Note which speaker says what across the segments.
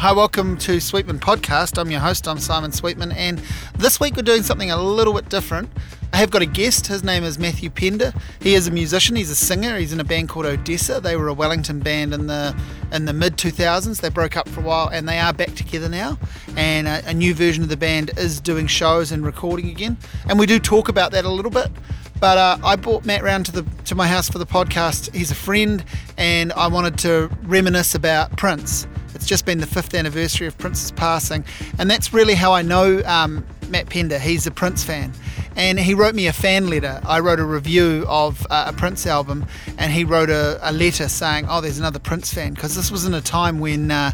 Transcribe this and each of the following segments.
Speaker 1: Hi, welcome to Sweetman Podcast. I'm your host, I'm Simon Sweetman, and this week we're doing something a little bit different. I have got a guest. His name is Matthew Pender. He is a musician. He's a singer. He's in a band called Odessa. They were a Wellington band in the in the mid 2000s. They broke up for a while, and they are back together now. And a, a new version of the band is doing shows and recording again. And we do talk about that a little bit. But uh, I brought Matt round to the to my house for the podcast. He's a friend, and I wanted to reminisce about Prince. Just been the fifth anniversary of Prince's passing, and that's really how I know um, Matt Pender. He's a Prince fan, and he wrote me a fan letter. I wrote a review of uh, a Prince album, and he wrote a, a, letter saying, "Oh, there's another Prince fan," because this was in a time when. Uh,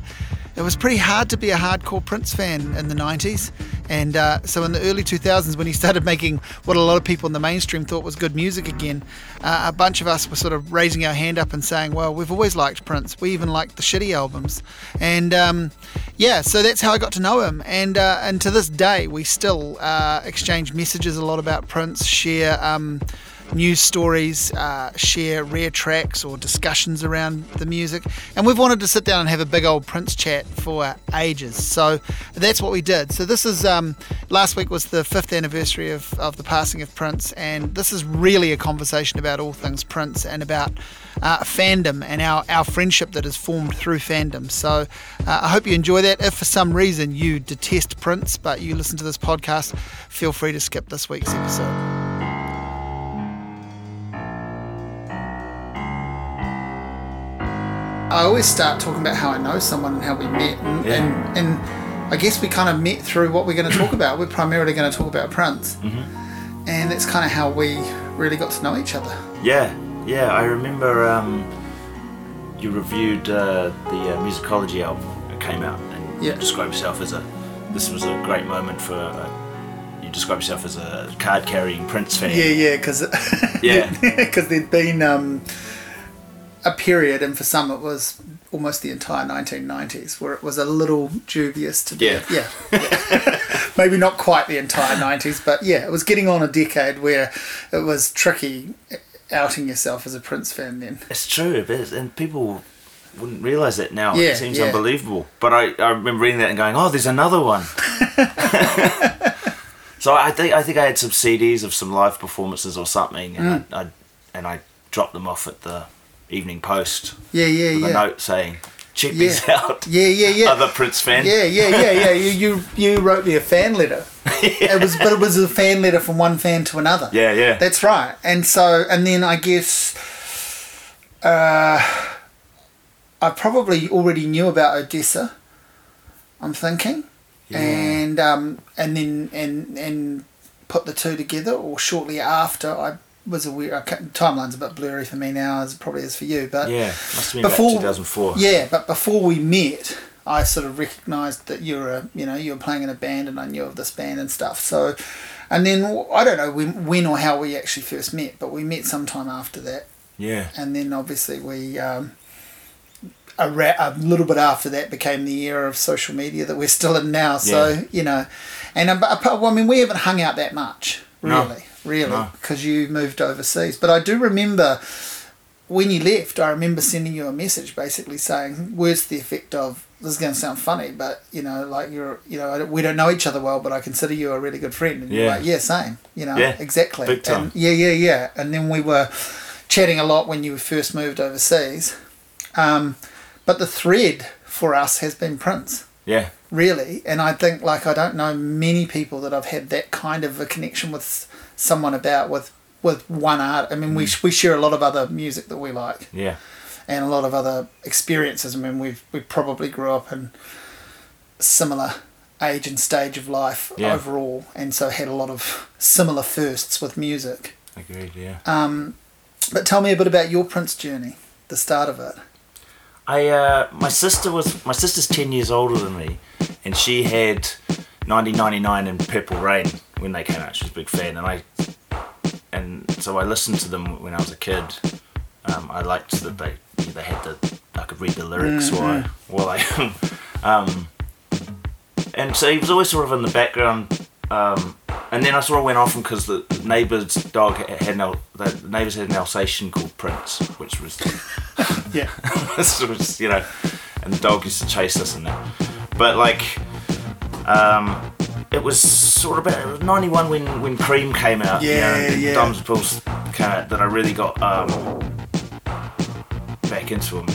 Speaker 1: it was pretty hard to be a hardcore Prince fan in the 90s. And uh, so in the early 2000s, when he started making what a lot of people in the mainstream thought was good music again, uh, a bunch of us were sort of raising our hand up and saying, well, we've always liked Prince. We even liked the shitty albums. And um, yeah, so that's how I got to know him. And, uh, and to this day, we still uh, exchange messages a lot about Prince, share. Um, news stories, uh, share rare tracks or discussions around the music. And we've wanted to sit down and have a big old Prince chat for ages. So that's what we did. So this is um, last week was the fifth anniversary of, of the passing of Prince, and this is really a conversation about all things Prince and about uh, fandom and our, our friendship that is formed through fandom. So uh, I hope you enjoy that. If for some reason you detest Prince but you listen to this podcast, feel free to skip this week's episode. I always start talking about how I know someone and how we met, and, yeah. and, and, I guess we kind of met through what we're going to talk about. We're primarily going to talk about Prince, mm-hmm. and that's kind of how we really got to know each other.
Speaker 2: Yeah, yeah. I remember um, you reviewed uh, the uh, musicology album that came out, and yeah. you described yourself as a. This was a great moment for. Uh, you described yourself as a card-carrying Prince fan.
Speaker 1: Yeah, yeah, because yeah, because there'd been. Um, a period, and for some it was almost the entire 1990s, where it was a little dubious to be.
Speaker 2: Yeah.
Speaker 1: Yeah. yeah. Maybe not quite the entire 90s, but yeah, it was getting on a decade where it was tricky outing yourself as a Prince fan then.
Speaker 2: It's true, and people wouldn't realise that now. Yeah, it seems yeah. unbelievable. But I, I remember reading that and going, oh, there's another one. so I think I think I had some CDs of some live performances or something, and mm. I, I and I dropped them off at the Evening Post.
Speaker 1: Yeah, yeah,
Speaker 2: with
Speaker 1: yeah.
Speaker 2: A note saying, "Check yeah. out."
Speaker 1: Yeah, yeah, yeah.
Speaker 2: Other Prince fan.
Speaker 1: Yeah, yeah, yeah, yeah. you, you, you wrote me a fan letter. yeah. It was, but it was a fan letter from one fan to another.
Speaker 2: Yeah, yeah.
Speaker 1: That's right. And so, and then I guess, uh, I probably already knew about Odessa. I'm thinking, yeah. and um, and then and and put the two together, or shortly after I was a weird timeline's a bit blurry for me now as it probably is for you but
Speaker 2: yeah must have been before 2004
Speaker 1: yeah but before we met I sort of recognised that you were a, you know you were playing in a band and I knew of this band and stuff. So and then I don't know when, when or how we actually first met but we met sometime after that.
Speaker 2: Yeah.
Speaker 1: And then obviously we um, a, ra- a little bit after that became the era of social media that we're still in now. So yeah. you know and uh, well, I mean we haven't hung out that much really. no really, because no. you moved overseas. But I do remember when you left, I remember sending you a message basically saying, words the effect of, this is going to sound funny, but you know, like you're, you know, we don't know each other well, but I consider you a really good friend. And yeah. you're like, yeah, same, you know,
Speaker 2: yeah,
Speaker 1: exactly.
Speaker 2: Big time.
Speaker 1: And yeah, yeah, yeah. And then we were chatting a lot when you first moved overseas. Um, but the thread for us has been Prince.
Speaker 2: Yeah.
Speaker 1: Really. And I think, like, I don't know many people that I've had that kind of a connection with someone about with with one art. I mean, mm. we we share a lot of other music that we like.
Speaker 2: Yeah.
Speaker 1: And a lot of other experiences. I mean, we've we probably grew up in similar age and stage of life yeah. overall, and so had a lot of similar firsts with music.
Speaker 2: Agreed. Yeah.
Speaker 1: Um, but tell me a bit about your Prince journey, the start of it.
Speaker 2: I uh, my sister was my sister's ten years older than me, and she had 1999 and Purple Rain when they came out. She was a big fan, and I and so I listened to them when I was a kid. Um, I liked that they they had the I could read the lyrics mm-hmm. while while I um, and so he was always sort of in the background. Um, and then I sort of went off him because the neighbour's dog had an the neighbours had an Alsatian called Prince, which was
Speaker 1: yeah,
Speaker 2: was, was, you know, and the dog used to chase us and that. But like, um, it was sort of about it was '91 when when Cream came out. you
Speaker 1: Yeah,
Speaker 2: know,
Speaker 1: yeah.
Speaker 2: Diamonds and Pearls came out that I really got um, back into them.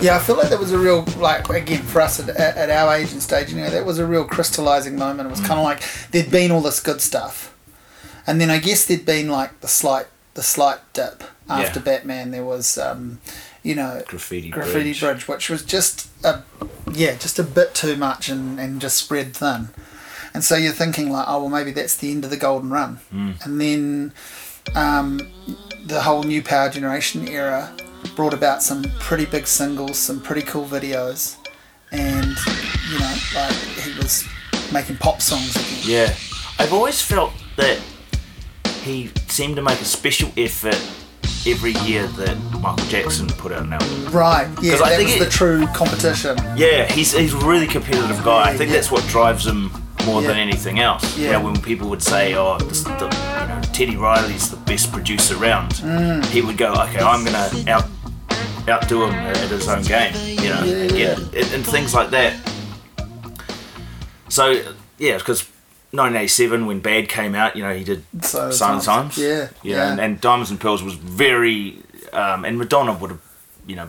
Speaker 1: Yeah, I feel like that was a real like again for us at, at at our age and stage. You know, that was a real crystallizing moment. It was kind of like there'd been all this good stuff, and then I guess there'd been like the slight the slight dip after
Speaker 2: Yeah.
Speaker 1: Batman. There was, um, you know,
Speaker 2: Graffiti,
Speaker 1: Graffiti
Speaker 2: Bridge.
Speaker 1: Bridge, which was just a yeah, just a bit too much and, and just spread thin. And so you're thinking like, oh well, maybe that's the end of the golden run. And then um, the whole new power generation era brought about some pretty big singles, some pretty cool videos, and you know, like he was making pop songs again.
Speaker 2: Yeah, I've always felt that he seemed to make a special effort every year that Michael Jackson put out an album.
Speaker 1: Right, yeah,
Speaker 2: 'Cause I think
Speaker 1: was
Speaker 2: it-
Speaker 1: the true competition.
Speaker 2: Yeah, he's he's a really competitive guy. I think
Speaker 1: yeah.
Speaker 2: that's what drives him more than anything else. You
Speaker 1: Yeah.
Speaker 2: know, when people would say, "Oh, this, the, you know, Teddy Riley's the best producer around,"
Speaker 1: Mm.
Speaker 2: he would go, "Okay, I'm gonna out outdo him at his own game." You know,
Speaker 1: Yeah,
Speaker 2: and, get- and, and things like that. So yeah, because 1987 when Bad came out, you know, he did
Speaker 1: Sign
Speaker 2: o' the Times.
Speaker 1: Yeah,
Speaker 2: you know,
Speaker 1: yeah.
Speaker 2: and, and Diamonds and Pearls was very, um, and Madonna would have, you know,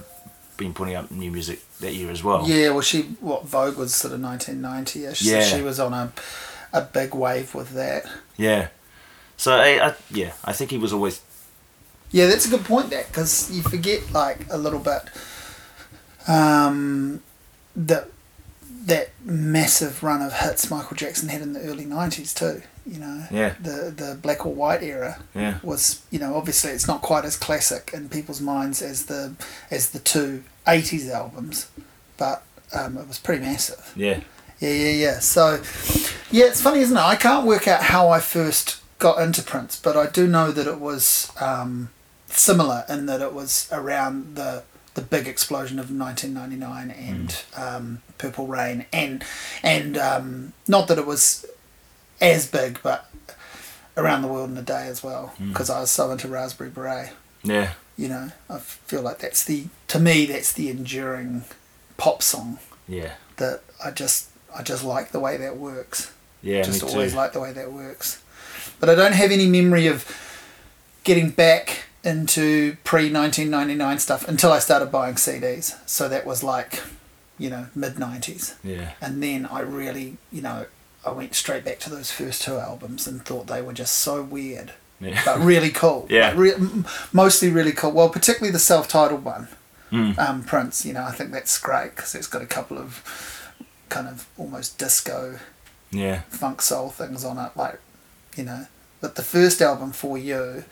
Speaker 2: been putting out new music that year as well.
Speaker 1: Yeah, well, she what Vogue was sort of 1990ish.
Speaker 2: Yeah.
Speaker 1: So she was on a a big wave with that.
Speaker 2: Yeah. So I, I yeah, I think he was always
Speaker 1: Yeah, that's a good point. That because you forget like a little bit um, that that massive run of hits Michael Jackson had in the early 90s too. You know,
Speaker 2: Yeah.
Speaker 1: the the black or white era
Speaker 2: yeah
Speaker 1: was you know obviously it's not quite as classic in people's minds as the as the two 80s albums, but um, it was pretty massive.
Speaker 2: yeah
Speaker 1: Yeah, yeah, yeah. So, yeah, it's funny, isn't it? I can't work out how I first got into Prince, but I do know that it was um, similar in that it was around the the big explosion of 1999 and um, Purple Rain, and and um, not that it was as big, but around the world in a day as well, because I was so into Raspberry Beret.
Speaker 2: yeah.
Speaker 1: You know, I feel like that's the to me that's the enduring pop song.
Speaker 2: Yeah.
Speaker 1: That I just I just like the way that works.
Speaker 2: yeah
Speaker 1: just always like the way that works. But I don't have any memory of getting back into pre 1999 stuff until I started buying CDs. So that was like, you know, mid 90s.
Speaker 2: yeah
Speaker 1: And then I really, you know, I went straight back to those first two albums and thought they were just so weird,
Speaker 2: yeah
Speaker 1: but really cool.
Speaker 2: Yeah.
Speaker 1: Like, re- mostly really cool. Well, particularly the self titled one
Speaker 2: Mm.
Speaker 1: um, Prince. You know, I think that's great because it's got a couple of kind of almost disco
Speaker 2: yeah
Speaker 1: funk soul things on it, like you know. But the first album for you,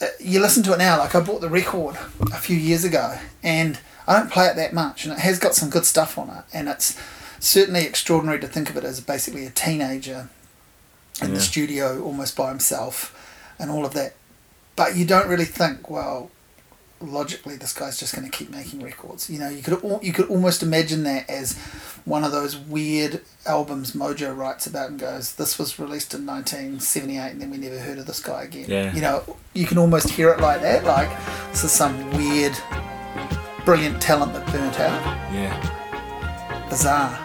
Speaker 1: Uh, you listen to it now. Like I bought the record a few years ago, and I don't play it that much, and it has got some good stuff on it, and it's certainly extraordinary to think of it as basically a teenager in the studio almost by himself, and all of that. But you don't really think, well, logically this guy's just going to keep making records. You know, you could al- you could almost imagine that as one of those weird albums Mojo writes about and goes, "This was released in 1978, and then we never heard of this guy again."
Speaker 2: Yeah.
Speaker 1: You know, you can almost hear it like that, like this is some weird, brilliant talent that burnt out.
Speaker 2: yeah
Speaker 1: Bizarre.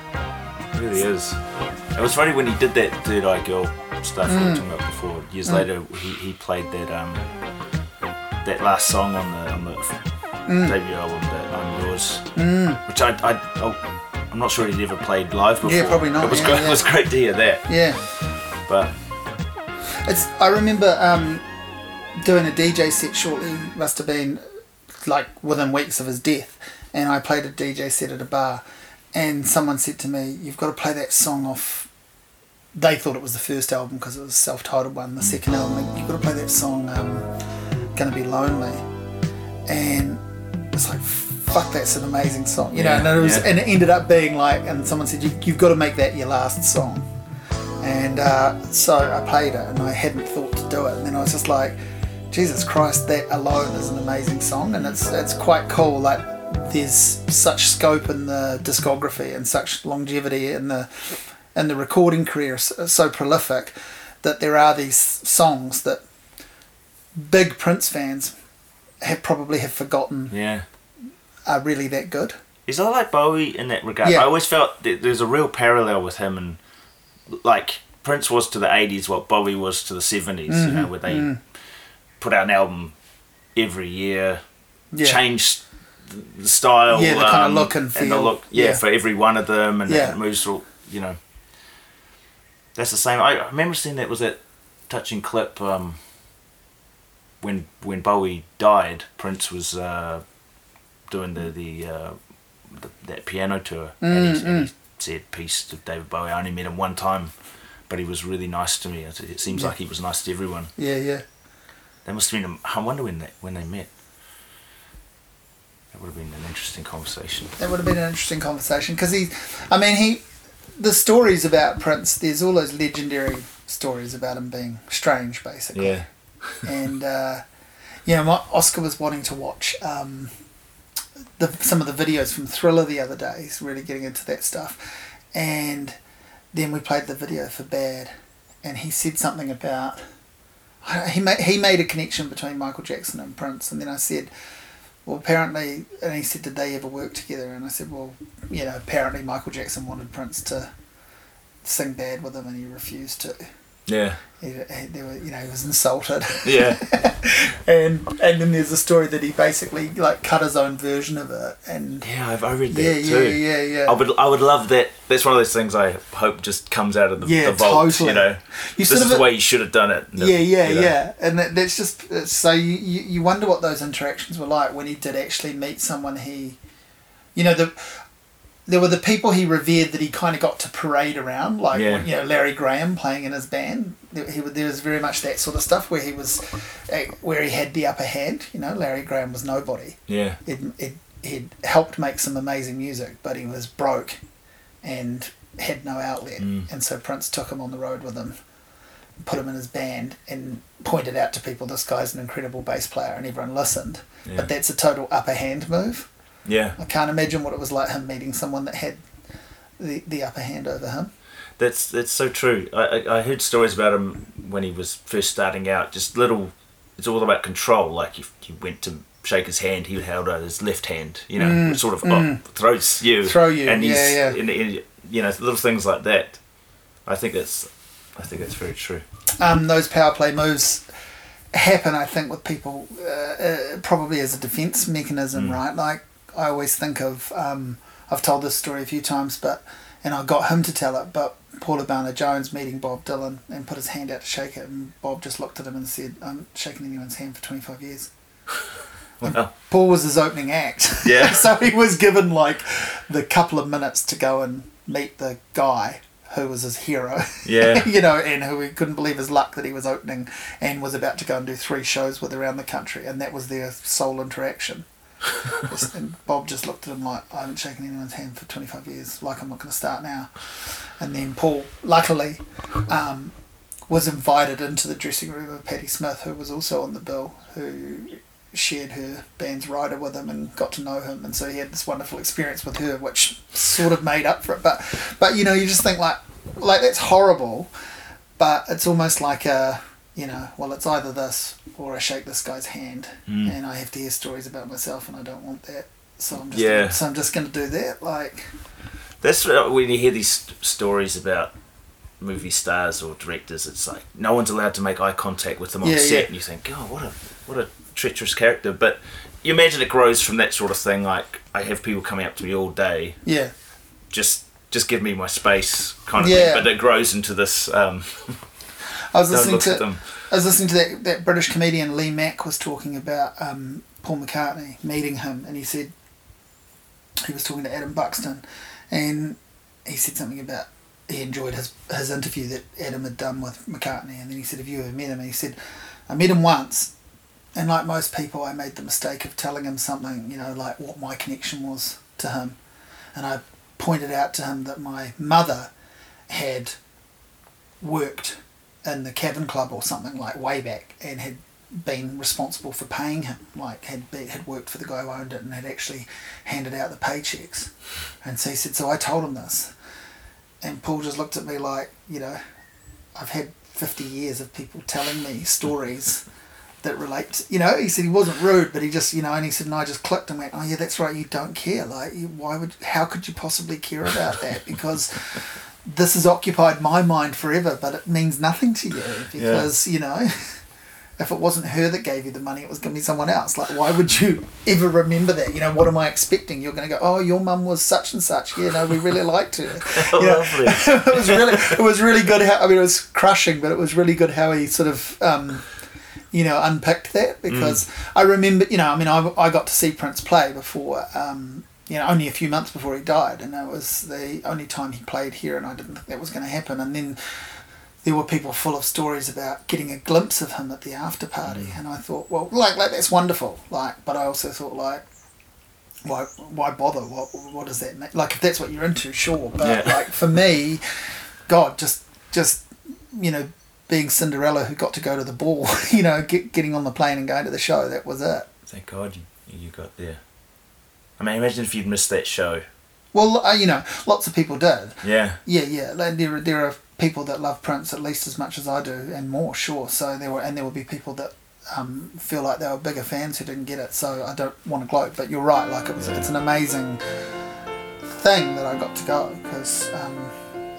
Speaker 2: it really is it was funny when he did that Third Eye Girl stuff we
Speaker 1: Mm.
Speaker 2: were talking about before years later he, he played that um that last song on the on the
Speaker 1: Mm.
Speaker 2: debut album that I'm Yours which I, I oh, I'm not sure he'd ever played live before
Speaker 1: Yeah, probably not,
Speaker 2: it was,
Speaker 1: yeah,
Speaker 2: great,
Speaker 1: yeah.
Speaker 2: it was great to hear that
Speaker 1: Yeah.
Speaker 2: but
Speaker 1: It's. I remember um, doing a DJ set shortly. Must have been like within weeks of his death, and I played a DJ set at a bar, and someone said to me, "You've got to play that song off." They thought it was the first album because it was a self-titled one. The second album, you've got to play that song, um, "Gonna Be Lonely," and it's like. Fuck, that's an amazing song, you know.
Speaker 2: Yeah,
Speaker 1: and it was,
Speaker 2: yeah.
Speaker 1: and it ended up being like, and someone said, you, "You've got to make that your last song." And uh, so I played it, and I hadn't thought to do it. And then I was just like, Jesus Christ, that alone is an amazing song, and it's it's quite cool. Like there's such scope in the discography and such longevity in the in the recording career, so prolific that there are these songs that big Prince fans have probably have forgotten
Speaker 2: yeah
Speaker 1: are really that good.
Speaker 2: He's a lot like Bowie in that regard.
Speaker 1: Yeah.
Speaker 2: I always felt that there's a real parallel with him and like Prince was to the 80s what Bowie was to the 70s, you
Speaker 1: Mm-hmm.
Speaker 2: know, where they put out an album every year,
Speaker 1: Yeah.
Speaker 2: changed the style, um,
Speaker 1: Yeah, the kinda look and
Speaker 2: the
Speaker 1: feel.
Speaker 2: look, yeah,
Speaker 1: Yeah.
Speaker 2: for every one of them, and
Speaker 1: Yeah.
Speaker 2: it moves through, you know. That's the same. I I remember seeing that was that touching clip um, when when Bowie died. Prince was uh, doing the the, uh, the that piano tour, and, he, and he said, "Peace to David Bowie." I only met him one time, but he was really nice to me. It, it seems
Speaker 1: Yeah.
Speaker 2: like he was nice to everyone.
Speaker 1: Yeah, yeah.
Speaker 2: That must have been. A, I wonder when they when they met. That would have been an interesting conversation.
Speaker 1: That would have been an interesting conversation because he, I mean, he, the stories about Prince. There's all those legendary stories about him being strange, basically.
Speaker 2: Yeah.
Speaker 1: And uh, you know, my, Oscar was wanting to watch um, the some of the videos from Thriller the other day. He's really getting into that stuff, and then we played the video for Bad, and he said something about he made he made a connection between Michael Jackson and Prince, and then I said. Well, apparently, and he said, did they ever work together? And I said, well, you know, apparently Michael Jackson wanted Prince to sing bad with him, and he refused to.
Speaker 2: Yeah.
Speaker 1: He, he, there were, you know, he was insulted.
Speaker 2: Yeah.
Speaker 1: and and then there's a story that he basically like cut his own version of it and
Speaker 2: Yeah, I've, I read that
Speaker 1: yeah yeah
Speaker 2: too.
Speaker 1: yeah yeah
Speaker 2: I would, I would love that. That's one of those things I hope just comes out of the,
Speaker 1: Yeah,
Speaker 2: the vault.
Speaker 1: totally.
Speaker 2: You know,
Speaker 1: You
Speaker 2: this
Speaker 1: sort
Speaker 2: is the way you should have done it.
Speaker 1: yeah yeah
Speaker 2: you know.
Speaker 1: yeah and that, that's just so you, you you wonder what those interactions were like when he did actually meet someone he you know the there were the people he revered that he kind of got to parade around like
Speaker 2: Yeah.
Speaker 1: you know Larry Graham playing in his band there, he, was- there was very much that sort of stuff where he was eh, where he had the upper hand you know Larry Graham was nobody
Speaker 2: Yeah.
Speaker 1: it, it he'd helped make some amazing music, but he was broke and had no outlet.
Speaker 2: Mm.
Speaker 1: And so Prince took him on the road with him, put him in his band, and pointed out to people this guy's an incredible bass player, and everyone listened.
Speaker 2: Yeah.
Speaker 1: But that's a total upper hand move.
Speaker 2: Yeah.
Speaker 1: I can't imagine what it was like him meeting someone that had the, the upper hand over him.
Speaker 2: That's that's so true. I, I I heard stories about him when he was first starting out. Just little. It's all about control. Like if you went to shake his hand, he held out his left hand. You know, which sort of oh, throws you.
Speaker 1: Mm, Throw you,
Speaker 2: And he's,
Speaker 1: yeah, yeah.
Speaker 2: and- and, you know, little things like that. I think that's. I think that's very true.
Speaker 1: um, those power play moves happen, I think, with people uh, uh, probably as a defense mechanism, right? Like I always think of, um, I've told this story a few times, but and I got him to tell it, but Paul Ubana Jones meeting Bob Dylan and put his hand out to shake it, and Bob just looked at him and said, "I'm shaking anyone's hand for 25 years."
Speaker 2: Well,
Speaker 1: Paul was his opening act.
Speaker 2: Yeah.
Speaker 1: so he was given like the couple of minutes to go and meet the guy who was his hero.
Speaker 2: Yeah.
Speaker 1: you know, and who he couldn't believe his luck that he was opening and was about to go and do three shows with around the country, and that was their sole interaction. And Bob just looked at him like, I haven't shaken anyone's hand for 25 years, like I'm not going to start now. And then Paul, luckily, um, was invited into the dressing room of Patti Smith, who was also on the bill, who shared her band's rider with him and got to know him, and so he had this wonderful experience with her, which sort of made up for it. But, but you know, you just think like, like that's horrible, but it's almost like a, you know, well, it's either this or I shake this guy's hand,
Speaker 2: Mm.
Speaker 1: and I have to hear stories about myself, and I don't want that. So I'm just,
Speaker 2: Yeah.
Speaker 1: so I'm just going to do that. Like,
Speaker 2: That's when you hear these st- stories about movie stars or directors. It's like no one's allowed to make eye contact with them on
Speaker 1: Yeah,
Speaker 2: set,
Speaker 1: yeah.
Speaker 2: and you think, "God, what a what a treacherous character." But you imagine it grows from that sort of thing. Like I have people coming up to me all day,
Speaker 1: yeah,
Speaker 2: just just give me my space, kind of
Speaker 1: Yeah.
Speaker 2: thing. But it grows into this. Um,
Speaker 1: I was listening to. I was listening to that, that British comedian Lee Mack was talking about um, Paul McCartney meeting him, and he said he was talking to Adam Buxton, and he said something about he enjoyed his his interview that Adam had done with McCartney, and then he said, "Have you ever met him?" And he said, "I met him once, and like most people, I made the mistake of telling him something, you know, like what my connection was to him, and I pointed out to him that my mother had worked in the Cavern Club or something like way back and had been responsible for paying him like had be, had worked for the guy who owned it and had actually handed out the paychecks and so he said so I told him this and Paul just looked at me like you know I've had 50 years of people telling me stories that relate. You know, he said he wasn't rude, but he just you know, and he said, and I just clicked and went, oh yeah, that's right. You don't care. Like, why would? How could you possibly care about that? Because this has occupied my mind forever, but it means nothing to you because you know. If it wasn't her that gave you the money, it was going to be someone else. Like, why would you ever remember that? You know, what am I expecting? You're going to go, oh, your mum was such and such. Yeah, no, we really liked her. You know,
Speaker 2: Lovely.
Speaker 1: it was really, it was really good. How I mean, it was crushing, but it was really good how he sort of, um, you know, unpicked that because I remember, you know, I mean, I, I got to see Prince play before, um, you know, only a few months before he died, and that was the only time he played here, and I didn't think that was going to happen. And then there were people full of stories about getting a glimpse of him at the after party, mm. and I thought, well, like, like that's wonderful, like, but I also thought, like, why, why bother? What, what does that mean? Like, if that's what you're into, sure, but
Speaker 2: Yeah.
Speaker 1: like for me, God, just, just, you know, being Cinderella who got to go to the ball, you know, get, getting on the plane and going to the show, that was it.
Speaker 2: Thank God you, you got there. I mean, imagine if you'd missed that show.
Speaker 1: Well, uh, you know, lots of people did.
Speaker 2: Yeah.
Speaker 1: Yeah, yeah. Like, there, are- there are people that love Prince at least as much as I do, and more, sure. So there were, and there will be people that um, feel like they were bigger fans who didn't get it. So I don't want to gloat, but you're right. Like it was, it's an amazing thing that I got to go because um,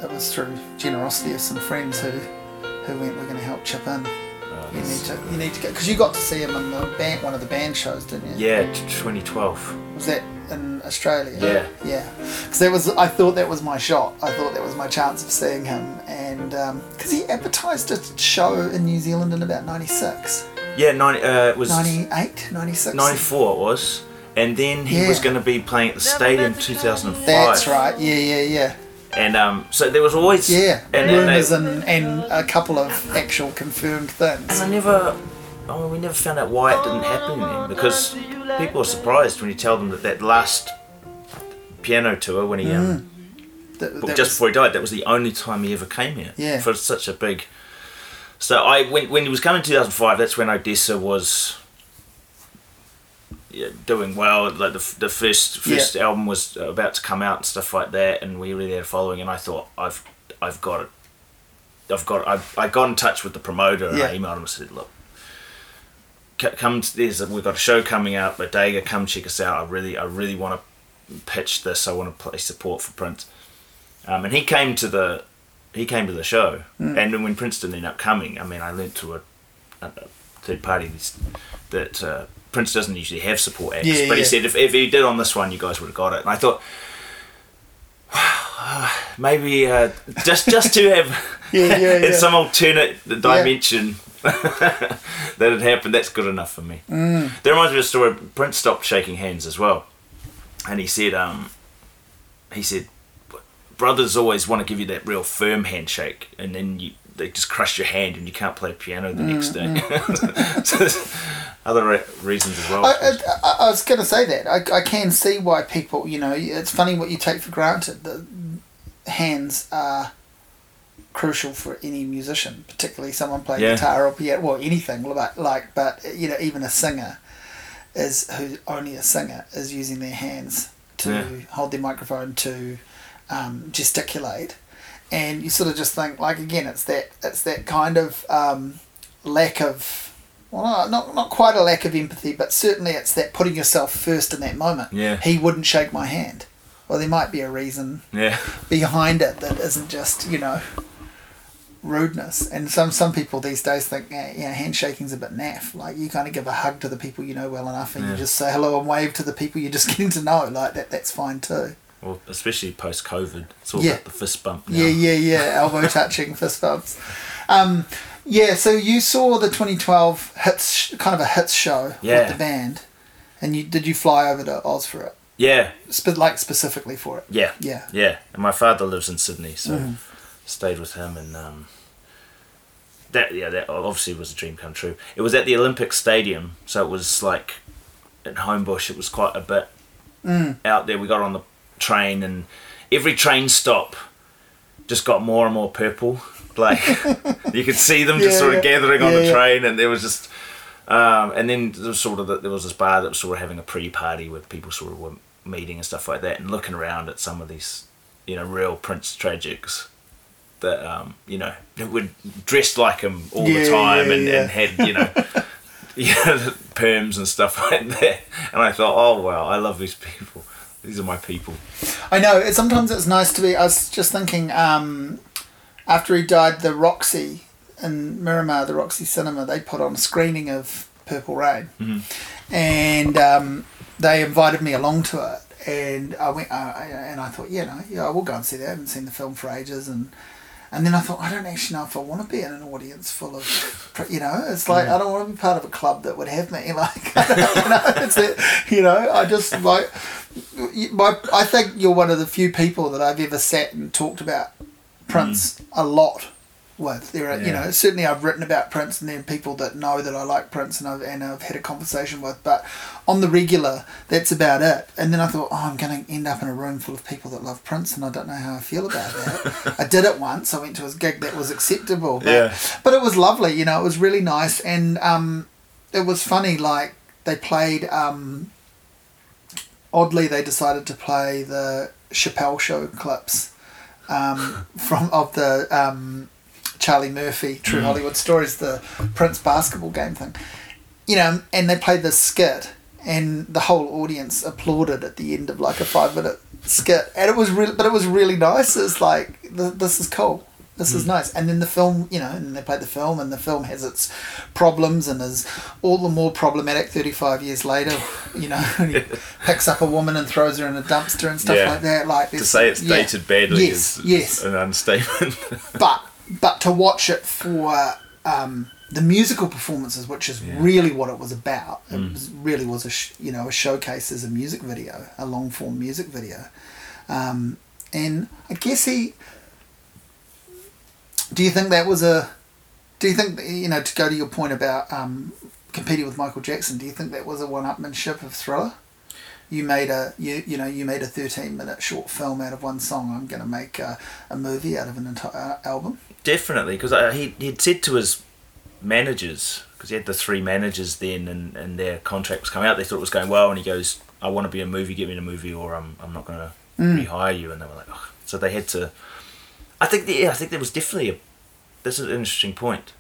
Speaker 1: it was through generosity of some friends who who went, we're going to help chip in.
Speaker 2: Oh,
Speaker 1: You need to, you need to get because you got to see him in the band, one of the band shows, didn't you?
Speaker 2: Yeah, t- 2012.
Speaker 1: Was that in Australia?
Speaker 2: Yeah.
Speaker 1: Yeah. Because that was, I thought that was my shot. I thought that was my chance of seeing him. And because he advertised a show in New Zealand in about 96,
Speaker 2: Yeah, 90, uh, it was
Speaker 1: 98, 96.
Speaker 2: 94 it was. And then he
Speaker 1: Yeah.
Speaker 2: was going to be playing at the stadium 2005.
Speaker 1: That's right. Yeah, yeah, yeah.
Speaker 2: And um, so there was always
Speaker 1: Yeah.
Speaker 2: and
Speaker 1: Rumours
Speaker 2: they,
Speaker 1: and, and a couple of actual confirmed things.
Speaker 2: and
Speaker 1: things.
Speaker 2: I never, oh, we never found out why it didn't happen then because people are surprised when you tell them that that last piano tour when he um,
Speaker 1: That, that
Speaker 2: just
Speaker 1: was-
Speaker 2: before he died, that was the only time he ever came here.
Speaker 1: Yeah.
Speaker 2: For such a big. So I when when he was coming in 2005, that's when Odessa was. Yeah, doing well. Like the, the first first album was about to come out and stuff like that, and we were there following. And I thought I've I've got it. I've got I I got in touch with the promoter and I emailed him and said, look. Come, to- there's a, we've got a show coming out, Bodega. Come check us out. I really, I really want to pitch this. I want to play support for Prince. Um, and he came to the he came to the show,
Speaker 1: Hmm.
Speaker 2: and when Princeton ended up coming, I mean, I learnt to a, a third party that uh, Prince doesn't usually have support acts,
Speaker 1: Yeah,
Speaker 2: but he said if, if he did on this one, you guys would have got it. And I thought, maybe uh, just just to have
Speaker 1: Yeah, yeah,
Speaker 2: in some alternate dimension that had happened, that's good enough for me.
Speaker 1: Mm.
Speaker 2: That reminds me of a story. Prince stopped shaking hands as well, and he said, um, he said, brothers always want to give you that real firm handshake, and then you they just crush your hand and you can't play piano the next day. so there's other re- reasons as well.
Speaker 1: I, I, I- I was going to say that. I, I can see why people, you know, it's funny what you take for granted. The hands are crucial for any musician, particularly someone playing
Speaker 2: Yeah.
Speaker 1: guitar or piano, well, anything like, like, but, you know, even a singer is, who only a singer, is using their hands to
Speaker 2: Yeah.
Speaker 1: hold their microphone, to um, gesticulate. And you sort of just think, like, again, it's that, it's that kind of um, lack of well, not not quite a lack of empathy, but certainly it's that putting yourself first in that moment.
Speaker 2: Yeah.
Speaker 1: He wouldn't shake my hand. Well, there might be a reason
Speaker 2: yeah,
Speaker 1: behind it that isn't just you know rudeness. And some some people these days think, yeah, yeah handshaking's a bit naff. Like you kind of give a hug to the people you know well enough, and
Speaker 2: Yeah.
Speaker 1: you just say hello and wave to the people you're just getting to know. Like that, that's fine too.
Speaker 2: well, especially post COVID, it's all
Speaker 1: Yeah.
Speaker 2: about the fist bump. Now.
Speaker 1: Yeah, yeah, yeah. Elbow touching, fist bumps. Um, yeah. So you saw the 2012 hits, kind of a hits show
Speaker 2: Yeah.
Speaker 1: with the band, and you did you fly over to Oz for it?
Speaker 2: yeah,
Speaker 1: Spe- like specifically for it?
Speaker 2: yeah,
Speaker 1: Yeah.
Speaker 2: yeah. And my father lives in Sydney, so
Speaker 1: Mm-hmm.
Speaker 2: Stayed with him, and um, that yeah, that obviously was a dream come true. It was at the Olympic Stadium, so it was like in Homebush. It was quite a bit
Speaker 1: Mm.
Speaker 2: out there. We got on the train, and every train stop just got more and more purple. Like you could see them just
Speaker 1: Yeah,
Speaker 2: sort of
Speaker 1: yeah.
Speaker 2: gathering on the
Speaker 1: yeah.
Speaker 2: train, and there was just. Um, and then there was sort of the, there was this bar that was sort of having a pre-party where people sort of were meeting and stuff like that, and looking around at some of these, you know, real Prince tragics that um, you know were dressed like him all
Speaker 1: Yeah,
Speaker 2: the time
Speaker 1: yeah,
Speaker 2: and,
Speaker 1: yeah.
Speaker 2: and had you know yeah, perms and stuff like that. And I thought, oh wow, I love these people. These are my people.
Speaker 1: I know. Sometimes it's nice to be. I was just thinking, um, after he died, the Roxy in Miramar, the Roxy Cinema, they put on a screening of Purple Rain,
Speaker 2: Mm-hmm.
Speaker 1: and um, they invited me along to it. And I went, uh, and I thought, yeah, no, yeah, I will go and see that. I haven't seen the film for ages, and and then I thought, I don't actually know if I want to be in an audience full of, you know, it's like I don't want to be part of a club that would have me. Like, I don't, you know, it's it, you know, I just like, my, I think you're one of the few people that I've ever sat and talked about Prince mm. a lot with. There are, you know, certainly I've written about Prince, and there are people that know that I like Prince, and I've and I've had a conversation with. But on the regular, that's about it. And then I thought, oh, I'm going to end up in a room full of people that love Prince, and I don't know how I feel about that. I did it once. I went to his gig that was acceptable. But,
Speaker 2: Yeah.
Speaker 1: but it was lovely. You know, it was really nice, and um, it was funny. Like they played. Um, oddly, they decided to play the Chappelle Show clips um, from of the um, Charlie Murphy True mm. Hollywood Stories, the Prince basketball game thing. You know, and they played this skit, and the whole audience applauded at the end of like a five minute skit, and it was really, but it was really nice. It's like this is cool. This is mm. nice, and then the film, you know, and they played the film, and the film has its problems and is all the more problematic thirty-five years later. You know, and he picks up a woman and throws her in a dumpster and stuff
Speaker 2: Yeah.
Speaker 1: like that. Like
Speaker 2: To say it's
Speaker 1: yeah.
Speaker 2: dated badly
Speaker 1: Yes,
Speaker 2: is,
Speaker 1: yes
Speaker 2: is an understatement.
Speaker 1: but but to watch it for um, the musical performances, which is really what it was about. It was, really was a sh- you know a showcase as a music video, a long form music video, um, and I guess he. Do you think that was a? Do you think you know to go to your point about um, competing with Michael Jackson? Do you think that was a one-upmanship of Thriller? You made a you you know you made a thirteen minute short film out of one song. I'm going to make a, a movie out of an entire album.
Speaker 2: Definitely, because uh, he he'd said to his managers, because he had the three managers then, and, and their contract was coming out. They thought it was going well, and he goes, "I want to be a movie. Get me in a movie, or I'm I'm not going to mm. rehire you." And they were like, oh. so they had to. I think the, yeah, I think there was definitely a. This is an interesting point,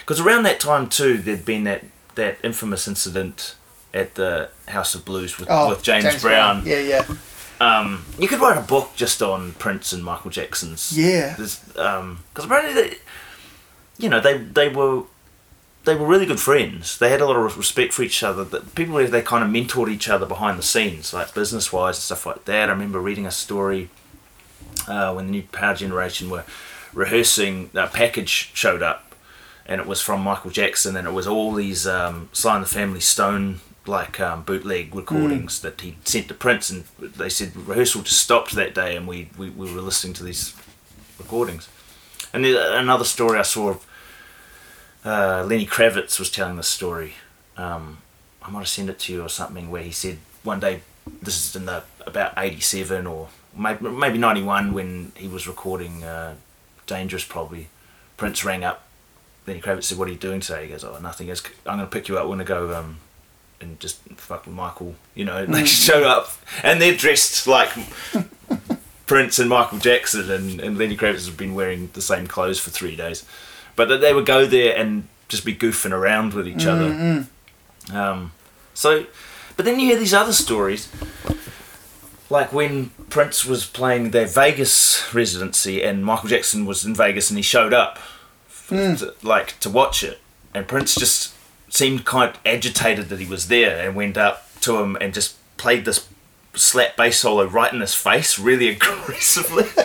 Speaker 2: because around that time too, there'd been that that infamous incident at the House of Blues with, oh, with James, Brown.
Speaker 1: Yeah, yeah.
Speaker 2: Um, you could write a book just on Prince and Michael Jackson's.
Speaker 1: Yeah.
Speaker 2: Because apparently, they, you know, they they were they were really good friends. They had a lot of respect for each other. That people they kind of mentored each other behind the scenes, like business wise and stuff like that. I remember reading a story uh, when the new Power Generation were rehearsing. A package showed up, and it was from Michael Jackson, and it was all these um, Sly and the Family Stone like um, bootleg recordings that he sent to Prince, and they said rehearsal just stopped that day, and we, we, we were listening to these recordings. And then another story I saw of uh, Lenny Kravitz was telling this story. Um, I might have sent it to you or something where he said one day, this is in the about '87 or maybe maybe '91 when he was recording uh, Dangerous. Probably Prince rang up. Lenny Kravitz said, "What are you doing today?" He goes, "Oh, nothing. I'm going to pick you up. We're going to go um, and just fuck with Michael." You know, they mm. show up and they're dressed like Prince and Michael Jackson, and, and Lenny Kravitz has been wearing the same clothes for three days. But that they would go there and just be goofing around with each other. Mm, mm. Um, so, but then you hear these other stories, like when Prince was playing their Vegas residency and Michael Jackson was in Vegas and he showed up, f- to, like to watch it, and Prince just seemed quite agitated that he was there and went up to him and just played this slap bass solo right in his face really aggressively.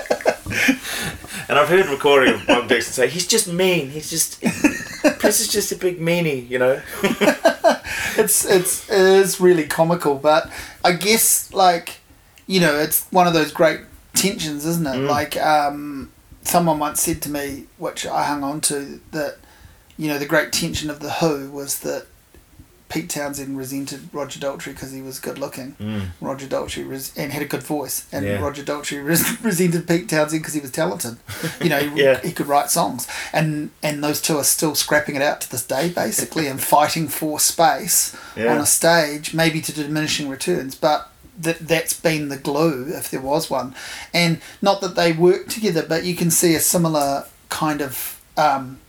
Speaker 2: and I've heard recording of Michael Jackson say, he's just mean, he's just, Prince is just a big meanie, you know?
Speaker 1: it's it's it is really comical, but I guess like you know it's one of those great tensions, isn't it? Like um, someone once said to me, which I hung on to, that you know the great tension of the Who was that Pete Townshend resented Roger Daltrey because he was good looking. Roger Daltrey res- and had a good voice, and
Speaker 2: Yeah.
Speaker 1: Roger Daltrey res- resented Pete Townshend because he was talented. You know, he,
Speaker 2: Yeah.
Speaker 1: he could write songs, and and those two are still scrapping it out to this day, basically, and fighting for space
Speaker 2: Yeah.
Speaker 1: on a stage, maybe to diminishing returns, but. That that's been the glue, if there was one, and not that they work together, but you can see a similar kind of um,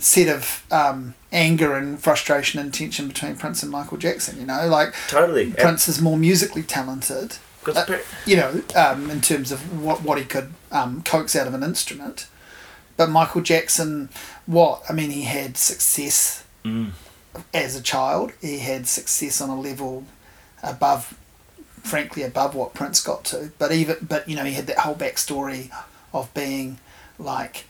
Speaker 1: set of um, anger and frustration and tension between Prince and Michael Jackson. You know, like
Speaker 2: Totally.
Speaker 1: Prince is more musically talented. uh,
Speaker 2: per-
Speaker 1: you know, um, in terms of what what he could um, coax out of an instrument, but Michael Jackson, what I mean, he had success
Speaker 2: Mm.
Speaker 1: as a child. He had success on a level above, frankly, above what Prince got to. But even, but you know, he had that whole backstory of being like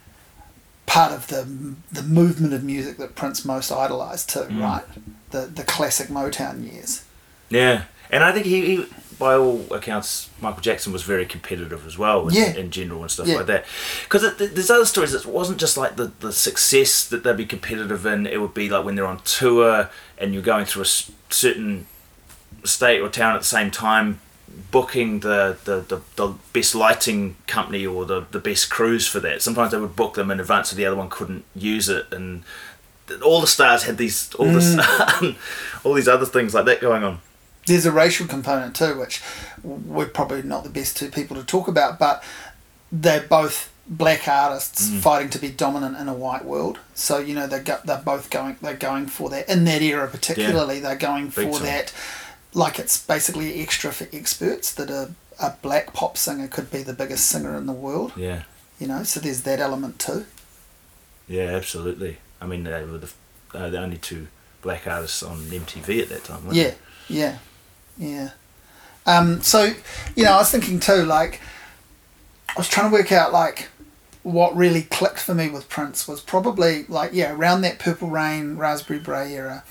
Speaker 1: part of the the movement of music that Prince most idolized too,
Speaker 2: Mm.
Speaker 1: right? The the classic Motown years.
Speaker 2: Yeah, and I think he, he, by all accounts, Michael Jackson was very competitive as well in,
Speaker 1: Yeah.
Speaker 2: in general and stuff
Speaker 1: Yeah.
Speaker 2: like that. Because there's other stories that wasn't just like the, the success that they'd be competitive in. It would be like when they're on tour and you're going through a certain state or town at the same time, booking the, the, the, the best lighting company or the, the best crews for that. Sometimes they would book them in advance so the other one couldn't use it and all the stars had these all this all these other things like that going on.
Speaker 1: there's a racial component too, which we're probably not the best two people to talk about, but they're both black artists
Speaker 2: Mm.
Speaker 1: fighting to be dominant in a white world. So you know they're go, they're both going they're going for that in that era particularly. They're going
Speaker 2: Big
Speaker 1: for
Speaker 2: time.
Speaker 1: that, like it's basically extra for experts that a a black pop singer could be the biggest singer in the world.
Speaker 2: Yeah.
Speaker 1: You know, so there's that element too.
Speaker 2: Yeah, absolutely. I mean, they were the, uh, the only two black artists on MTV at that time, weren't
Speaker 1: Yeah, yeah, yeah. Um, so, you know, I was thinking too, like, I was trying to work out, like, what really clicked for me with Prince was probably, like, yeah, around that Purple Rain, Raspberry Beret era.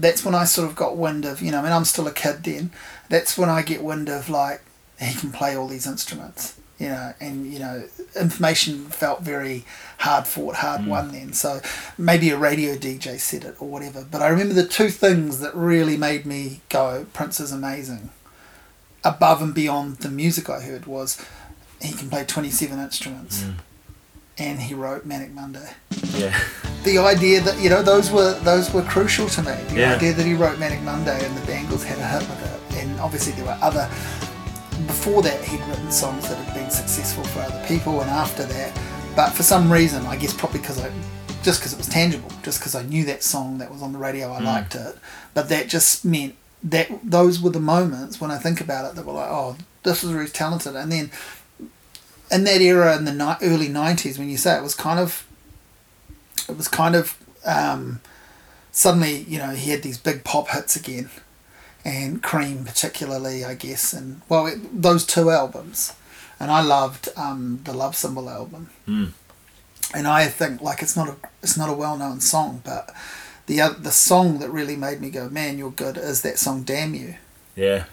Speaker 1: That's when I sort of got wind of, you know, I mean, I'm still a kid then. That's when I get wind of, like, he can play all these instruments, you know, and, you know, information felt very hard fought, hard won then. So maybe a radio DJ said it or whatever. But I remember the two things that really made me go, Prince is amazing, above and beyond the music I heard, was he can play 27 instruments
Speaker 2: Mm.
Speaker 1: And he wrote Manic Monday.
Speaker 2: Yeah.
Speaker 1: The idea that, you know, those were those were crucial to me. The
Speaker 2: Yeah.
Speaker 1: idea that he wrote Manic Monday and the Bangles had a hit with it. And obviously there were other, before that he'd written songs that had been successful for other people and after that. But for some reason, I guess probably because I, just because it was tangible, just because I knew that song that was on the radio, I mm. liked it. But that just meant that those were the moments when I think about it that were like, oh, this is really talented. And then in that era in the ni- early '90s, when you say it was kind of, it was kind of um, suddenly, you know, he had these big pop hits again, and Cream particularly, I guess, and well, it, those two albums, and I loved um, the Love Symbol album,
Speaker 2: Mm.
Speaker 1: and I think like it's not a it's not a well known song, but the the song that really made me go, man, you're good, is that song "Damn You."
Speaker 2: Yeah.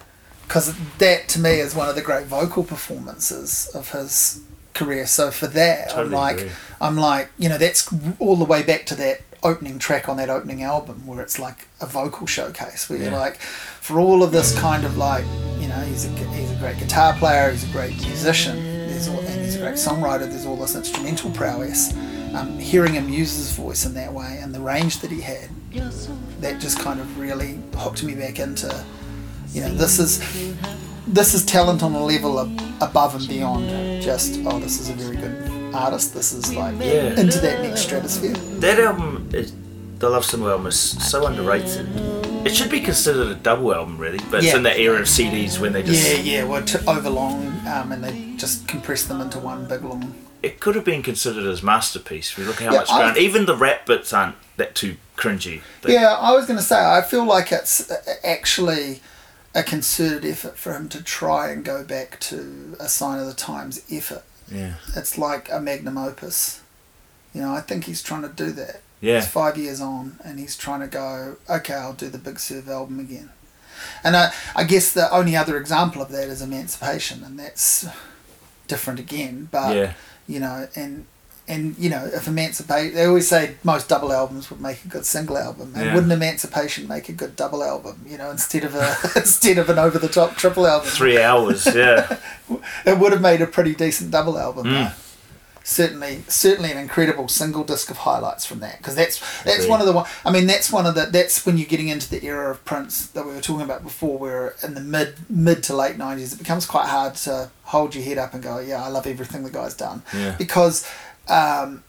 Speaker 1: Because that to me is one of the great vocal performances of his career. So for that, I'm like,
Speaker 2: agree.
Speaker 1: I'm like, you know, that's all the way back to that opening track on that opening album where it's like a vocal showcase where you're like, for all of this kind of like, you know, he's a he's a great guitar player, he's a great musician, there's all, and he's a great songwriter. There's all this instrumental prowess. Um, hearing him use his voice in that way and the range that he had, that just kind of really hooked me back into you know this is this is talent on a level ab- above and beyond just oh this is a very good artist this is like
Speaker 2: Yeah.
Speaker 1: into that next stratosphere
Speaker 2: That album, is, the Love Symbol album, is so underrated. It should be considered a double album, really, but it's in that era of CDs when they just.
Speaker 1: yeah yeah well t- overlong um, and they just compress them into one big long
Speaker 2: It could have been considered as masterpiece. We look at how
Speaker 1: Yeah,
Speaker 2: much ground. Even the rap bits aren't that too cringy. They-
Speaker 1: yeah i was going to say i feel like it's uh, actually a concerted effort for him to try and go back to a sign of the times effort
Speaker 2: Yeah.
Speaker 1: it's like a magnum opus you know i think he's trying to do that
Speaker 2: Yeah.
Speaker 1: He's five years on, and he's trying to go. Okay, I'll do the Big Serve album again. And I, I guess the only other example of that is Emancipation, and that's different again. But
Speaker 2: Yeah.
Speaker 1: you know, and and you know, if emancipation they always say most double albums would make a good single album, and
Speaker 2: Yeah.
Speaker 1: wouldn't Emancipation make a good double album? You know, instead of a instead of an over the top triple album,
Speaker 2: Three hours, yeah.
Speaker 1: it would have made a pretty decent double album.
Speaker 2: Mm.
Speaker 1: Certainly, certainly an incredible single disc of highlights from that because that's that's
Speaker 2: Agreed.
Speaker 1: one of the one. I mean, that's one of the that's when you're getting into the era of Prince that we were talking about before. Where in the mid mid to late nineties, it becomes quite hard to hold your head up and go, "Yeah, I love everything the guy's done,"
Speaker 2: Yeah.
Speaker 1: because um,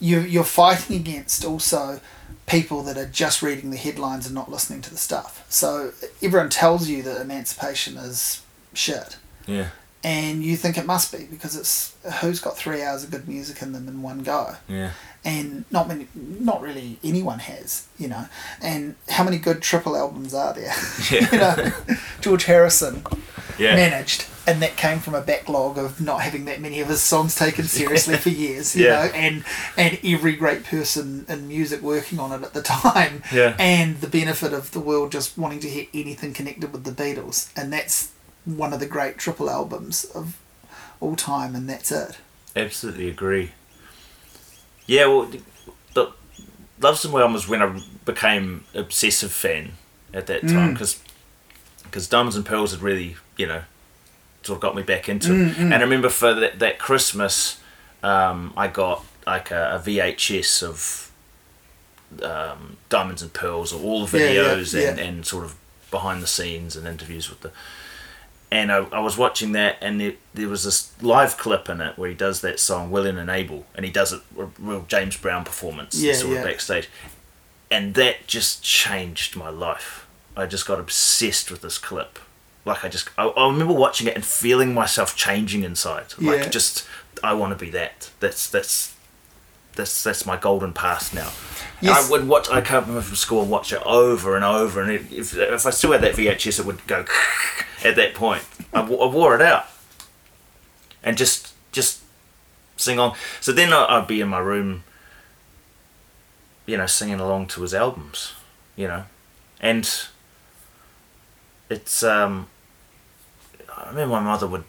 Speaker 1: you you're fighting against also people that are just reading the headlines and not listening to the stuff. So everyone tells you that emancipation is shit.
Speaker 2: Yeah.
Speaker 1: And you think it must be because it's who's got three hours of good music in them in one go,
Speaker 2: Yeah.
Speaker 1: and not many, not really anyone has, you know. And how many good triple albums are there?
Speaker 2: Yeah.
Speaker 1: you know, George Harrison
Speaker 2: Yeah.
Speaker 1: managed, and that came from a backlog of not having that many of his songs taken seriously for years. You
Speaker 2: Yeah.
Speaker 1: know, and and every great person in music working on it at the time,
Speaker 2: Yeah.
Speaker 1: and the benefit of the world just wanting to hear anything connected with the Beatles, and that's one of the great triple albums of all time, and that's it.
Speaker 2: Absolutely agree. Yeah, well, the- and Whelm was when I became obsessive fan at that mm. time because because Diamonds and Pearls had really, you know, sort of got me back into it. And I remember for that, that Christmas, um, I got like a, a VHS of um, Diamonds and Pearls, or all the
Speaker 1: Yeah, yeah,
Speaker 2: videos And,
Speaker 1: yeah.
Speaker 2: and sort of behind the scenes and interviews with the and I, I was watching that, and there, there was this live clip in it where he does that song "Willing and Able," and he does it a real James Brown performance,
Speaker 1: Yeah,
Speaker 2: sort
Speaker 1: yeah.
Speaker 2: of backstage, and that just changed my life. I just got obsessed with this clip. Like I just, I, I remember watching it and feeling myself changing inside. Like
Speaker 1: Yeah.
Speaker 2: just, I want to be that. That's that's that's that's my golden past now.
Speaker 1: Yes.
Speaker 2: I would watch. I come home from school and watch it over and over, and it, if if I still had that VHS, it would go at that point. I, w- I wore it out, and just just sing on. So then I'd be in my room, you know, singing along to his albums, you know, and it's um. I remember my mother would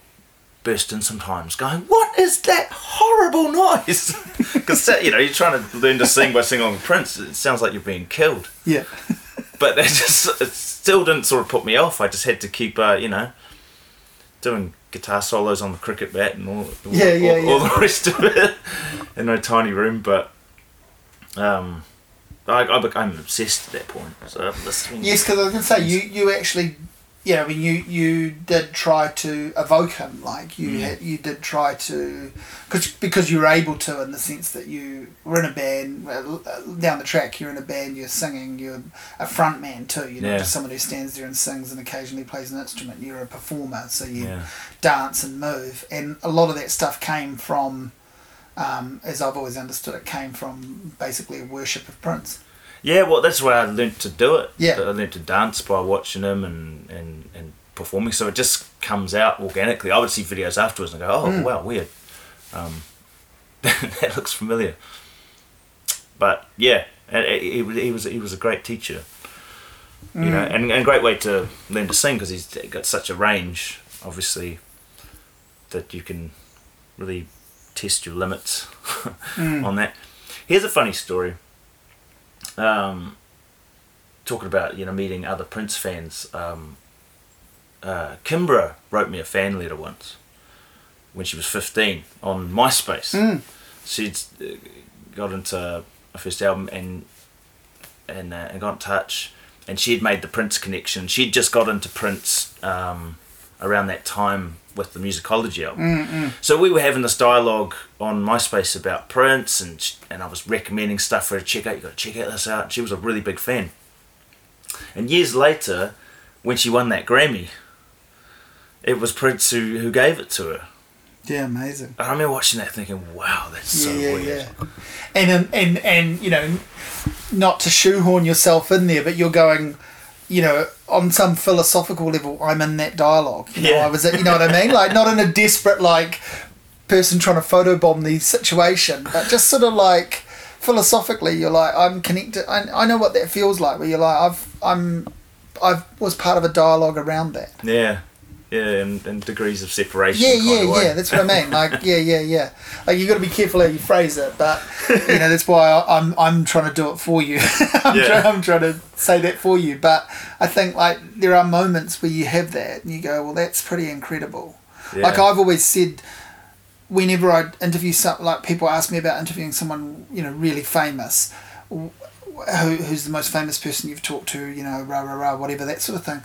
Speaker 2: burst in sometimes going, What is that horrible noise? Because, you know, you're trying to learn to sing by singing on Prince. It sounds like you're being killed.
Speaker 1: Yeah,
Speaker 2: But that just, it still didn't sort of put me off. I just had to keep, uh, you know, doing guitar solos on the cricket bat and all, all,
Speaker 1: Yeah, yeah,
Speaker 2: all, all the rest of it in a tiny room. But um, I, I became obsessed at that point. So
Speaker 1: yes, because I was gonna say you you actually. Yeah, I mean, you you did try to evoke him, like you
Speaker 2: Mm.
Speaker 1: had, you did try to, cause, because you were able to, in the sense that you were in a band uh, down the track. You're in a band, you're singing, you're a front man too. You're
Speaker 2: Yeah.
Speaker 1: not just someone who stands there and sings and occasionally plays an instrument. You're a performer, so you
Speaker 2: Yeah.
Speaker 1: dance and move, and a lot of that stuff came from, um, as I've always understood it, came from basically a worship of Prince.
Speaker 2: Yeah, well, that's where I learned to do it.
Speaker 1: Yeah.
Speaker 2: I learned to dance by watching him and, and, and performing. So it just comes out organically. I would see videos afterwards and go, oh,
Speaker 1: Mm.
Speaker 2: wow, weird. Um, that looks familiar. But yeah, he was he was he was a great teacher. You know, and, and a great way to learn to sing because he's got such a range, obviously, that you can really test your limits on that. Here's a funny story um, talking about you know meeting other Prince fans. Um, uh, Kimbra wrote me a fan letter once when she was fifteen on MySpace.
Speaker 1: Mm.
Speaker 2: She'd uh, got into her first album and and, uh, and got in touch, and she'd made the Prince connection. She'd just got into Prince um, around that time with the Musicology album. So we were having this dialogue on MySpace about Prince, and and I was recommending stuff for her to check out. You got to check out this out. And she was a really big fan. And years later, when she won that Grammy, it was Prince who, who gave it to her.
Speaker 1: Yeah, amazing.
Speaker 2: And I remember watching that, thinking, "Wow, that's so
Speaker 1: yeah,
Speaker 2: weird."
Speaker 1: yeah. And um, and and you know, not to shoehorn yourself in there, but you're going, you know, on some philosophical level, I'm in that dialogue. You know,
Speaker 2: Yeah.
Speaker 1: I was, you know what I mean? Like not in a desperate like person trying to photobomb the situation, but just sort of like philosophically, you're like, I'm connected. I, I know what that feels like. Where you're like, I've I'm I was part of a dialogue around that.
Speaker 2: Yeah, and, and degrees of separation.
Speaker 1: Yeah, yeah, yeah. That's what I mean. Like, yeah, yeah, yeah. Like you got to be careful how you phrase it, but you know that's why I, I'm I'm trying to do it for you. I'm,
Speaker 2: Yeah.
Speaker 1: trying, I'm trying to say that for you. But I think like there are moments where you have that and you go, well, that's pretty incredible.
Speaker 2: Yeah.
Speaker 1: Like I've always said, whenever I interview some, like people ask me about interviewing someone, you know, really famous, who, who's the most famous person you've talked to, you know, rah rah rah, whatever that sort of thing.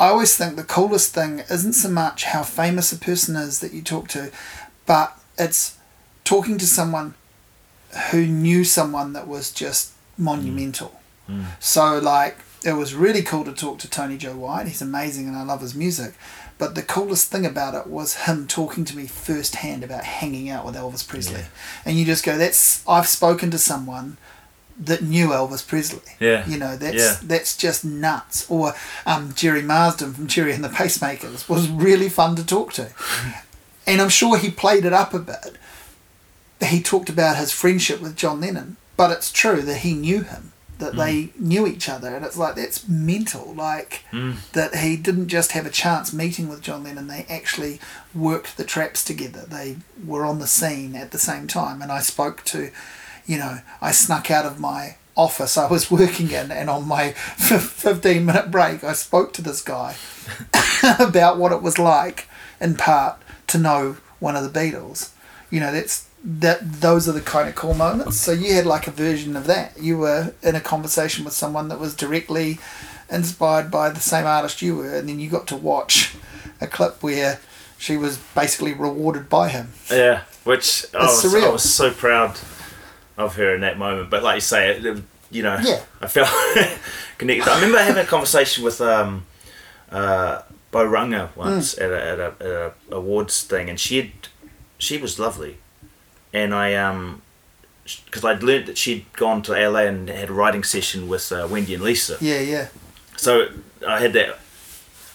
Speaker 1: I always think the coolest thing isn't so much how famous a person is that you talk to, but it's talking to someone who knew someone that was just monumental.
Speaker 2: Mm.
Speaker 1: So like it was really cool to talk to Tony Joe White. He's amazing and I love his music. But the coolest thing about it was him talking to me firsthand about hanging out with Elvis Presley.
Speaker 2: Yeah.
Speaker 1: And you just go, That's I've spoken to someone that knew Elvis Presley.
Speaker 2: Yeah.
Speaker 1: You know, that's
Speaker 2: Yeah.
Speaker 1: that's just nuts. Or um, Gerry Marsden from Gerry and the Pacemakers was really fun to talk to. and I'm sure he played it up a bit. He talked about his friendship with John Lennon, but it's true that he knew him, that they knew each other, and it's like that's mental. Like
Speaker 2: Mm.
Speaker 1: that he didn't just have a chance meeting with John Lennon; they actually worked the traps together. They were on the scene at the same time, and I spoke to, you know, I snuck out of my office I was working in, and on my fifteen minute break, I spoke to this guy about what it was like, in part, to know one of the Beatles. You know, that's that. Those are the kind of cool moments. So you had like a version of that. You were in a conversation with someone that was directly inspired by the same artist you were, and then you got to watch a clip where she was basically rewarded by him.
Speaker 2: Yeah, which I was, I was so proud of her in that moment. But like you say, it, it- you know,
Speaker 1: Yeah.
Speaker 2: I felt connected. I remember having a conversation with um, uh, Boh Runga once
Speaker 1: Hmm.
Speaker 2: at, a, at, a, at a awards thing, and she had, she was lovely, and I um. Because I'd learnt that she'd gone to LA and had a writing session with uh, Wendy and Lisa.
Speaker 1: Yeah, yeah,
Speaker 2: So I had that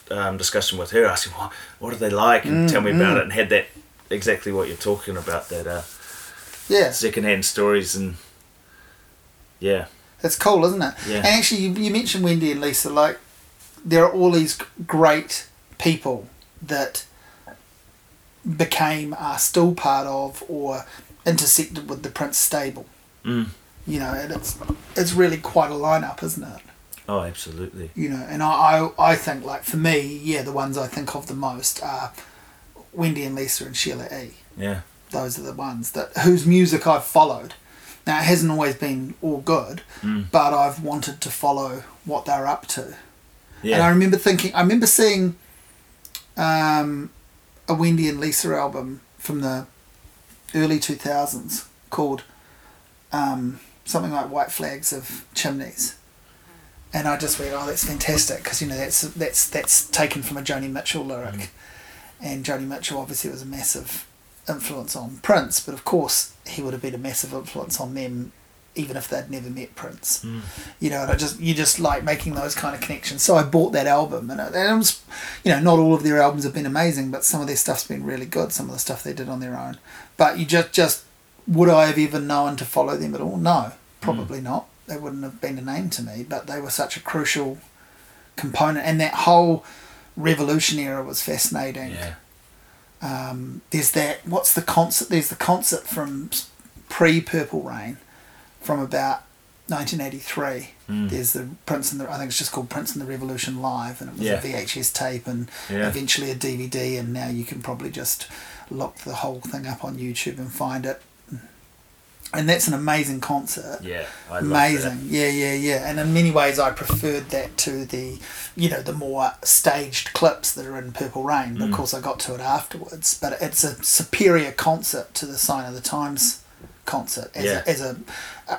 Speaker 2: um, discussion with her, asking what what are they like, and tell me about it, and had that exactly what you're talking about that uh,
Speaker 1: yeah.
Speaker 2: secondhand stories and yeah,
Speaker 1: It's cool, isn't it?
Speaker 2: Yeah.
Speaker 1: And actually, you, you mentioned Wendy and Lisa. Like, there are all these great people that became, are still part of, or intersected with the Prince stable.
Speaker 2: mm.
Speaker 1: You know, and it's it's really quite a lineup, isn't it?
Speaker 2: oh absolutely,
Speaker 1: You know, and I, I I think like for me, yeah, the ones I think of the most are Wendy and Lisa and Sheila E.
Speaker 2: yeah,
Speaker 1: those are the ones that whose music I've followed. Now it hasn't always been all good,
Speaker 2: Mm.
Speaker 1: but I've wanted to follow what they're up to.
Speaker 2: yeah,
Speaker 1: And I remember thinking, I remember seeing um, a Wendy and Lisa album from the early two thousands called um, something like White Flags of Chimneys. And I just went, oh, that's fantastic because you know that's that's that's taken from a Joni Mitchell lyric, and Joni Mitchell obviously was a massive influence on Prince, but of course he would have been a massive influence on them, even if they'd never met Prince.
Speaker 2: Mm.
Speaker 1: You know, and I just you just like making those kind of connections. So I bought that album, and it, and it was, you know, not all of their albums have been amazing, but some of their stuff's been really good. Some of the stuff they did on their own, but you just just would I have even known to follow them at all? No, probably not. They wouldn't have been a name to me, but they were such a crucial component, and that whole revolution era was fascinating.
Speaker 2: yeah,
Speaker 1: Um, there's that. What's the concert? There's the concert from pre Purple Rain, from about 1983.
Speaker 2: Mm.
Speaker 1: There's the Prince and the. I think it's just called Prince and the Revolution live, and it was
Speaker 2: Yeah.
Speaker 1: a VHS tape and
Speaker 2: Yeah.
Speaker 1: eventually a DVD, and now you can probably just look the whole thing up on YouTube and find it. And that's an amazing concert.
Speaker 2: Yeah, I
Speaker 1: amazing. yeah yeah yeah. And in many ways i preferred that to the you know the more staged clips that are in purple rain but of
Speaker 2: Mm.
Speaker 1: course i got to it afterwards. But it's a superior concert to the Sign o' the Times concert as
Speaker 2: Yeah.
Speaker 1: a, as a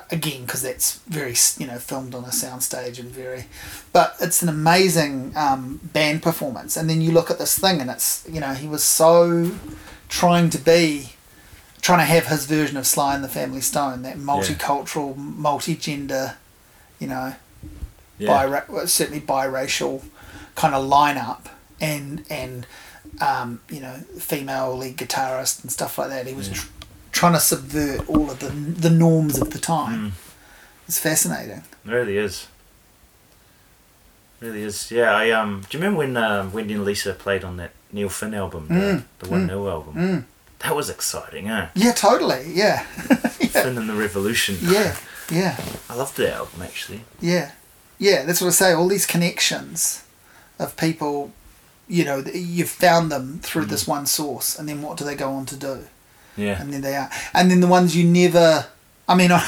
Speaker 1: again because that's very you know filmed on a soundstage and very but it's an amazing um, band performance. And then you look at this thing and it's you know he was so trying to be trying to have his version of Sly and the Family Stone, that multicultural, multi-gender, you know.
Speaker 2: Yeah,
Speaker 1: well, certainly biracial kind of lineup, and and um, you know, female lead guitarist and stuff like that. He was
Speaker 2: Yeah.
Speaker 1: tr- trying to subvert all of the the norms of the time.
Speaker 2: Mm.
Speaker 1: It's fascinating.
Speaker 2: it really is. Really is. Yeah, I um. Do you remember when um, Wendy and Lisa played on that Neil Finn album,
Speaker 1: Mm,
Speaker 2: the, the One Nil album?
Speaker 1: Mm.
Speaker 2: That was exciting, eh?
Speaker 1: Yeah, totally. Yeah,
Speaker 2: Finn and the Revolution.
Speaker 1: yeah, yeah.
Speaker 2: I loved that album actually.
Speaker 1: Yeah, yeah. That's what I say. All these connections of people, you know, you've found them through this one source, and then what do they go on to do?
Speaker 2: Yeah.
Speaker 1: And then they are, and then the ones you never. I mean, I,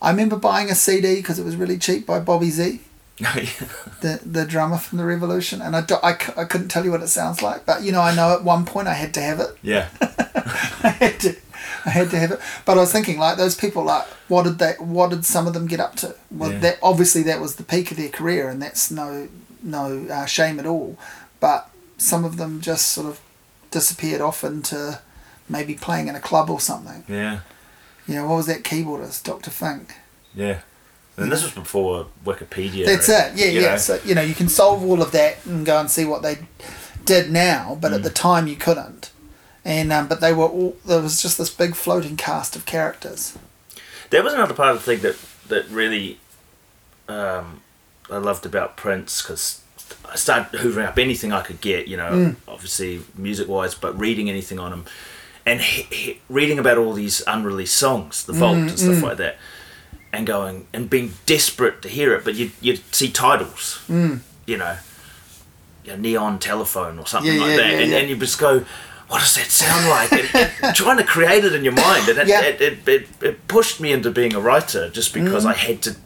Speaker 1: I remember buying a CD because it was really cheap by Bobby Z,
Speaker 2: yeah.
Speaker 1: The the drummer from the Revolution, and I, do, I, I couldn't tell you what it sounds like, but you know, I know at one point I had to have it.
Speaker 2: yeah.
Speaker 1: I had to, I had to have it. But I was thinking, like those people, like what did they? What did some of them get up to? Well,
Speaker 2: Yeah.
Speaker 1: that obviously that was the peak of their career, and that's no no uh, shame at all. But some of them just sort of disappeared off into maybe playing in a club or something.
Speaker 2: Yeah,
Speaker 1: You know, what was that keyboardist, Doctor Fink?
Speaker 2: yeah. And this was before Wikipedia.
Speaker 1: That's
Speaker 2: and,
Speaker 1: it. Yeah, yeah.
Speaker 2: know.
Speaker 1: So you know, you can solve all of that and go and see what they did now, but
Speaker 2: Mm.
Speaker 1: at the time you couldn't. And um, but they were all there was just this big floating cast of characters.
Speaker 2: That was another part of the thing that that really um, I loved about Prince because I started hoovering up anything I could get, you know,
Speaker 1: Mm.
Speaker 2: obviously music wise, but reading anything on him and he, he, reading about all these unreleased songs, the Vault and
Speaker 1: Mm,
Speaker 2: stuff like that, and going and being desperate to hear it, but you you'd see titles, you know, you know, neon telephone or something
Speaker 1: Mm. Yeah,
Speaker 2: like
Speaker 1: yeah,
Speaker 2: that,
Speaker 1: yeah,
Speaker 2: and, you just go. What does that sound like? And, trying to create it in your mind, and it, it, it, it, it pushed me into being a writer just because
Speaker 1: Mm.
Speaker 2: I had to,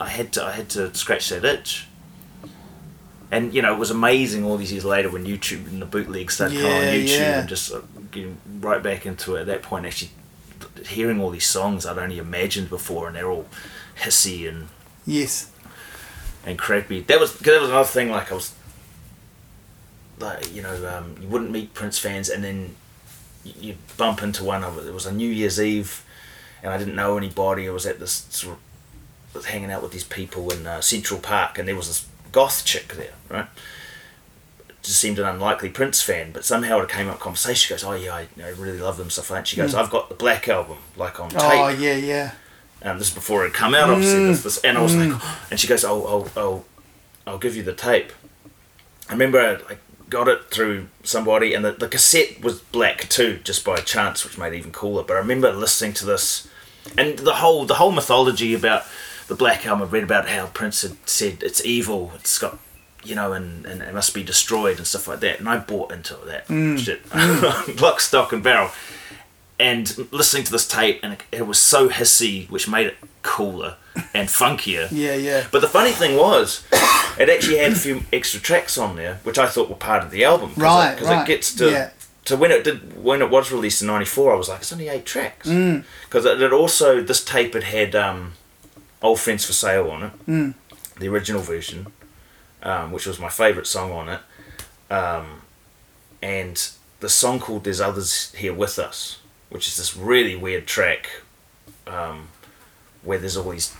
Speaker 2: I had to, I had to scratch that itch. And you know, it was amazing all these years later when YouTube and the bootlegs started coming on YouTube and just uh, getting right back into it. At that point, actually hearing all these songs I'd only imagined before, and they're all hissy and
Speaker 1: Yes.
Speaker 2: and crappy. That was 'cause that was another thing. Like I was, like you know, um, you wouldn't meet Prince fans, and then you, you bump into one of it. It was a New Year's Eve, and I didn't know anybody. I was at this sort of was hanging out with these people in uh, Central Park, and there was this goth chick there, right? Just seemed an unlikely Prince fan, but somehow it came up conversation. She goes, "Oh yeah, I, I really love them stuff like that." She goes, hmm. "I've got the Black album, like on oh, tape."
Speaker 1: Oh yeah, yeah.
Speaker 2: um, this is before it come out, obviously. Hmm. This, this, and I was like, hmm. and she goes, "Oh, oh, oh, I'll give you the tape." I remember I, I got it through somebody, and the, the cassette was black too, just by chance, which made it even cooler. But I remember listening to this, and the whole the whole mythology about the Black Album. I read about how Prince had said it's evil. It's got you know, and, and it must be destroyed and stuff like that. And I bought into that shit, lock, stock, and barrel and listening to this tape and it, it was so hissy which made it cooler and funkier
Speaker 1: Yeah, yeah.
Speaker 2: but the funny thing was it actually had a few extra tracks on there which i thought were part of the album Cause
Speaker 1: Right,
Speaker 2: it, 'cause
Speaker 1: right.
Speaker 2: it gets to
Speaker 1: Yeah.
Speaker 2: to when it did when it was released in 94 i was like it's only eight tracks
Speaker 1: Mm.
Speaker 2: because it, it also this tape had had um, old friends for sale on it
Speaker 1: Mm.
Speaker 2: the original version um, which was my favorite song on it um, and the song called "There's Others Here with Us," which is this really weird track um, where there's all these.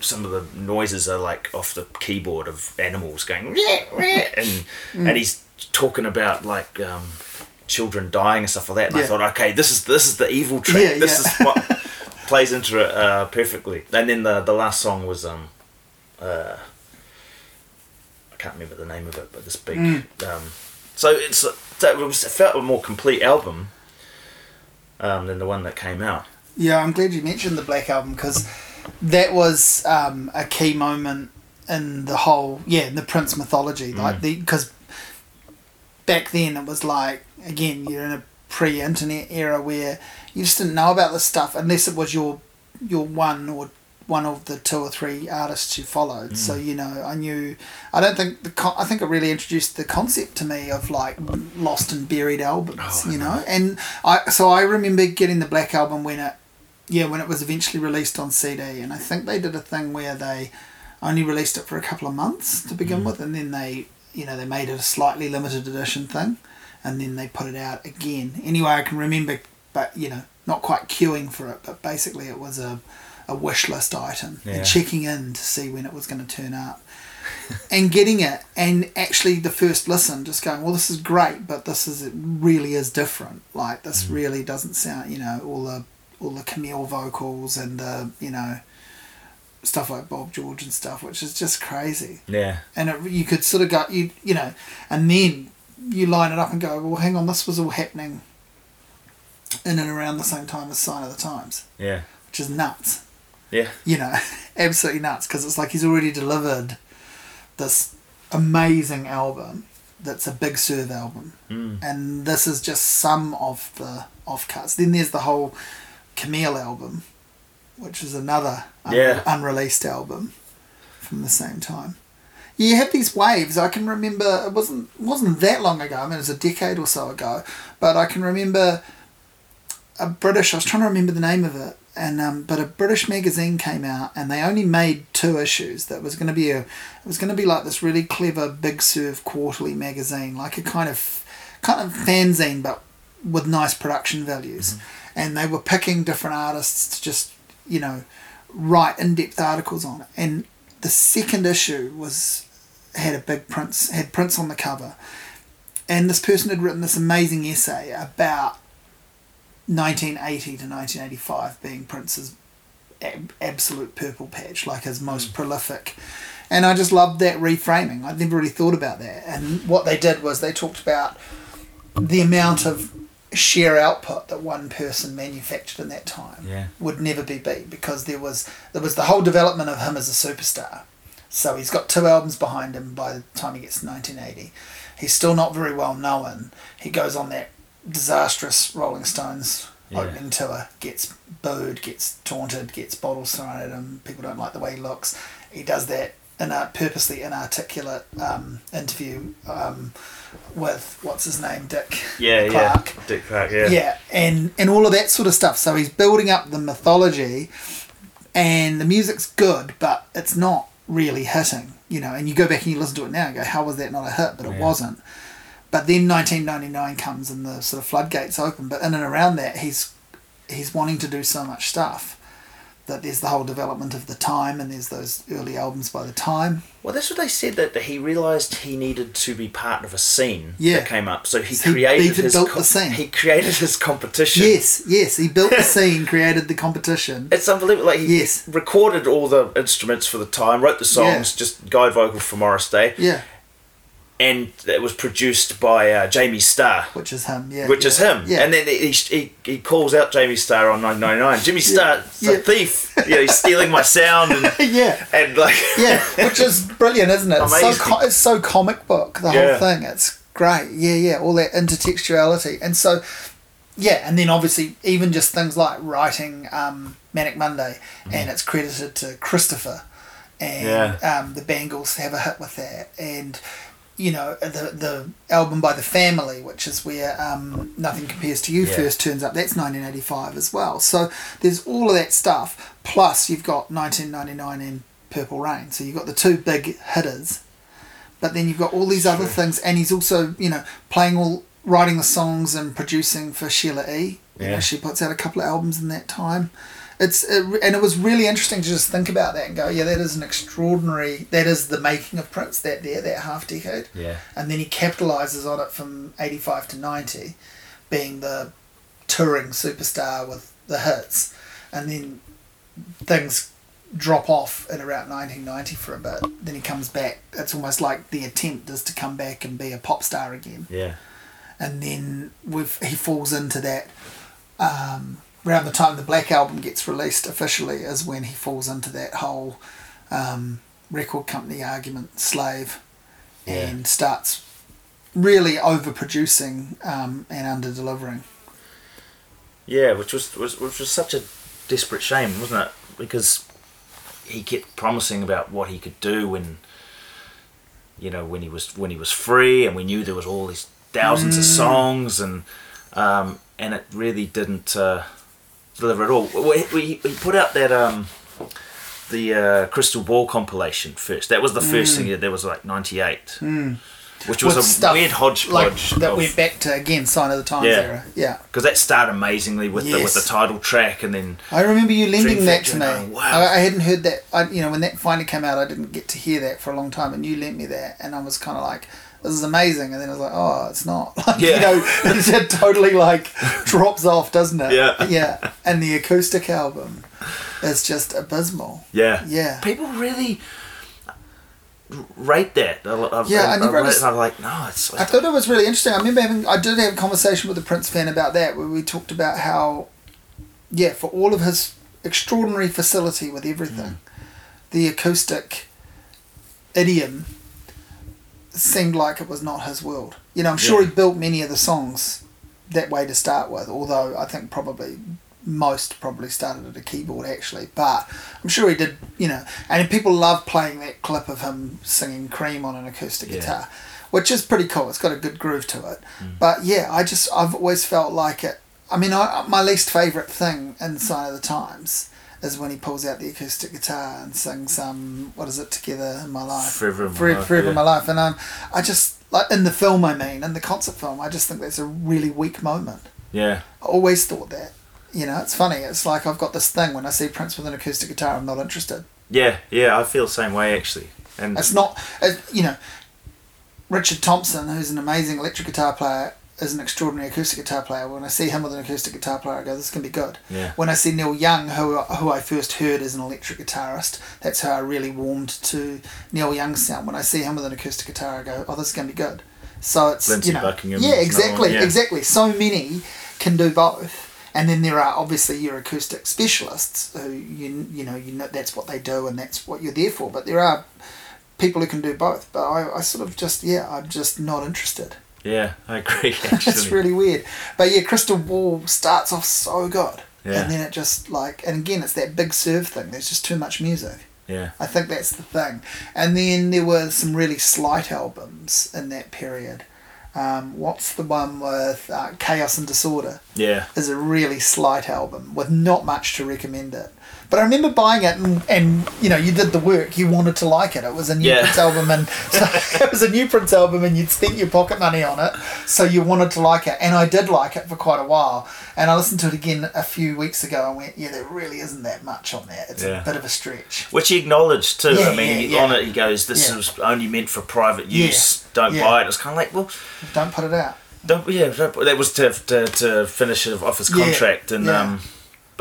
Speaker 2: Some of the noises are like off the keyboard of animals going, "Reh, reh," and and he's talking about like um, children dying and stuff like that. And I thought, okay, this is this is the evil track.
Speaker 1: Yeah,
Speaker 2: this
Speaker 1: yeah.
Speaker 2: is what plays into it uh, perfectly. And then the the last song was um, uh, can't remember the name of it, but this big.
Speaker 1: Mm.
Speaker 2: Um, so it's that was it felt a more complete album um, than the one that came out.
Speaker 1: Yeah, I'm glad you mentioned the Black Album because that was um, a key moment in the whole yeah in the Prince mythology. Like the because back then it was like again you're in a pre-internet era where you just didn't know about this stuff unless it was your your one or one of the two or three artists you followed. Hmm. So you know, I knew. I don't think the con- I think it really introduced the concept to me of like lost and buried albums.
Speaker 2: Oh,
Speaker 1: you know, and I so I remember getting the Black Album when it yeah when it was eventually released on CD, and I think they did a thing where they only released it for a couple of months to begin hmm. with, and then they you know they made it a slightly limited edition thing, and then they put it out again. Anyway, I can remember, but you know, not quite queuing for it, but basically it was a a wish list item
Speaker 2: Yeah.
Speaker 1: and checking in to see when it was going to turn up and getting it and actually the first listen just going well this is great but this is it really is different. Like this mm. really doesn't sound you know all the all the Camille vocals and the you know stuff like Bob George and stuff which is just crazy.
Speaker 2: Yeah,
Speaker 1: and it, you could sort of go you you know and then you line it up and go well hang on this was all happening in and around the same time as Sign o' the Times.
Speaker 2: Yeah,
Speaker 1: which is nuts
Speaker 2: yeah,
Speaker 1: you know, absolutely nuts because it's like he's already delivered this amazing album that's a big serve album,
Speaker 2: mm.
Speaker 1: and this is just some of the offcuts. Then there's the whole Camille album, which is another un-
Speaker 2: Yeah.
Speaker 1: unreleased album from the same time. You have these waves. I can remember it wasn't wasn't that long ago. I mean, it was a decade or so ago, but I can remember a British. I was trying to remember the name of it, and um, but a British magazine came out, and they only made two issues. That was going to be a, it was going to be like this really clever Big Surf quarterly magazine, like a kind of, kind of fanzine, but with nice production values. And they were picking different artists to just, you know, write in-depth articles on it. And the second issue was had a big Prince had Prince on the cover, and this person had written this amazing essay about 1980 to 1985 being Prince's ab- absolute purple patch, like his most mm. prolific. And I just loved that reframing. I'd never really thought about that. And what they did was they talked about the amount of sheer output that one person manufactured in that time
Speaker 2: Yeah.
Speaker 1: would never be beat because there was there was the whole development of him as a superstar. So he's got two albums behind him by the time he gets to 1980. He's still not very well known. He goes on that disastrous Rolling Stones
Speaker 2: Yeah.
Speaker 1: opening tour, gets booed, gets taunted, gets bottles thrown at him. People don't like the way he looks. He does that in a purposely inarticulate um, interview um, with what's his name, Dick
Speaker 2: Yeah,
Speaker 1: Clark.
Speaker 2: yeah. Dick Clark, yeah.
Speaker 1: Yeah, and and all of that sort of stuff. So he's building up the mythology, and the music's good, but it's not really hitting. You know, and you go back and you listen to it now and go, how was that not a hit? But it wasn't. But then 1999 comes and the sort of floodgates open. But in and around that, he's he's wanting to do so much stuff that there's the whole development of the time, and there's those early albums by the time.
Speaker 2: Well, that's what they said that, that he realised he needed to be part of a scene
Speaker 1: Yeah.
Speaker 2: that came up. So he
Speaker 1: So he
Speaker 2: created
Speaker 1: and
Speaker 2: his
Speaker 1: built the scene.
Speaker 2: he created his competition.
Speaker 1: Yes, yes, he built the scene, created the competition.
Speaker 2: It's unbelievable. Like he
Speaker 1: Yes.
Speaker 2: recorded all the instruments for the time, wrote the songs,
Speaker 1: Yeah.
Speaker 2: just guide vocal for Morris Day,
Speaker 1: Yeah,
Speaker 2: and it was produced by uh, Jamie Starr.
Speaker 1: which is him. Yeah,
Speaker 2: which
Speaker 1: yeah.
Speaker 2: is him.
Speaker 1: Yeah,
Speaker 2: And then he, he, he calls out Jamie Starr on 999. Jimmy Starr's
Speaker 1: Yeah.
Speaker 2: a thief. You know, he's stealing my sound and,
Speaker 1: yeah.
Speaker 2: and like
Speaker 1: yeah, which is brilliant, isn't it? It's so,
Speaker 2: Amazing.
Speaker 1: it's so comic book, the
Speaker 2: Yeah.
Speaker 1: whole thing. It's great. Yeah, yeah, all that intertextuality. And so, yeah, and then obviously, even just things like writing um, Manic Monday, and it's credited to Christopher, and
Speaker 2: Mm. Yeah.
Speaker 1: um, the Bangles have a hit with that. And, you know, the, the album by The Family, which is where um, Nothing Compares to You
Speaker 2: Yeah.
Speaker 1: first turns up, that's 1985 as well. So there's all of that stuff, plus you've got 1999 and Purple Rain. So you've got the two big hitters, but then you've got all these other things, and he's also, you know, playing all, writing the songs and producing for Sheila E. You know,
Speaker 2: Yeah.
Speaker 1: she puts out a couple of albums in that time. It's it, and it was really interesting to just think about that and go, yeah, that is an extraordinary. That is the making of Prince. That there, that half decade.
Speaker 2: Yeah,
Speaker 1: and then he capitalizes on it from 85 to 90 being the touring superstar with the hits. And then things drop off at around 1990 for a bit. Then he comes back. It's almost like the attempt is to come back and be a pop star again.
Speaker 2: Yeah,
Speaker 1: and then with he falls into that um, around the time the Black Album gets released officially is when he falls into that whole um, record company argument slave
Speaker 2: Yeah.
Speaker 1: and starts really overproducing um, and under delivering.
Speaker 2: yeah. Which was, was which was such a desperate shame, wasn't it? Because he kept promising about what he could do when you know when he was when he was free, and we knew there was all these thousands of songs, and um, and it really didn't uh, deliver at all. We, we, he put out that um, the uh, Crystal Ball compilation first. That was the first thing. that There was like ninety eight, which was
Speaker 1: With
Speaker 2: a
Speaker 1: stuff
Speaker 2: weird hodgepodge
Speaker 1: like that
Speaker 2: of-
Speaker 1: went back to again Sign o' the Times
Speaker 2: Yeah.
Speaker 1: era. Yeah.
Speaker 2: because that started amazingly with the with the title track, and then
Speaker 1: I remember you lending that to me.
Speaker 2: wow.
Speaker 1: I, I hadn't heard that. I, you know, when that finally came out, I didn't get to hear that for a long time, and you lent me that, and I was kind of like, "This is amazing," and then I was like, "Oh, it's not." Like, You
Speaker 2: Yeah.
Speaker 1: know, it just totally like drops off, doesn't it?
Speaker 2: Yeah.
Speaker 1: Yeah. And the acoustic album is just abysmal.
Speaker 2: yeah,
Speaker 1: Yeah.
Speaker 2: people really rate that. I, I,
Speaker 1: Yeah, I
Speaker 2: I,
Speaker 1: never
Speaker 2: I,
Speaker 1: underst-
Speaker 2: I'm like, no, it's
Speaker 1: I thought it was really interesting. I remember having, I did have a conversation with a Prince fan about that, where we talked about how, yeah, for all of his extraordinary facility with everything, mm. the acoustic idiom seemed like it was not his world. You know, I'm sure
Speaker 2: Yeah.
Speaker 1: he built many of the songs that way to start with, although I think probably most probably started at a keyboard actually, but I'm sure he did, you know, and people love playing that clip of him singing Cream on an acoustic
Speaker 2: Yeah.
Speaker 1: guitar, which is pretty cool. It's got a good groove to it.
Speaker 2: Mm.
Speaker 1: But yeah, I just, I've always felt like it, I mean, I, my least favourite thing in Sign o' the Times is when he pulls out the acoustic guitar and sings um what is it together in my life
Speaker 2: Forever in My
Speaker 1: Forever,
Speaker 2: Life,
Speaker 1: Forever in
Speaker 2: yeah.
Speaker 1: my life and um I just like in the film I mean in the concert film I just think that's a really weak moment
Speaker 2: Yeah.
Speaker 1: I always thought that you know it's funny it's like I've got this thing when I see Prince with an acoustic guitar I'm not interested
Speaker 2: Yeah, yeah, I feel the same way actually. And
Speaker 1: it's not it, you know Richard Thompson who's an amazing electric guitar player is an extraordinary acoustic guitar player when I see him with an acoustic guitar player I go this can be good
Speaker 2: yeah,
Speaker 1: when I see Neil Young, who who I first heard as an electric guitarist, that's how I really warmed to Neil Young's sound. When I see him with an acoustic guitar, I go, "Oh, this is gonna be good." So it's
Speaker 2: Lindsey
Speaker 1: you know,
Speaker 2: Buckingham
Speaker 1: yeah, exactly,
Speaker 2: one, yeah.
Speaker 1: exactly. So many can do both, and then there are obviously your acoustic specialists who you you know you know that's what they do and that's what you're there for. But there are people who can do both. But I, I sort of just yeah, I'm just not interested.
Speaker 2: Yeah, I agree. Actually,
Speaker 1: it's really weird. But yeah, Crystal Ball starts off so good.
Speaker 2: Yeah.
Speaker 1: And then it just like, and again, it's that big serve thing. There's just too much music.
Speaker 2: yeah,
Speaker 1: I think that's the thing. And then there were some really slight albums in that period. Um, what's the one with uh, Chaos and Disorder?
Speaker 2: yeah,
Speaker 1: Is a really slight album with not much to recommend it. But I remember buying it, and, and you know, you did the work. You wanted to like it. It was a new
Speaker 2: Yeah.
Speaker 1: Prince album, and so it was a new Prince album, and you'd spent your pocket money on it, so you wanted to like it. And I did like it for quite a while. And I listened to it again a few weeks ago, and went, "Yeah, there really isn't that much on there. It's
Speaker 2: Yeah.
Speaker 1: a bit of a stretch."
Speaker 2: which he acknowledged too.
Speaker 1: Yeah,
Speaker 2: I mean,
Speaker 1: yeah,
Speaker 2: on it he goes, "This was only meant for private use. Don't buy it." It's kind of like, well,
Speaker 1: Don't put it out.
Speaker 2: don't, yeah, that was to, to to finish off his contract, and
Speaker 1: yeah.
Speaker 2: um,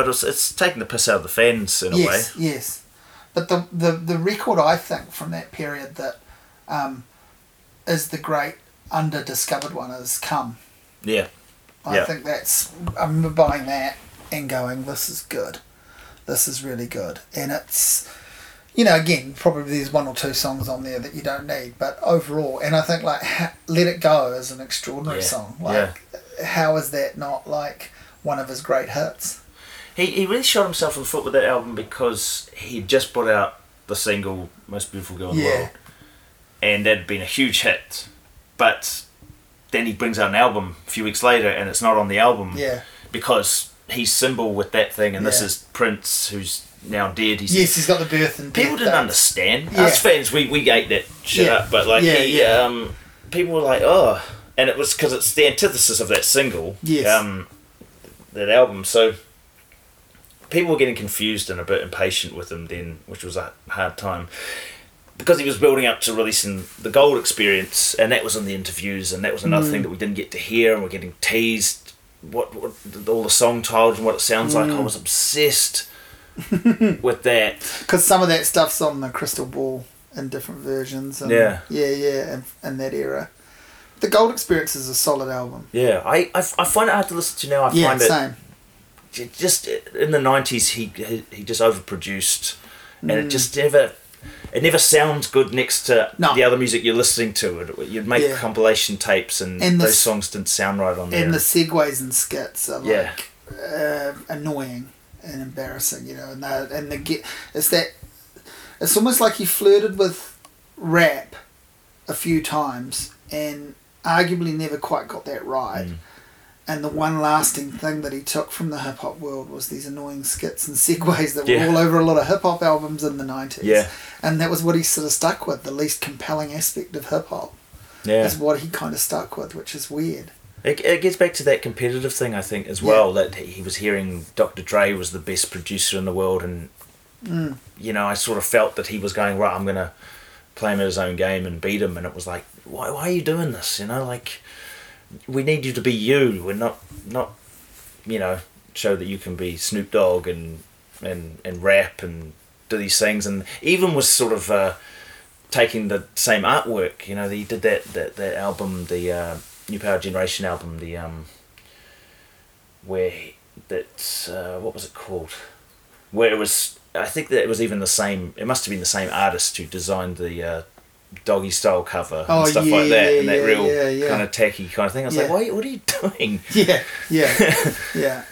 Speaker 2: but it's it's taking the piss out of the fans in a way.
Speaker 1: yes. But the, the the record I think from that period that um, is the great under-discovered one is "Come."
Speaker 2: Yeah,
Speaker 1: I
Speaker 2: Yeah.
Speaker 1: think that's. I remember buying that and going, "This is good. This is really good." And it's, you know, again, probably there's one or two songs on there that you don't need, but overall, and I think like "Let It Go" is an extraordinary
Speaker 2: Yeah,
Speaker 1: song. Like, how is that not like one of his great hits?
Speaker 2: He he really shot himself in the foot with that album because he'd just put out the single "Most Beautiful Girl in the World," and that had been a huge hit, but then he brings out an album a few weeks later, and it's not on the album.
Speaker 1: Yeah.
Speaker 2: because he's symbol with that thing, and this is Prince, who's now dead. He's
Speaker 1: Yes, he's got the birth and
Speaker 2: people didn't understand.
Speaker 1: Yeah.
Speaker 2: Us fans, we we ate that shit
Speaker 1: Yeah.
Speaker 2: up, but like
Speaker 1: Yeah,
Speaker 2: he,
Speaker 1: yeah.
Speaker 2: um, people were like, oh, and it was because it's the antithesis of that single.
Speaker 1: Yes.
Speaker 2: Um, that album, so. People were getting confused and a bit impatient with him then, which was a hard time because he was building up to releasing the Gold Experience, and that was in the interviews, and that was another
Speaker 1: Mm.
Speaker 2: thing that we didn't get to hear, and we're getting teased what, what all the song titles and what it sounds like. I
Speaker 1: Mm.
Speaker 2: was obsessed with that.
Speaker 1: because some of that stuff's on the crystal ball in different versions. And
Speaker 2: Yeah.
Speaker 1: yeah, yeah, in, in that era. The Gold Experience is a solid album.
Speaker 2: Yeah, I, I, I find it hard to listen to now. I
Speaker 1: yeah,
Speaker 2: find it
Speaker 1: same.
Speaker 2: Just in the nineties he, he just overproduced, and it
Speaker 1: Mm.
Speaker 2: just never. It never sounds good next to
Speaker 1: No.
Speaker 2: the other music you're listening to. It- You'd make
Speaker 1: Yeah.
Speaker 2: compilation tapes, and,
Speaker 1: And the
Speaker 2: those songs didn't sound right on there.
Speaker 1: And the segues and skits are
Speaker 2: Yeah.
Speaker 1: like uh, annoying and embarrassing, you know. And the and the get it's that it's almost like he flirted with rap a few times and arguably never quite got that right.
Speaker 2: Mm.
Speaker 1: And the one lasting thing that he took from the hip hop world was these annoying skits and segues that were all over a lot of hip hop albums in the nineties.
Speaker 2: Yeah.
Speaker 1: And that was what he sort of stuck with. The least compelling aspect of hip hop
Speaker 2: yeah.
Speaker 1: is what he kind of stuck with, which is weird.
Speaker 2: It, it gets back to that competitive thing, I think, as well. That he was hearing Dr. Dre was the best producer in the world, and
Speaker 1: Mm.
Speaker 2: you know, I sort of felt that he was going right. I'm gonna play him at his own game and beat him, and it was like, why, why are you doing this? You know, like we need you to be you. We're not not, you know, show that you can be Snoop Dogg and and and rap and do these things, and even was sort of. Uh, taking the same artwork. You know, he did that that, that album, the uh, New Power Generation album, the um, where he- that uh, what was it called? Where it was, I think that it was even the same. It must have been the same artist who designed the uh, doggy style cover
Speaker 1: Oh,
Speaker 2: and stuff
Speaker 1: yeah,
Speaker 2: like that, and that
Speaker 1: yeah,
Speaker 2: real
Speaker 1: yeah, yeah.
Speaker 2: kind of tacky kind of thing. I was like,
Speaker 1: Yeah.
Speaker 2: why, what are you doing?
Speaker 1: Yeah, yeah, yeah.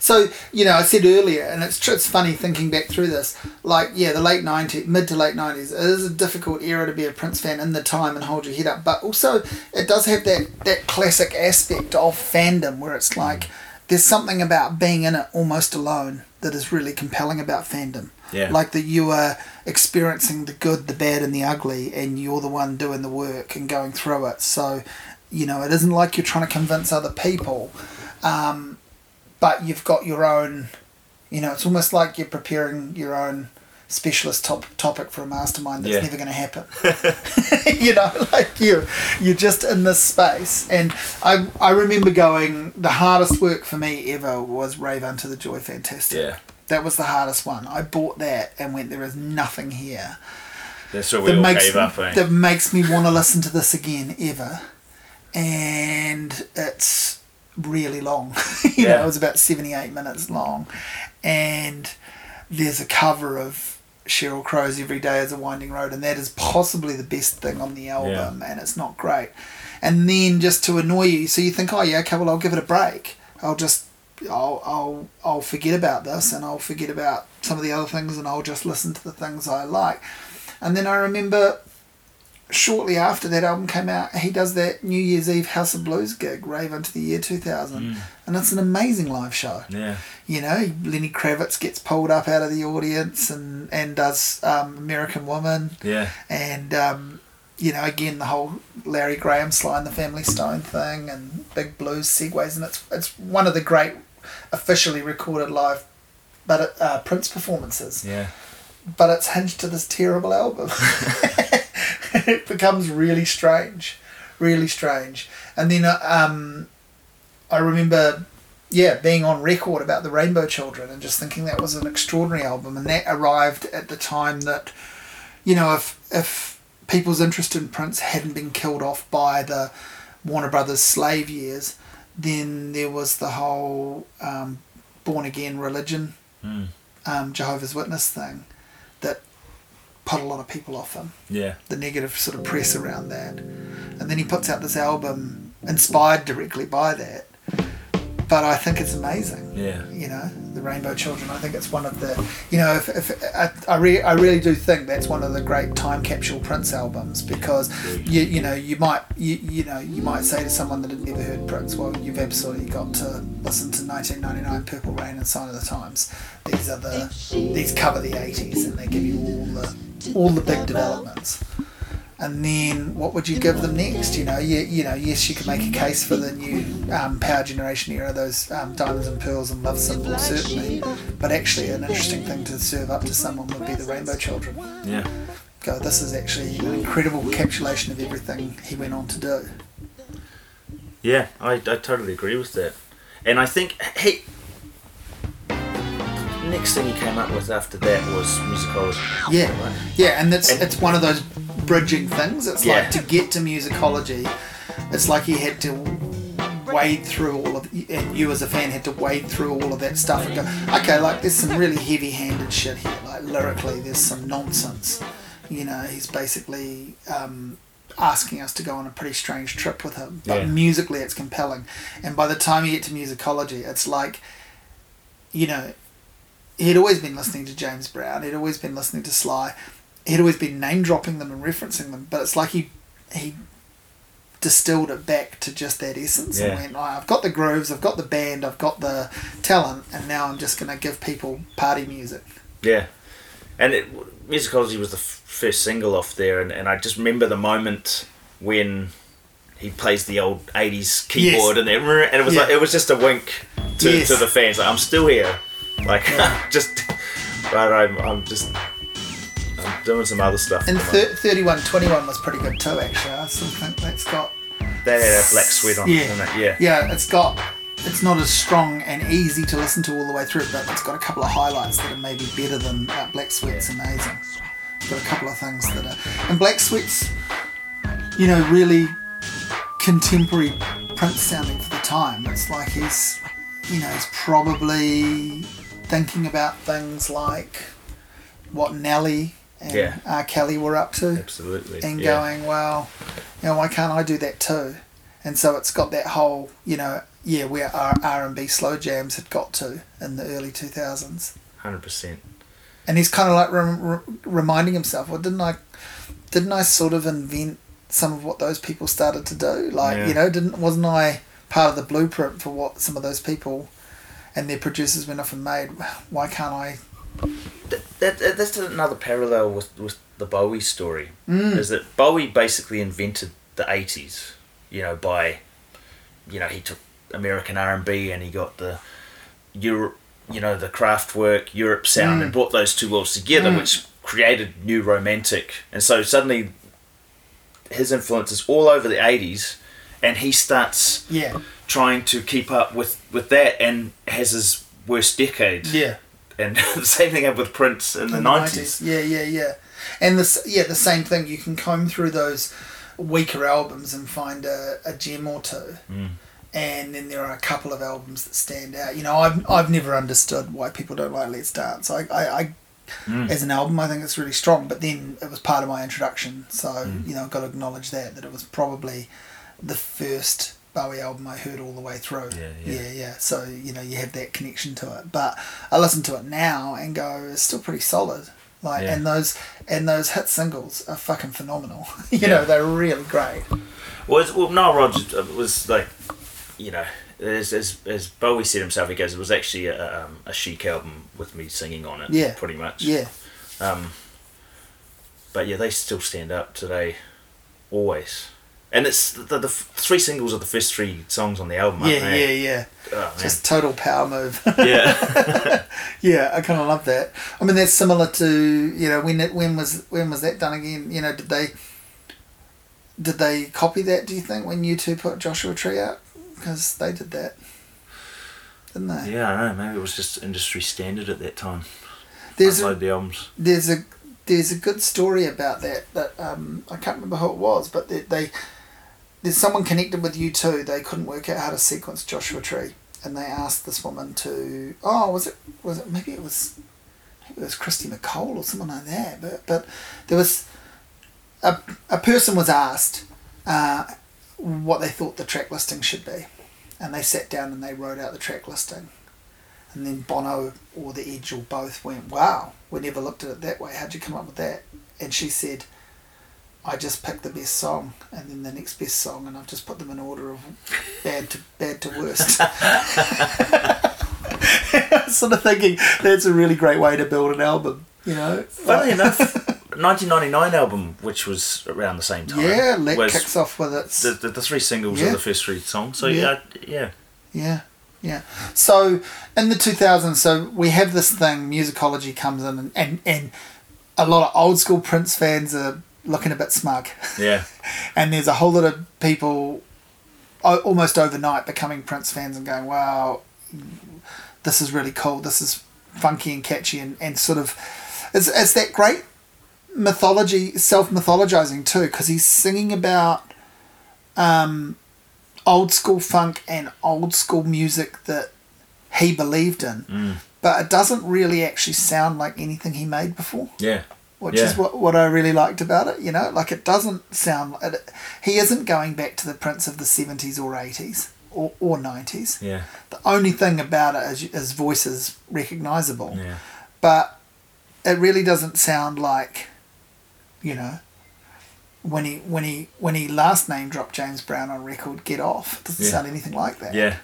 Speaker 1: So you know, I said earlier, and it's it's funny thinking back through this. Like, yeah, the late '90s, mid to late '90s, it is a difficult era to be a Prince fan in the time and hold your head up. But also, it does have that that classic aspect of fandom where it's like, there's something about being in it almost alone that is really compelling about fandom.
Speaker 2: Yeah.
Speaker 1: Like that you are experiencing the good, the bad, and the ugly, and you're the one doing the work and going through it. So, you know, it isn't like you're trying to convince other people, um, but you've got your own. You know, it's almost like you're preparing your own specialist top, topic for a mastermind that's
Speaker 2: Yeah.
Speaker 1: never going to happen. you know, like you, you're just in this space. And I, I remember going. The hardest work for me ever was Rave Unto the Joy Fantastic.
Speaker 2: Yeah.
Speaker 1: That was the hardest one. I bought that and went, there is nothing here
Speaker 2: That's where we
Speaker 1: that
Speaker 2: all
Speaker 1: makes
Speaker 2: gave up, eh?
Speaker 1: that makes me want to listen to this again ever. And it's really long. you know,
Speaker 2: Yeah.
Speaker 1: it was about seventy eight minutes long, and there's a cover of Sheryl Crow's "Every Day Is a Winding Road," and that is possibly the best thing on the album, and it's not great. And then just to annoy you, so you think, oh yeah, okay, well I'll give it a break. I'll just I'll I'll I'll forget about this and I'll forget about some of the other things and I'll just listen to the things I like. And then I remember shortly after that album came out, he does that New Year's Eve House of Blues gig, Rave into the year 2000. And it's an amazing live show.
Speaker 2: Yeah.
Speaker 1: You know, Lenny Kravitz gets pulled up out of the audience and, and does um, American Woman.
Speaker 2: Yeah.
Speaker 1: And, um, you know, again, the whole Larry Graham Sly and the Family Stone thing and big blues segues. And it's, it's one of the great officially recorded live but uh, Prince performances
Speaker 2: Yeah.
Speaker 1: but it's hinged to this terrible album. it becomes really strange, really strange. And then uh, um, I remember, yeah, being on record about the Rainbow Children and just thinking that was an extraordinary album. And that arrived at the time that, you know, if if people's interest in Prince hadn't been killed off by the Warner Brothers slave years, then there was the whole um, born again religion
Speaker 2: Mm.
Speaker 1: um, Jehovah's Witness thing put a lot of people off him.
Speaker 2: Yeah.
Speaker 1: The negative sort of press around that, and then he puts out this album inspired directly by that. But I think it's amazing.
Speaker 2: Yeah.
Speaker 1: You know, the Rainbow Children. I think it's one of the. You know, if, if I I, re, I really do think that's one of the great time capsule Prince albums because you you know you might you you know you might say to someone that had never heard Prince, well, you've absolutely got to listen to 1999, Purple Rain, and Sign o' the Times. These are the these cover the 80s and they give you all the all the big developments. And then what would you give them next? You know, you, you know, yes, you could make a case for the new um, Power Generation era, those um, diamonds and pearls and love symbols, certainly. But actually, an interesting thing to serve up to someone would be the Rainbow Children.
Speaker 2: Yeah.
Speaker 1: Go, this is actually an incredible encapsulation of everything he went on to do.
Speaker 2: Yeah, I, I totally agree with that. And I think, hey, next thing he came up with after that was musicology.
Speaker 1: Yeah,
Speaker 2: Right?
Speaker 1: yeah, and it's
Speaker 2: And-
Speaker 1: it's one of those bridging things. It's
Speaker 2: Yeah.
Speaker 1: like to get to musicology, it's like he had to wade through all of, and you as a fan had to wade through all of that stuff and go, okay, like there's some really heavy-handed shit here. Like lyrically, there's some nonsense. You know, he's basically um, asking us to go on a pretty strange trip with him, but
Speaker 2: Yeah.
Speaker 1: musically, it's compelling. And by the time you get to musicology, it's like, you know, he'd always been listening to James Brown. He'd always been listening to Sly. He'd always been name dropping them and referencing them. But it's like he he distilled it back to just that essence
Speaker 2: Yeah.
Speaker 1: and went, oh, I've got the grooves, I've got the band, I've got the talent, and now I'm just going to give people party music.
Speaker 2: Yeah. And it, musicology was the f- first single off there, and, and I just remember the moment when he plays the old 80s keyboard and, it, and it was
Speaker 1: Yeah.
Speaker 2: like it was just a wink to,
Speaker 1: Yes.
Speaker 2: to the fans like I'm still here like just right I'm, I'm just I'm doing some other stuff
Speaker 1: And thir- 31 21 was pretty good too, actually. I still think that's got.
Speaker 2: they had a black sweat on
Speaker 1: Yeah.
Speaker 2: isn't it? yeah
Speaker 1: Yeah, it's got. It's not as strong and easy to listen to all the way through, but it's got a couple of highlights that are maybe better than uh, Black Sweat's amazing. It's got a couple of things that are. And Black Sweat's, you know, really contemporary Prince sounding for the time. It's like he's, you know, he's probably thinking about things like what Nelly and
Speaker 2: Yeah.
Speaker 1: R. Kelly were up to
Speaker 2: absolutely
Speaker 1: and
Speaker 2: yeah.
Speaker 1: going, well, you know, why can't I do that too? And so it's got that whole, you know, yeah, where our R and B slow jams had got to in the early two thousands,
Speaker 2: 100%
Speaker 1: and he's kind of like rem- re- reminding himself, well, didn't I, didn't I sort of invent some of what those people started to do? Like,
Speaker 2: Yeah.
Speaker 1: you know, didn't wasn't I part of the blueprint for what some of those people and their producers went off and made. Why can't I?
Speaker 2: That, that, that- that's another parallel with, with the Bowie story.
Speaker 1: Mm.
Speaker 2: Is that Bowie basically invented the 80s, you know, by, you know, he took American R&B and he got the Europe, you know, the Kraftwerk Europe sound and brought those two worlds together,
Speaker 1: Mm.
Speaker 2: which created new romantic. And so suddenly his influence is all over the 80s and he starts
Speaker 1: Yeah,
Speaker 2: trying to keep up with, with that and has his worst decade.
Speaker 1: yeah.
Speaker 2: And the same thing happened with Prince in the
Speaker 1: in
Speaker 2: 90s.
Speaker 1: Yeah, yeah, yeah. And this, yeah, the same thing. You can comb through those weaker albums and find a, a gem or two.
Speaker 2: Mm.
Speaker 1: And then there are a couple of albums that stand out. You know, I've, I've never understood why people don't like Let's Dance. I, I, I
Speaker 2: Mm.
Speaker 1: as an album, I think it's really strong. But then it was part of my introduction, so
Speaker 2: Mm.
Speaker 1: you know, I've got to acknowledge that that it was probably the first Bowie album I heard all the way through.
Speaker 2: Yeah, yeah.
Speaker 1: yeah, yeah. So you know, you have that connection to it. But I listen to it now and go, it's still pretty solid. Like,
Speaker 2: Yeah.
Speaker 1: and those and those hit singles are fucking phenomenal. you
Speaker 2: Yeah.
Speaker 1: know, they're really great.
Speaker 2: Well, it's, well Nile Rodgers uh, was like, you know, as, as, as Bowie said himself, he goes, it was actually a, um, a Chic album with me singing on it,
Speaker 1: Yeah.
Speaker 2: pretty much.
Speaker 1: Yeah,
Speaker 2: Um, but yeah, they still stand up today, always. And it's the, the f- three singles are the first three songs on the album,
Speaker 1: yeah,
Speaker 2: they?
Speaker 1: yeah, yeah.
Speaker 2: Oh.
Speaker 1: Just total power move.
Speaker 2: yeah.
Speaker 1: Yeah, I kind of love that. I mean, that's similar to you know when it, when was when was that done again? You know, did they did they copy that? Do you think when U2 put Joshua Tree out because they did that, didn't they?
Speaker 2: yeah, I don't know. Maybe it was just industry standard at that time.
Speaker 1: There's a,
Speaker 2: the albums.
Speaker 1: there's a there's a good story about that that um, I can't remember who it was, but they, they there's someone connected with U2. They couldn't work out how to sequence Joshua Tree, and they asked this woman to. Oh, was it was it maybe it was maybe it was Kirsty MacColl or someone like that. But but there was a a person was asked uh, what they thought the track listing should be, and they sat down and they wrote out the track listing. And then Bono or The Edge or both went, Wow, we never looked at it that way. How'd you come up with that? And she said, I just picked the best song and then the next best song, and I've just put them in order of bad to bad to worst. Sort of thinking that's a really great way to build an album, you know?
Speaker 2: Funnily enough, 1999 album, which was around the same time.
Speaker 1: yeah, Let kicks off with its.
Speaker 2: the, the, the three singles
Speaker 1: Yeah.
Speaker 2: are the first three songs. So
Speaker 1: Yeah.
Speaker 2: yeah, yeah.
Speaker 1: Yeah, yeah. So in the 2000s, so we have this thing, musicology comes in, and, and, and a lot of old school Prince fans are looking a bit smug.
Speaker 2: Yeah.
Speaker 1: and there's a whole lot of people almost overnight becoming Prince fans and going, wow, this is really cool. This is funky and catchy and, and sort of. It's, it's that great mythology, self mythologizing too, because he's singing about um, old school funk and old school music that he believed in.
Speaker 2: Mm.
Speaker 1: But it doesn't really actually sound like anything he made before
Speaker 2: Yeah.
Speaker 1: Which
Speaker 2: Yeah.
Speaker 1: is what, what I really liked about it. You know, like it doesn't sound. It, he isn't going back to the Prince of the seventies or eighties or or nineties.
Speaker 2: Yeah.
Speaker 1: The only thing about it is his voice is recognizable,
Speaker 2: Yeah.
Speaker 1: but it really doesn't sound like, you know. When he when he when he last name dropped James Brown on record, "Get Off," it doesn't
Speaker 2: Yeah.
Speaker 1: sound anything like that.
Speaker 2: Yeah.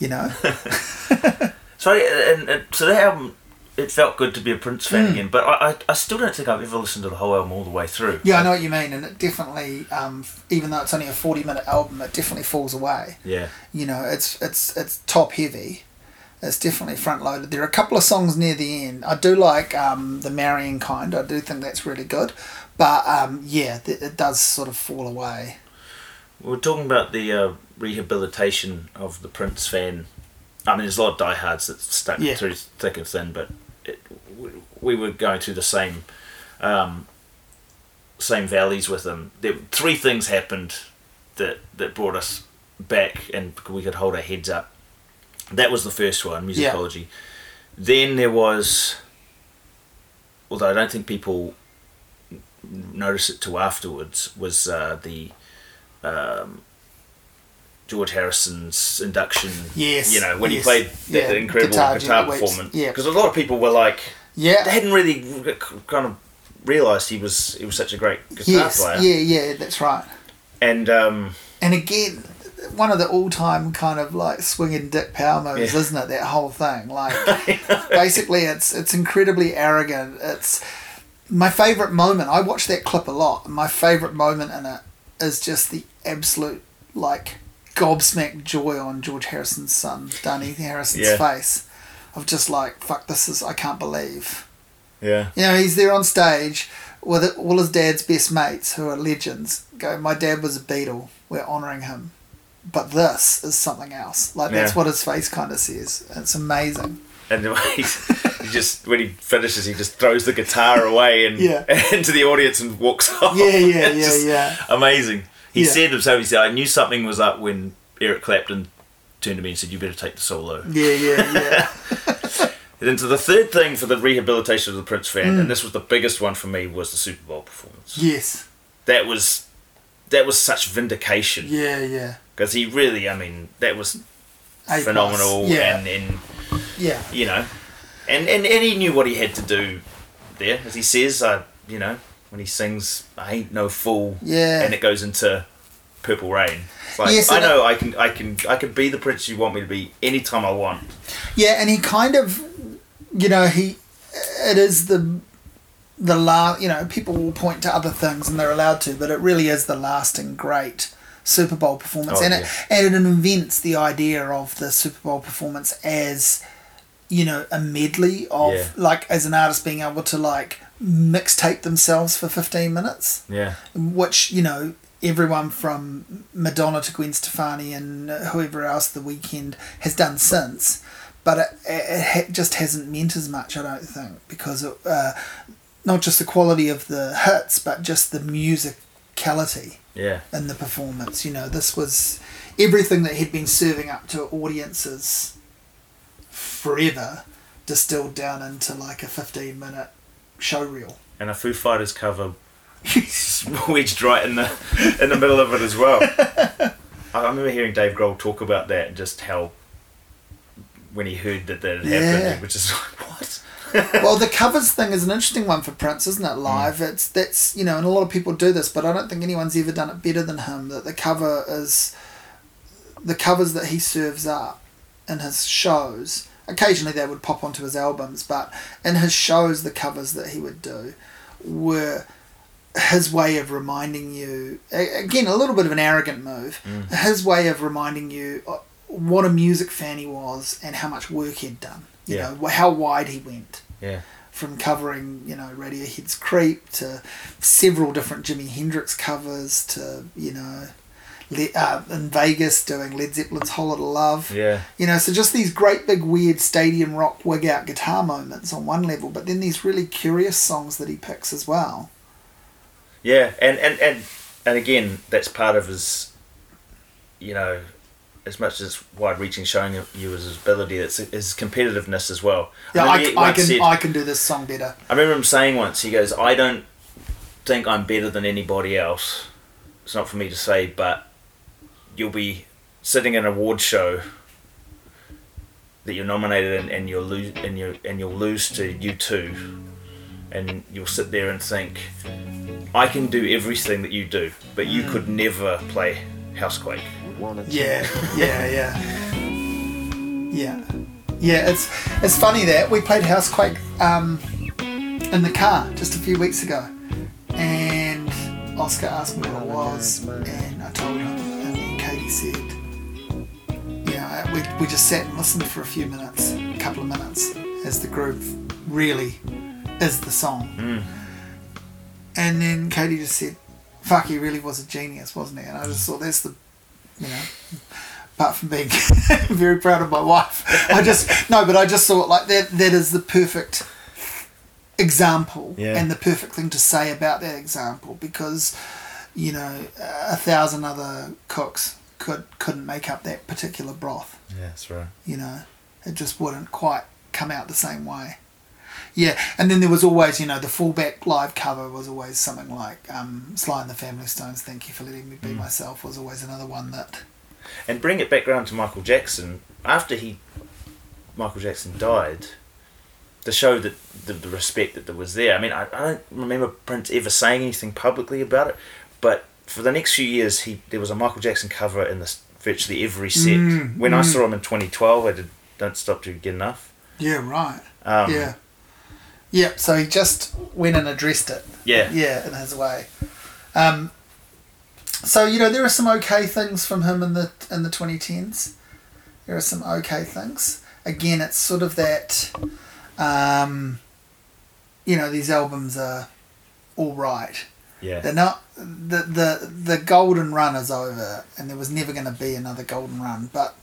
Speaker 1: You know.
Speaker 2: So and, and so that album, it felt good to be a Prince fan
Speaker 1: Mm.
Speaker 2: again. But I, I, I still don't think I've ever listened to the whole album all the way through.
Speaker 1: yeah, I know what you mean, and it definitely, um, even though it's only a forty-minute album, it definitely falls away.
Speaker 2: Yeah.
Speaker 1: you know it's it's it's top heavy it's definitely front loaded there are a couple of songs near the end i do like um, the marrying kind i do think that's really good but um, yeah th- it does sort of fall away
Speaker 2: We're talking about the uh, rehabilitation of the Prince fan. I mean, there's a lot of diehards that stuck
Speaker 1: Yeah.
Speaker 2: through thick and thin, but it, we, we were going through the same um, same valleys with them. There, three things happened that that brought us back, and we could hold our heads up. That was the first one,
Speaker 1: Yeah.
Speaker 2: musicology. Then there was, although I don't think people notice it till afterwards, was uh, the um, George Harrison's induction.
Speaker 1: Yes,
Speaker 2: You know, when
Speaker 1: yes,
Speaker 2: he played that
Speaker 1: yeah,
Speaker 2: incredible
Speaker 1: guitar
Speaker 2: guitar, performance.
Speaker 1: yeah.
Speaker 2: Because a lot of people were like,
Speaker 1: yeah, they
Speaker 2: hadn't really kind of realised he was he was such a great guitar
Speaker 1: yes
Speaker 2: player.
Speaker 1: yeah yeah that's right
Speaker 2: And um,
Speaker 1: and again one of the all-time kind of like swinging dick power moves,
Speaker 2: Yeah.
Speaker 1: isn't it? That whole thing, like basically, it's it's incredibly arrogant. It's my favorite moment. I watch that clip a lot. My favorite moment in it is just the absolute like gobsmacked joy on George Harrison's son, Dhani Harrison's
Speaker 2: Yeah.
Speaker 1: face, of just like fuck. This is I can't believe.
Speaker 2: Yeah.
Speaker 1: You know, he's there on stage with all his dad's best mates who are legends. Go, my dad was a Beatle. We're honouring him. But this is something else. Like, that's
Speaker 2: Yeah.
Speaker 1: what his face kind of says. It's amazing.
Speaker 2: And he just when he finishes, he just throws the guitar away and
Speaker 1: Yeah.
Speaker 2: into the audience and walks off.
Speaker 1: Yeah, yeah, yeah,
Speaker 2: just
Speaker 1: yeah.
Speaker 2: Amazing. He
Speaker 1: Yeah.
Speaker 2: said himself. He said, "I knew something was up when Eric Clapton turned to me and said, "You better take the solo."
Speaker 1: Yeah, yeah, yeah.
Speaker 2: And then to the third thing for the rehabilitation of the Prince fan,
Speaker 1: Mm.
Speaker 2: and this was the biggest one for me, was the Super Bowl performance.
Speaker 1: yes.
Speaker 2: That was that was such vindication
Speaker 1: Yeah, yeah.
Speaker 2: because he really, I mean, that was
Speaker 1: A
Speaker 2: phenomenal,
Speaker 1: Yeah.
Speaker 2: and and
Speaker 1: yeah.
Speaker 2: you know, and, and and he knew what he had to do there, as he says, uh, you know, when he sings, "I ain't no fool,"
Speaker 1: Yeah.
Speaker 2: and it goes into Purple Rain. It's like
Speaker 1: Yes,
Speaker 2: I know I can I can I can be the prince you want me to be anytime I want.
Speaker 1: Yeah, and he kind of, you know, he, it is the, the last, you know, people will point to other things and they're allowed to, but it really is the lasting great Super Bowl performance.
Speaker 2: Oh,
Speaker 1: and,
Speaker 2: yeah.
Speaker 1: it, and it invents the idea of the Super Bowl performance as, you know, a medley of,
Speaker 2: Yeah.
Speaker 1: like, as an artist being able to, like, mixtape themselves for 15 minutes
Speaker 2: Yeah,
Speaker 1: which you know everyone from Madonna to Gwen Stefani and whoever else the Weeknd has done since, but it, it ha- just hasn't meant as much. I don't think because it, uh, not just the quality of the hits, but just the musicality
Speaker 2: yeah,
Speaker 1: in the performance. You know, this was everything that he'd been serving up to audiences forever, distilled down into like a fifteen-minute show reel.
Speaker 2: and a Foo Fighters cover wedged right in the in the middle of it as well. I remember hearing Dave Grohl talk about that and just how when he heard that that had
Speaker 1: Yeah.
Speaker 2: happened, which is like what?
Speaker 1: well, the covers thing is an interesting one for Prince, isn't it? Live,
Speaker 2: Mm.
Speaker 1: it's that's you know, and a lot of people do this, but I don't think anyone's ever done it better than him. That the cover is the covers that he serves up in his shows. Occasionally, they would pop onto his albums, but in his shows, the covers that he would do were his way of reminding you again a little bit of an arrogant move.
Speaker 2: Mm.
Speaker 1: His way of reminding you uh, what a music fan he was and how much work he'd done. You
Speaker 2: Yeah.
Speaker 1: know how wide he went
Speaker 2: Yeah,
Speaker 1: from covering, you know, Radiohead's Creep to several different Jimi Hendrix covers to, you know, uh, in Vegas doing Led Zeppelin's Whole Lotta Love.
Speaker 2: yeah,
Speaker 1: You know, so just these great big weird stadium rock wig out guitar moments on one level, but then these really curious songs that he picks as well.
Speaker 2: yeah, and and and and again, that's part of his, you know, as much as wide-reaching showing you his ability, it's his competitiveness as well.
Speaker 1: Yeah,
Speaker 2: remember
Speaker 1: I, I can
Speaker 2: said-
Speaker 1: I can do this song better.
Speaker 2: I remember him saying once, he goes, I don't think I'm better than anybody else. It's not for me to say, but you'll be sitting in an award show that you're nominated in and you'll lose and you and you'll lose to U2 and you'll sit there and think I can do everything that you do, but you could never play Housequake.
Speaker 1: Yeah, yeah, yeah, yeah, yeah. It's it's funny that we played Housequake um, in the car just a few weeks ago, and Oscar asked me what it was, and I told him, and then Katie said, "You know, we we just sat and listened for a few minutes, a couple of minutes, as the groove really is the song." Hmm. And then Katie just said, "Fuck, he really was a genius, wasn't he?" And I just thought that's the you know, apart from being very proud of my wife, I just no, but I just thought like that that is the perfect example
Speaker 2: Yeah.
Speaker 1: and the perfect thing to say about that example because you know a thousand other cooks could couldn't make up that particular broth.
Speaker 2: Yeah, that's right.
Speaker 1: You know, it just wouldn't quite come out the same way. Yeah, and then there was always, you know, the fullback live cover was always something like um, Sly and the Family Stones, Thank You for Letting Me Be Myself was always another one that
Speaker 2: And bring it back around to Michael Jackson. After he, Michael Jackson died, to show that the, the respect that there was there. I mean, I, I don't remember Prince ever saying anything publicly about it, but for the next few years, he there was a Michael Jackson cover in the virtually every set.
Speaker 1: Mm,
Speaker 2: when I
Speaker 1: mm.
Speaker 2: saw him in 2012, I did Don't Stop to Get Enough.
Speaker 1: Yeah, right.
Speaker 2: Um,
Speaker 1: yeah. Yep, so he just went and addressed it.
Speaker 2: Yeah.
Speaker 1: Yeah, in his way. Um, so you know there are some okay things from him in the in the 2010s. There are some okay things. Again, it's sort of that. Um, you know, these albums are all right.
Speaker 2: Yeah.
Speaker 1: They're not the the the golden run is over, and there was never going to be another golden run. But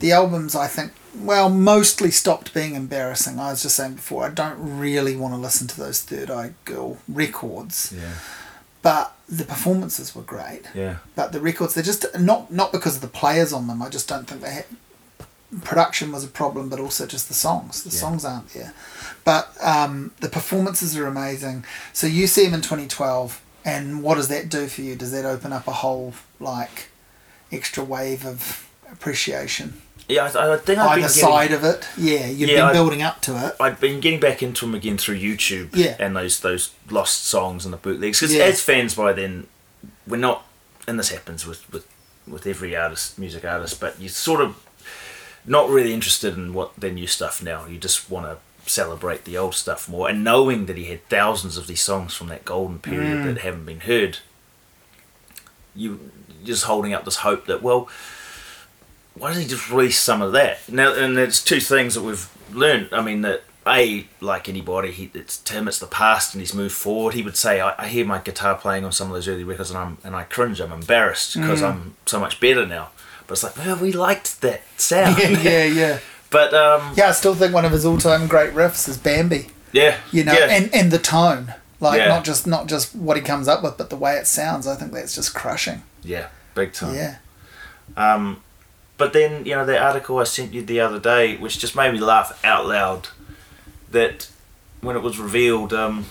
Speaker 1: the albums, I think, well, mostly stopped being embarrassing. I was just saying before, I don't really want to listen to those Third Eye Girl records,
Speaker 2: Yeah.
Speaker 1: but the performances were great.
Speaker 2: Yeah.
Speaker 1: But the records, they're just not not because of the players on them. I just don't think they had production was a problem, but also just the songs. The
Speaker 2: Yeah.
Speaker 1: songs aren't there. But um, the performances are amazing. So you see him in 2012, and what does that do for you? Does that open up a whole like extra wave of appreciation?
Speaker 2: Yeah, I, I think I've
Speaker 1: Either
Speaker 2: been getting,
Speaker 1: side of it, yeah, you've
Speaker 2: Yeah,
Speaker 1: been
Speaker 2: I-
Speaker 1: building up to it.
Speaker 2: I've been getting back into them again through YouTube
Speaker 1: Yeah.
Speaker 2: and those those lost songs and the bootlegs. Because
Speaker 1: Yeah.
Speaker 2: as fans by then, we're not, and this happens with, with, with every artist, music artist, but you're sort of not really interested in what their new stuff now. You just want to celebrate the old stuff more. And knowing that he had thousands of these songs from that golden period
Speaker 1: Mm.
Speaker 2: that haven't been heard, you just holding up this hope that well why doesn't he just release some of that? Now, and there's two things that we've learned. I mean, that a like anybody, he, it's to him, it's the past, and he's moved forward. He would say, I, "I hear my guitar playing on some of those early records, and I'm and I cringe. I'm embarrassed because I'm so much better now." But it's like, well, we liked that sound.
Speaker 1: yeah, yeah, yeah.
Speaker 2: But um,
Speaker 1: Yeah, I still think one of his all-time great riffs is Bambi.
Speaker 2: yeah,
Speaker 1: You know,
Speaker 2: yeah,
Speaker 1: and and the tone, like
Speaker 2: Yeah.
Speaker 1: not just not just what he comes up with, but the way it sounds. I think that's just crushing.
Speaker 2: yeah, big time.
Speaker 1: Yeah.
Speaker 2: Um, but then you know the article I sent you the other day, which just made me laugh out loud, that when it was revealed um,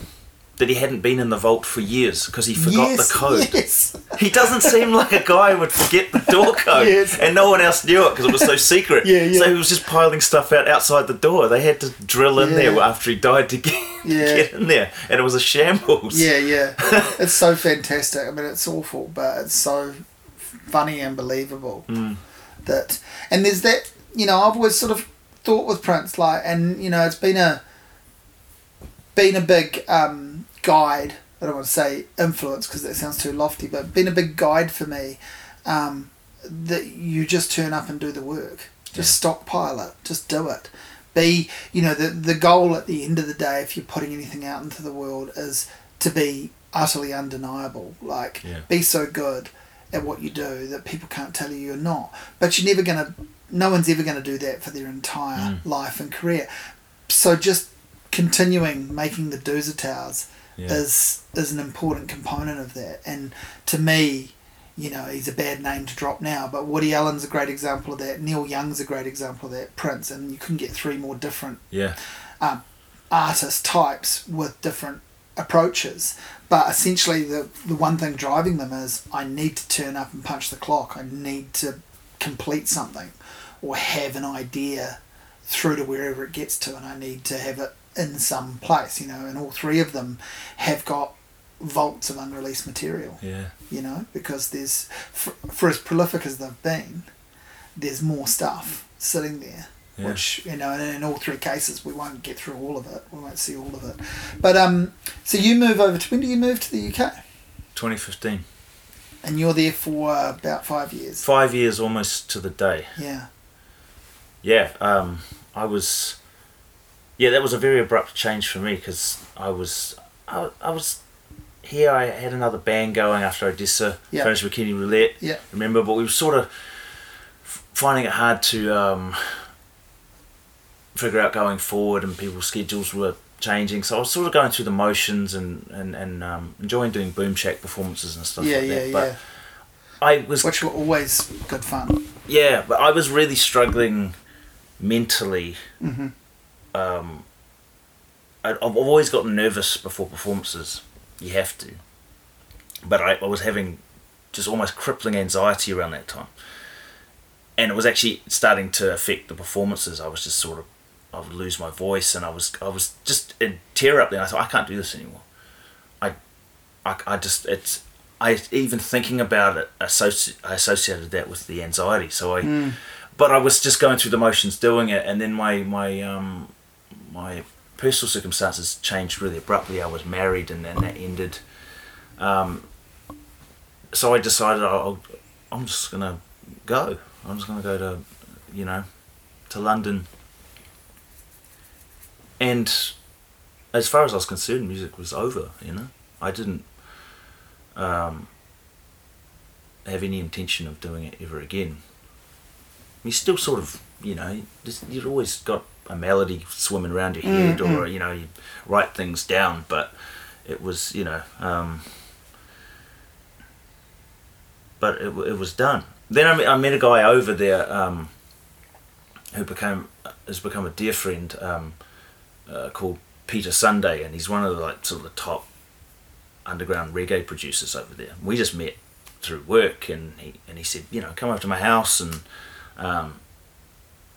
Speaker 2: that he hadn't been in the vault for years because he forgot
Speaker 1: yes,
Speaker 2: the code.
Speaker 1: Yes.
Speaker 2: He doesn't seem like a guy who would forget the door code,
Speaker 1: Yes.
Speaker 2: and no one else knew it because it was so secret.
Speaker 1: Yeah, yeah.
Speaker 2: So he was just piling stuff out outside the door. They had to drill in there after he died to get,
Speaker 1: Yeah.
Speaker 2: get in there, and it was a shambles.
Speaker 1: Yeah, yeah. it's so fantastic. I mean, it's awful, but it's so funny and believable
Speaker 2: Mm.
Speaker 1: that. And there's that. You know, I've always sort of thought with Prince, like, and you know, it's been a been a big um, guide. I don't want to say influence because that sounds too lofty, but been a big guide for me. Um, that you just turn up and do the work. Just stockpile it. Just do it. Be you know the the goal at the end of the day, if you're putting anything out into the world, is to be utterly undeniable. Like
Speaker 2: Yeah.
Speaker 1: be so good at what you do that people can't tell you you're not. But you're never gonna. No one's ever gonna do that for their entire life and career. So just continuing making the Doozer Towers
Speaker 2: Yeah.
Speaker 1: is is an important component of that. And to me, you know, he's a bad name to drop now, but Woody Allen's a great example of that. Neil Young's a great example of that. Prince, and you couldn't get three more different
Speaker 2: yeah, um,
Speaker 1: artist types with different approaches. But essentially, the the one thing driving them is I need to turn up and punch the clock. I need to complete something, or have an idea through to wherever it gets to, and I need to have it in some place. You know, and all three of them have got vaults of unreleased material
Speaker 2: yeah,
Speaker 1: you know, because there's for, for as prolific as they've been, there's more stuff sitting there.
Speaker 2: Yeah.
Speaker 1: Which you know, and in all three cases, we won't get through all of it. We won't see all of it. But um, so you move over to when do you move to the UK?
Speaker 2: 2015.
Speaker 1: And you're there for about five years.
Speaker 2: Five years almost to the day.
Speaker 1: Yeah,
Speaker 2: yeah, um, I was. Yeah, that was a very abrupt change for me because I was, I, I was here. I had another band going after Odessa,
Speaker 1: Yeah.
Speaker 2: finished Bikini Roulette.
Speaker 1: yeah,
Speaker 2: Remember, but we were sort of finding it hard to um, figure out going forward, and people's schedules were changing. So I was sort of going through the motions and and and um, enjoying doing boom shack performances and stuff
Speaker 1: yeah,
Speaker 2: like
Speaker 1: yeah,
Speaker 2: that.
Speaker 1: yeah.
Speaker 2: But I was
Speaker 1: Which were always good fun.
Speaker 2: yeah, but I was really struggling mentally.
Speaker 1: hmm
Speaker 2: Um, I've always gotten nervous before performances. You have to. But I, I was having just almost crippling anxiety around that time. And it was actually starting to affect the performances. I was just sort of, I would lose my voice and I was, I was just in tear up there. I thought, I can't do this anymore. I, I, I just, it's I even thinking about it, associ- I associated that with the anxiety. So I,
Speaker 1: Hmm.
Speaker 2: but I was just going through the motions doing it, and then my my um, my personal circumstances changed really abruptly. I was married, and then that ended. Um, so I decided I'll, I'm just gonna go. I'm just gonna go to, you know, to London. And as far as I was concerned, music was over. You know, I didn't um, have any intention of doing it ever again. You still sort of, you know, you've always got a melody swimming around your head, or you know, you write things down. But it was, you know, um, but it, it was done. Then I met, I met a guy over there um, who became has become a dear friend um, uh, called Peter Sunday, and he's one of the like sort of the top underground reggae producers over there. We just met through work, and he and he said, you know, come over to my house and um,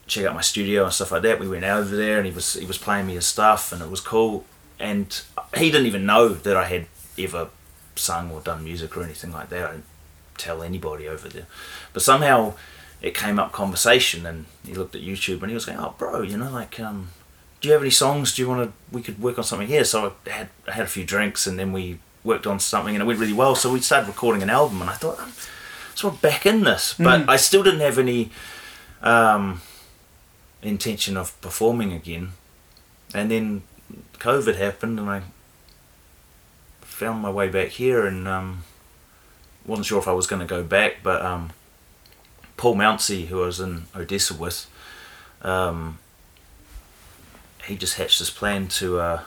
Speaker 2: check out my studio and stuff like that. We went over there, and he was he was playing me his stuff, and it was cool. And he didn't even know that I had ever sung or done music or anything like that. I didn't tell anybody over there, but somehow it came up conversation, and he looked at YouTube, and he was going, "Oh, bro, you know, like." Um, do you have any songs? Do you want to? We could work on something here. So I had I had a few drinks, and then we worked on something, and it went really well. So we started recording an album, and I thought I'm sort of back in this, but I still didn't have any um, intention of performing again. And then COVID happened, and I found my way back here, and um, wasn't sure if I was going to go back, but um, Paul Mounsey, who I was in Odessa with. Um, he just hatched this plan to uh,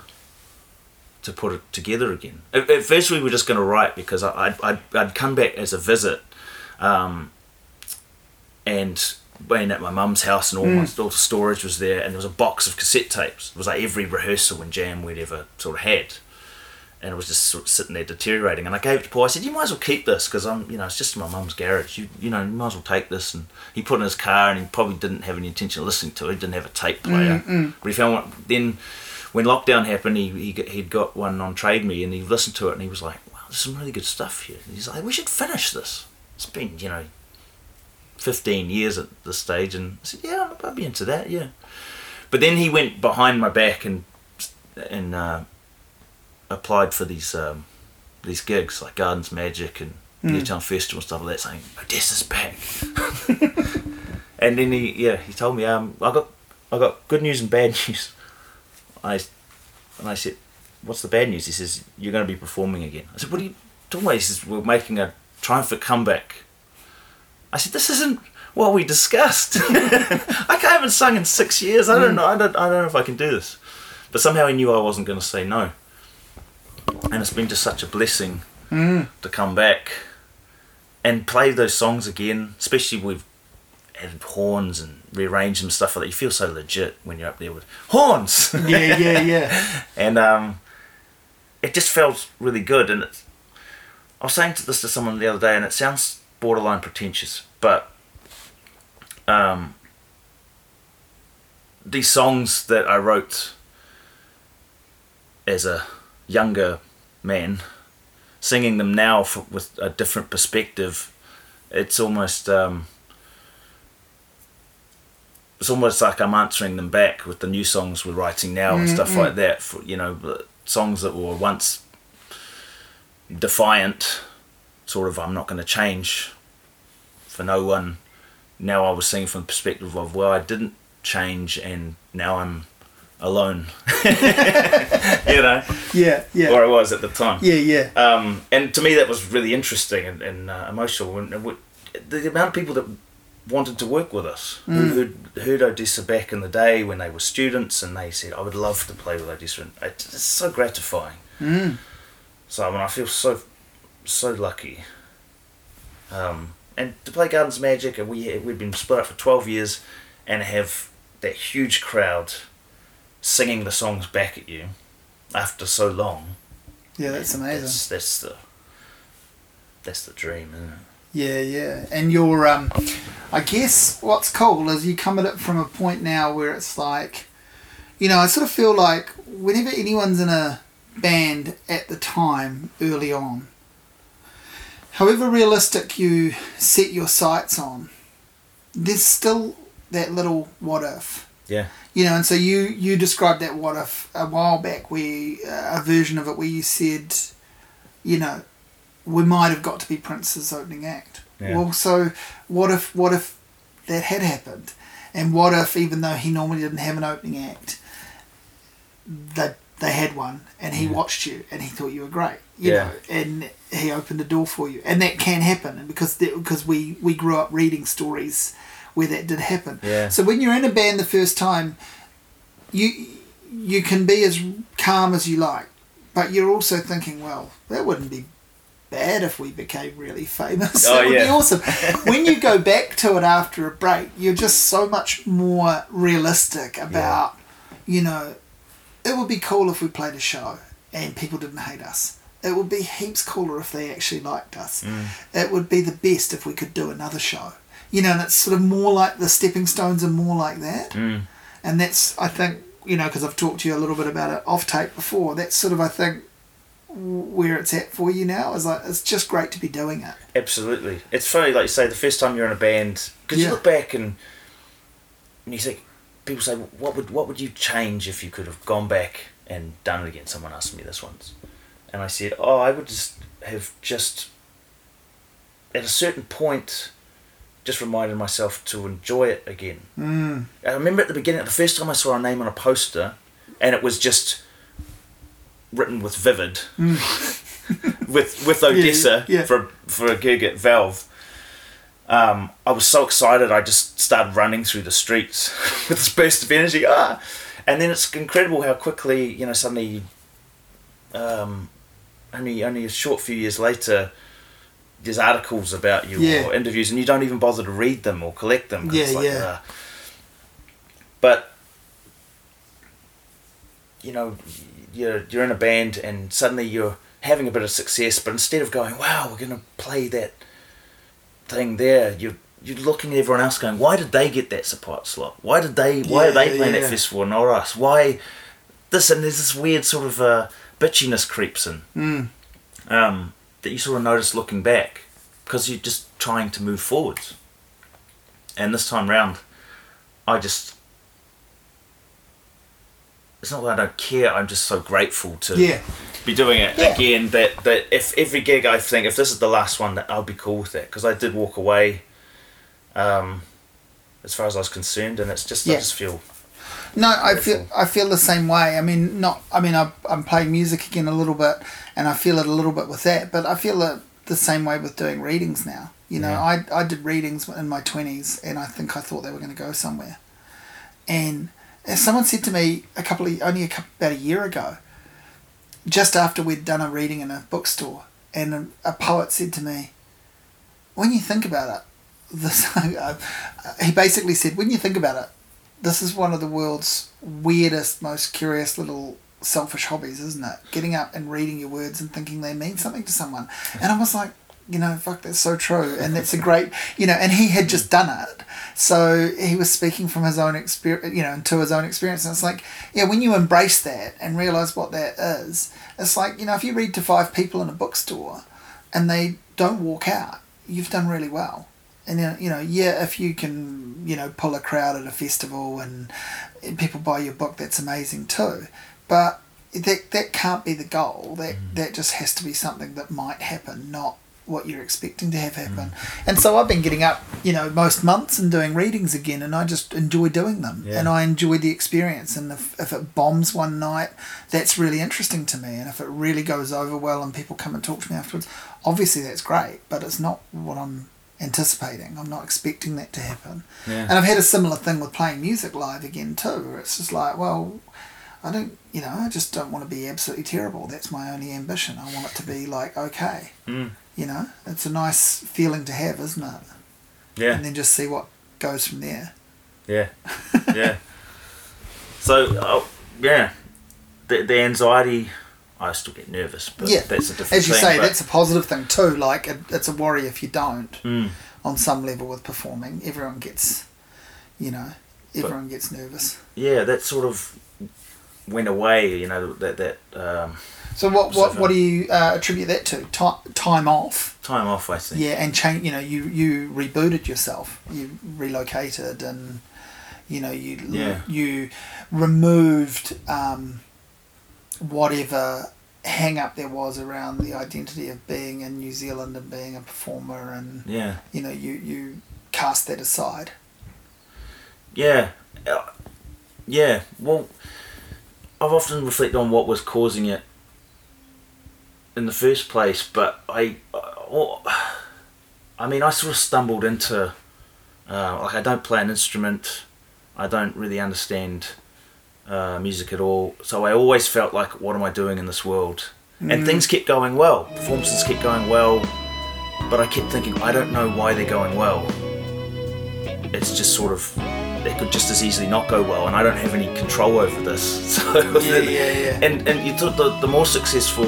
Speaker 2: to put it together again. At, at first, we were just going to write because I, I'd, I'd, I'd come back as a visit, um, and being at my mum's house and all my mm. all the storage was there, and there was a box of cassette tapes. It was like every rehearsal and jam we'd ever sort of had. And it was just sort of sitting there deteriorating. And I gave it to Paul. I said, "You might as well keep this because I'm, you know, it's just in my mum's garage. You, you know, you might as well take this." And he put it in his car, and he probably didn't have any intention of listening to it. He didn't have a tape mm, player. Mm. But he found one. Then, when lockdown happened, he, he he'd got one on Trade Me, and he listened to it, and he was like, "Wow, there's some really good stuff here." And he's like, "We should finish this." It's been, you know, 15 years at this stage and I said yeah I'd be into that yeah. But then he went behind my back and and uh, applied for these um, these gigs like Gardens Magic and Newtown Festival and stuff like that saying Odessa's back. And then he yeah he told me um I got I got good news and bad news. I and I said what's the bad news? He says you're going to be performing again. I said what are you talking about? He says we're making a triumphant comeback I said, "This isn't what we discussed. I haven't sung in six years. I don't know. I don't. I don't know if I can do this." But somehow he knew I wasn't going to say no, and it's been just such a blessing to come back and play those songs again. Especially with added horns and rearranged them and stuff like that. You feel so legit when you're up there with horns.
Speaker 1: Yeah, yeah, yeah.
Speaker 2: and um, it just felt really good. And it's, I was saying to this to someone the other day, and it sounds borderline pretentious, but um, these songs that I wrote as a younger man, singing them now for, with a different perspective, it's almost um, it's almost like I'm answering them back with the new songs we're writing now and stuff like that. For you know, songs that were once defiant, sort of I'm not going to change for no one. Now I was seeing from the perspective of well, I didn't change, and now I'm alone. you know,
Speaker 1: Yeah, yeah.
Speaker 2: or I was at the time.
Speaker 1: Yeah, yeah.
Speaker 2: Um, and to me, that was really interesting and, and uh, emotional. And, and we, the amount of people that wanted to work with us, who who'd heard Odessa back in the day when they were students, and they said, "I would love to play with Odessa." It's so gratifying.
Speaker 1: Mm.
Speaker 2: So I mean, I feel so so lucky. Um, and to play Gardens Magic, and we we'd been split up for twelve years, and have that huge crowd singing the songs back at you after so long.
Speaker 1: Yeah, that's amazing.
Speaker 2: That's, that's the that's the dream, isn't it?
Speaker 1: Yeah, yeah. And you're, um, I guess what's cool is you come at it from a point now where it's like, you know, I sort of feel like whenever anyone's in a band at the time, early on, however realistic you set your sights on, there's still that little what if.
Speaker 2: Yeah.
Speaker 1: You know, and so you you described that what if a while back, where uh, a version of it where you said, you know, we might have got to be Prince's opening act.
Speaker 2: Yeah.
Speaker 1: Well, so what if what if that had happened, and what if even though he normally didn't have an opening act, they they had one, and he watched you, and he thought you were great. You
Speaker 2: Yeah.
Speaker 1: know, and he opened the door for you, and that can happen, and because that, because we we grew up reading stories where that did happen.
Speaker 2: Yeah.
Speaker 1: So when you're in a band the first time, you you can be as calm as you like, but you're also thinking, well, that wouldn't be bad if we became really famous.
Speaker 2: Oh,
Speaker 1: that would be awesome. when you go back to it after a break, you're just so much more realistic about, you know, it would be cool if we played a show and people didn't hate us. It would be heaps cooler if they actually liked us. It would be the best if we could do another show. You know, and it's sort of more like the stepping stones are more like that.
Speaker 2: Mm.
Speaker 1: And that's, I think, you know, because I've talked to you a little bit about it off tape before. That's sort of, I think, where it's at for you now. Is like it's just great to be doing it.
Speaker 2: Absolutely. It's funny, like you say, the first time you're in a band, because
Speaker 1: Yeah.
Speaker 2: you look back and, and you think, people say, what would what would you change if you could have gone back and done it again? Someone asked me this once, and I said, oh, I would just have just, at a certain point, just reminded myself to enjoy it again.
Speaker 1: Mm.
Speaker 2: I remember at the beginning, the first time I saw a name on a poster, and it was just written with Vivid, with with Odessa
Speaker 1: yeah.
Speaker 2: for for a gig at Valve. Um, I was so excited, I just started running through the streets with this burst of energy. Ah, and then it's incredible how quickly you know suddenly, um, only only a short few years later. There's articles about you
Speaker 1: Yeah.
Speaker 2: or interviews, and you don't even bother to read them or collect them.
Speaker 1: Yeah,
Speaker 2: like,
Speaker 1: yeah.
Speaker 2: ah. But you know, you're you're in a band and suddenly you're having a bit of success, but instead of going, "Wow, we're gonna play that thing there," you're you're looking at everyone else going, "Why did they get that support slot? Why did they? Why are they playing
Speaker 1: yeah.
Speaker 2: that festival and not us? Why this?" And there's this weird sort of uh, bitchiness creeps in
Speaker 1: Mm.
Speaker 2: um, that you sort of notice looking back because you're just trying to move forwards. And this time round, I just. It's not that I don't care, I'm just so grateful to
Speaker 1: Yeah.
Speaker 2: be doing it
Speaker 1: Yeah.
Speaker 2: again. That, that if every gig I think, if this is the last one, that I'll be cool with it. Because I did walk away um, as far as I was concerned, and it's just, I just feel.
Speaker 1: No, I feel I feel the same way. I mean, not. I mean, I, I'm playing music again a little bit, and I feel it a little bit with that. But I feel it the same way with doing readings now. You know,
Speaker 2: Yeah.
Speaker 1: I I did readings in my twenties, and I think I thought they were going to go somewhere. And as someone said to me a couple of only a couple, about a year ago, just after we'd done a reading in a bookstore, and a, a poet said to me, "When you think about it, this." he basically said, "When you think about it." This is one of the world's weirdest, most curious little selfish hobbies, isn't it? Getting up and reading your words and thinking they mean something to someone. And I was like, you know, fuck, that's so true. And that's a great, you know, and he had just done it. So he was speaking from his own experience, you know, and to his own experience. And it's like, yeah, when you embrace that and realize what that is, it's like, you know, if you read to five people in a bookstore and they don't walk out, you've done really well. And uh, you know, yeah, if you can, you know, pull a crowd at a festival and people buy your book, that's amazing too. But that that can't be the goal. That that just has to be something that might happen, not what you're expecting to have happen. And so I've been getting up, you know, most months and doing readings again, and I just enjoy doing them,
Speaker 2: Yeah.
Speaker 1: and I enjoy the experience. And if if it bombs one night, that's really interesting to me. And if it really goes over well and people come and talk to me afterwards, obviously that's great. But it's not what I'm anticipating. I'm not expecting that to happen.
Speaker 2: Yeah.
Speaker 1: And I've had a similar thing with playing music live again too, where it's just like, well, I don't, you know, I just don't want to be absolutely terrible. That's my only ambition. I want it to be like okay.
Speaker 2: Mm.
Speaker 1: You know, it's a nice feeling to have, isn't it?
Speaker 2: Yeah.
Speaker 1: And then just see what goes from there.
Speaker 2: Yeah, yeah. So, uh, yeah, the, the anxiety, I still get nervous, but
Speaker 1: yeah,
Speaker 2: that's a different
Speaker 1: as you
Speaker 2: thing,
Speaker 1: say,
Speaker 2: but-
Speaker 1: that's a positive thing too. Like it, it's a worry if you don't.
Speaker 2: Mm,
Speaker 1: On some level, with performing, everyone gets, you know, everyone gets nervous.
Speaker 2: yeah, that sort of went away, you know, that, that um,
Speaker 1: So what what, what do you uh, attribute that to? Ti time off.
Speaker 2: Time off, I think.
Speaker 1: Yeah, and change. You know, you you rebooted yourself. You relocated, and you know you
Speaker 2: Yeah.
Speaker 1: you removed um, whatever hang up there was around the identity of being in New Zealand and being a performer, and
Speaker 2: Yeah.
Speaker 1: you know you you cast that aside.
Speaker 2: Yeah. Uh, Yeah. Well, I've often reflected on what was causing it in the first place, but I, uh, I mean, I sort of stumbled into, uh, like, I don't play an instrument, I don't really understand uh, music at all, so I always felt like, what am I doing in this world? And things kept going well, performances kept going well, but I kept thinking, I don't know why they're going well. It's just sort of, they could just as easily not go well, and I don't have any control over this. So,
Speaker 1: Yeah, yeah, yeah.
Speaker 2: and and you thought the, the more successful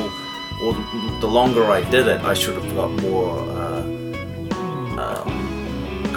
Speaker 2: or the longer I did it, I should have got more uh, um,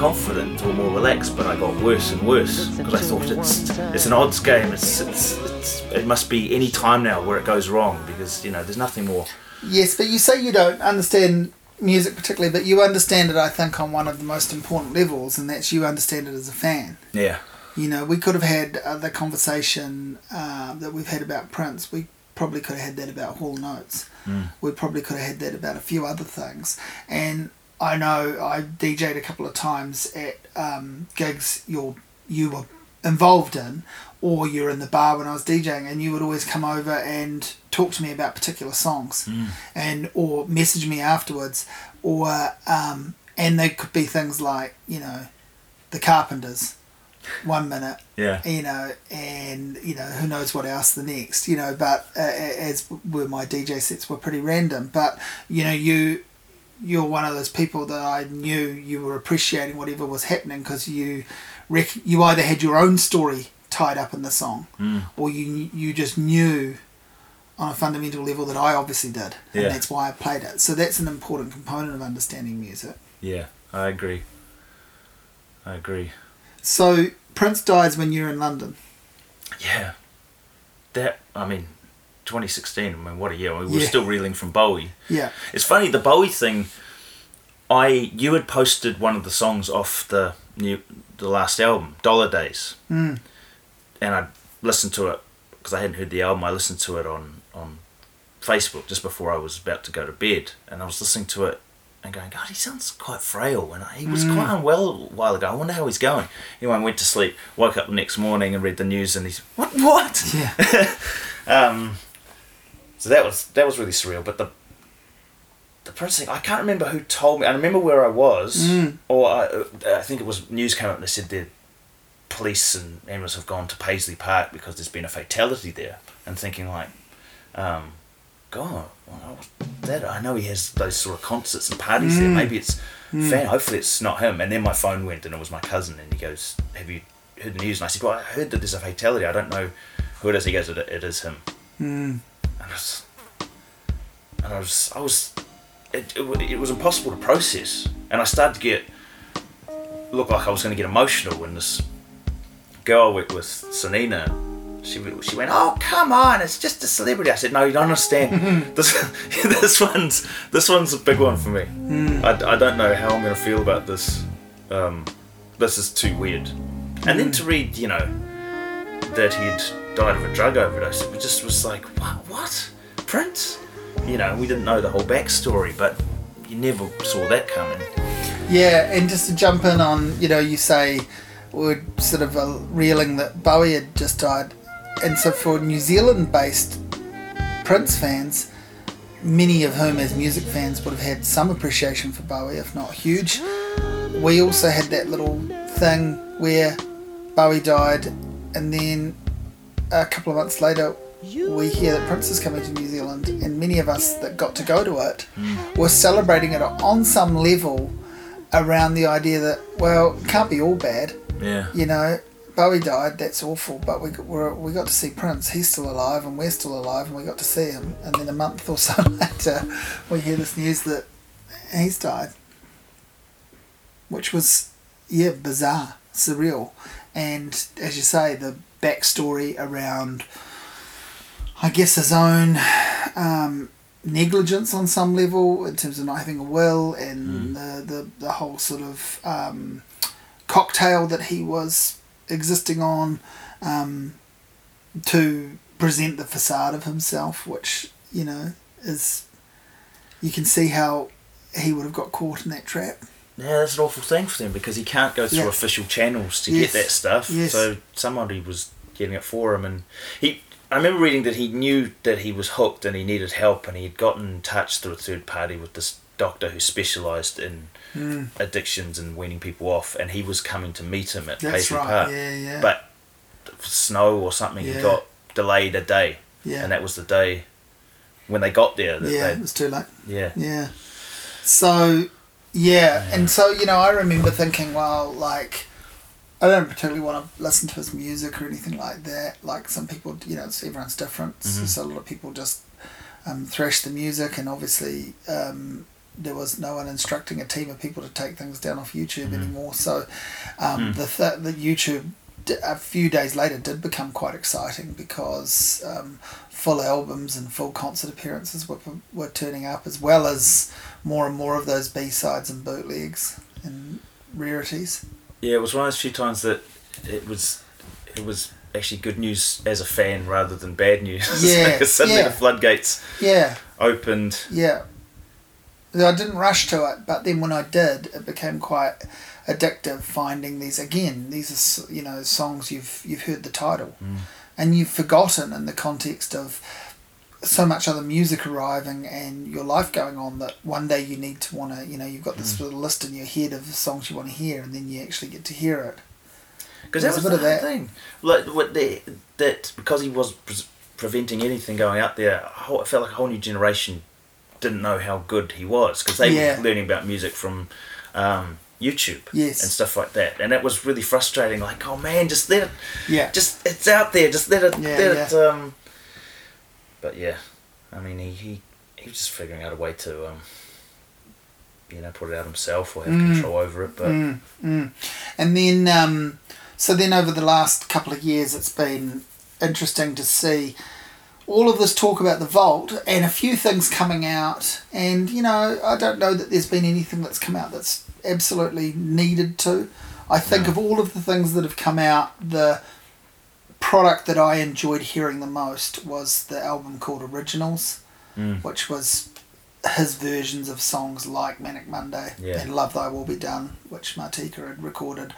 Speaker 2: confident or more relaxed. But I got worse and worse because I thought it's it's an odds game. It's, it's it's it must be any time now where it goes wrong because you know there's nothing more.
Speaker 1: Yes, but you say you don't understand music particularly, but you understand it, I think, on one of the most important levels, and that's you understand it as a fan.
Speaker 2: Yeah,
Speaker 1: You know, we could have had uh, the conversation uh, that we've had about Prince. We probably could have had that about Hall & Oates.
Speaker 2: Mm.
Speaker 1: We probably could have had that about a few other things. And I know I DJ'd a couple of times at um, gigs you're, you were involved in, or you're in the bar when I was DJing, and you would always come over and talk to me about particular songs, and or message me afterwards, or um, and they could be things like you know, the Carpenters, one minute,
Speaker 2: yeah,
Speaker 1: you know, and you know who knows what else the next, you know. But uh, as were my DJ sets were pretty random, but you know you you're one of those people that I knew you were appreciating whatever was happening because you rec- you either had your own story tied up in the song,
Speaker 2: Mm.
Speaker 1: or you you just knew on a fundamental level that I obviously did, and
Speaker 2: Yeah.
Speaker 1: that's why I played it. So that's an important component of understanding music.
Speaker 2: yeah. I agree. I agree.
Speaker 1: So Prince dies when you're in London.
Speaker 2: Yeah, that I mean, 2016. I mean, what a year. We were
Speaker 1: Yeah.
Speaker 2: still reeling from Bowie.
Speaker 1: Yeah.
Speaker 2: It's funny the Bowie thing. I you had posted one of the songs off the new the last album, Dollar Days,
Speaker 1: Mm.
Speaker 2: and I listened to it because I hadn't heard the album. I listened to it on on Facebook just before I was about to go to bed, and I was listening to it and going, God, he sounds quite frail, and he was quite unwell a while ago. I wonder how he's going. Anyway, I went to sleep, woke up the next morning and read the news, and he's what what?
Speaker 1: Yeah.
Speaker 2: Um, so that was that was really surreal. But the the Prince thing, I can't remember who told me. I remember where I was,
Speaker 1: Mm.
Speaker 2: or I, I think it was news came up and they said the police and ambulance have gone to Paisley Park because there's been a fatality there. And thinking like, um, God, well, that I know he has those sort of concerts and parties there.
Speaker 1: Mm.
Speaker 2: Maybe it's fan. Hopefully it's not him. And then my phone went and it was my cousin, and he goes, "Have you heard the news?" And I said, "Well, I heard that there's a fatality. I don't know who it is." He goes, "It, it is him."
Speaker 1: Mm.
Speaker 2: and I was, and I was, I was, it, it, it was impossible to process, and I started to get, look like I was going to get emotional when this girl I worked with, Sanina, she she went, oh come on, it's just a celebrity. I said, no, you don't understand. this this one's this one's a big one for me. I, I don't know how I'm going to feel about this. Um, this is too weird. And then to read, you know, that he'd died of a drug overdose. It just was like, what? What? Prince? You know, we didn't know the whole backstory, but you never saw that coming.
Speaker 1: Yeah, and just to jump in on, you know, you say we're sort of uh, reeling that Bowie had just died, and so for New Zealand-based Prince fans, many of whom, as music fans, would have had some appreciation for Bowie, if not huge. We also had that little thing where Bowie died, and then a couple of months later, we hear that Prince is coming to New Zealand, and many of us that got to go to it mm. were celebrating it on some level around the idea that, well, it can't be all bad.
Speaker 2: Yeah.
Speaker 1: You know, Bowie died, that's awful, but we, we're, we got to see Prince. He's still alive, and we're still alive, and we got to see him. And then a month or so later, we hear this news that he's died, which was, yeah, bizarre, surreal. And as you say, the backstory around, I guess, his own um, negligence on some level in terms of not having a will and the, the the whole sort of um, cocktail that he was existing on um, to present the facade of himself, which you know is you can see how he would have got caught in that trap.
Speaker 2: Yeah, that's an awful thing for them because he can't go through official channels to
Speaker 1: Yes.
Speaker 2: get that stuff.
Speaker 1: Yes.
Speaker 2: So somebody was getting it for him, and he. I remember reading that he knew that he was hooked and he needed help, and he had gotten in touch through a third party with this doctor who specialised in
Speaker 1: Mm.
Speaker 2: addictions and weaning people off, and he was coming to meet him at Paisley
Speaker 1: right.
Speaker 2: Park.
Speaker 1: Yeah, yeah.
Speaker 2: But snow or something
Speaker 1: Yeah.
Speaker 2: he got delayed a day,
Speaker 1: yeah,
Speaker 2: and that was the day when they got there. That
Speaker 1: yeah,
Speaker 2: they,
Speaker 1: it was too late.
Speaker 2: yeah.
Speaker 1: Yeah. So, yeah, and so you know, I remember thinking, well, like, I don't particularly want to listen to his music or anything like that. Like some people, you know, it's, everyone's different.
Speaker 2: Mhm.
Speaker 1: So a lot of people just um, thrash the music, and obviously um, there was no one instructing a team of people to take things down off YouTube
Speaker 2: Mhm.
Speaker 1: anymore. So um,
Speaker 2: Mm.
Speaker 1: the th- the YouTube d- a few days later did become quite exciting because um, full albums and full concert appearances were, were turning up as well as more and more of those b-sides and bootlegs and rarities
Speaker 2: Yeah, it was one of those few times that it was it was actually good news as a fan rather than bad news.
Speaker 1: Yeah,
Speaker 2: because suddenly
Speaker 1: yeah.
Speaker 2: the floodgates
Speaker 1: yeah
Speaker 2: opened.
Speaker 1: yeah i didn't rush to it but then when i did it became quite addictive finding these again these are you know songs you've you've heard the title
Speaker 2: Mm.
Speaker 1: and you've forgotten in the context of so much other music arriving and your life going on that one day you need to want to you know you've got this
Speaker 2: Mm.
Speaker 1: little list in your head of songs you want to hear and then you actually get to hear it
Speaker 2: Because that was
Speaker 1: a
Speaker 2: the
Speaker 1: bit of that.
Speaker 2: thing. Like what they, that because he was pre- preventing anything going out there, whole, it felt like a whole new generation didn't know how good he was because they
Speaker 1: Yeah.
Speaker 2: were learning about music from um, YouTube
Speaker 1: Yes.
Speaker 2: and stuff like that, and it was really frustrating. Like, oh man, just let it,
Speaker 1: yeah
Speaker 2: just it's out there, just let it,
Speaker 1: Yeah,
Speaker 2: let it. Um, but yeah, I mean, he, he he was just figuring out a way to um, you know, put it out himself or have
Speaker 1: Mm.
Speaker 2: control over it. But
Speaker 1: Mm, mm. And then, um, so then over the last couple of years, it's been interesting to see all of this talk about the vault and a few things coming out. And, you know, I don't know that there's been anything that's come out that's absolutely needed to. I think of all of the things that have come out, the product that I enjoyed hearing the most was the album called Originals
Speaker 2: mm,
Speaker 1: which was his versions of songs like Manic Monday
Speaker 2: Yeah.
Speaker 1: and Love Thy Will Be Done, which Martika had recorded.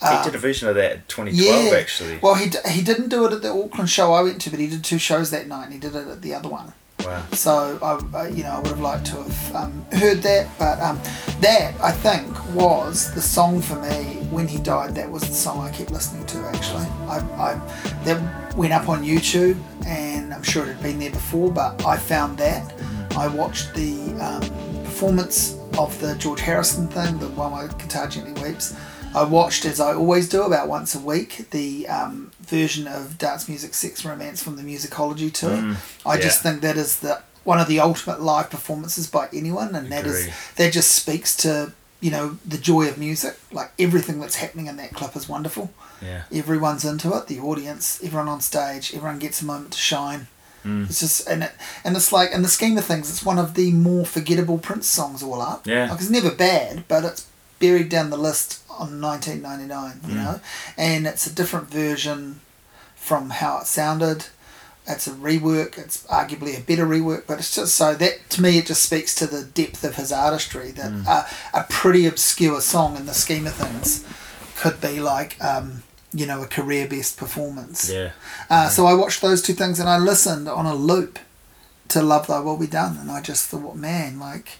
Speaker 2: he
Speaker 1: Um,
Speaker 2: did a version of that in 2012
Speaker 1: yeah.
Speaker 2: actually.
Speaker 1: well, he, d- he didn't do it at the Auckland show I went to, but he did two shows that night and he did it at the other one.
Speaker 2: Wow.
Speaker 1: So, I, I, you know, I would have liked to have um, heard that, but um, that, I think, was the song for me when he died. That was the song I kept listening to, actually. I, I, that went up on YouTube, and I'm sure it had been there before, but I found that. I watched the um, performance of the George Harrison thing, the one where Guitar Gently Weeps. I watched, as I always do, about once a week, the um, version of Dance Music Sex Romance from the Musicology tour.
Speaker 2: Mm,
Speaker 1: I just think that is the one of the ultimate live performances by anyone, and that is that just speaks to you know the joy of music. Like everything that's happening in that clip is wonderful.
Speaker 2: Yeah.
Speaker 1: Everyone's into it. The audience, everyone on stage, everyone gets a moment to shine.
Speaker 2: Mm.
Speaker 1: It's just and it and it's like in the scheme of things, it's one of the more forgettable Prince songs all up.
Speaker 2: Yeah.
Speaker 1: like it's never bad, but it's buried down the list on 1999. You
Speaker 2: Mm.
Speaker 1: know, and it's a different version from how it sounded. It's a rework. It's arguably a better rework, but it's just so that to me it just speaks to the depth of his artistry. That
Speaker 2: Mm.
Speaker 1: uh, a pretty obscure song in the scheme of things could be like um, you know a career best performance.
Speaker 2: Yeah.
Speaker 1: Uh, so I watched those two things and I listened on a loop to Love Thy Will Be Done, and I just thought, man, like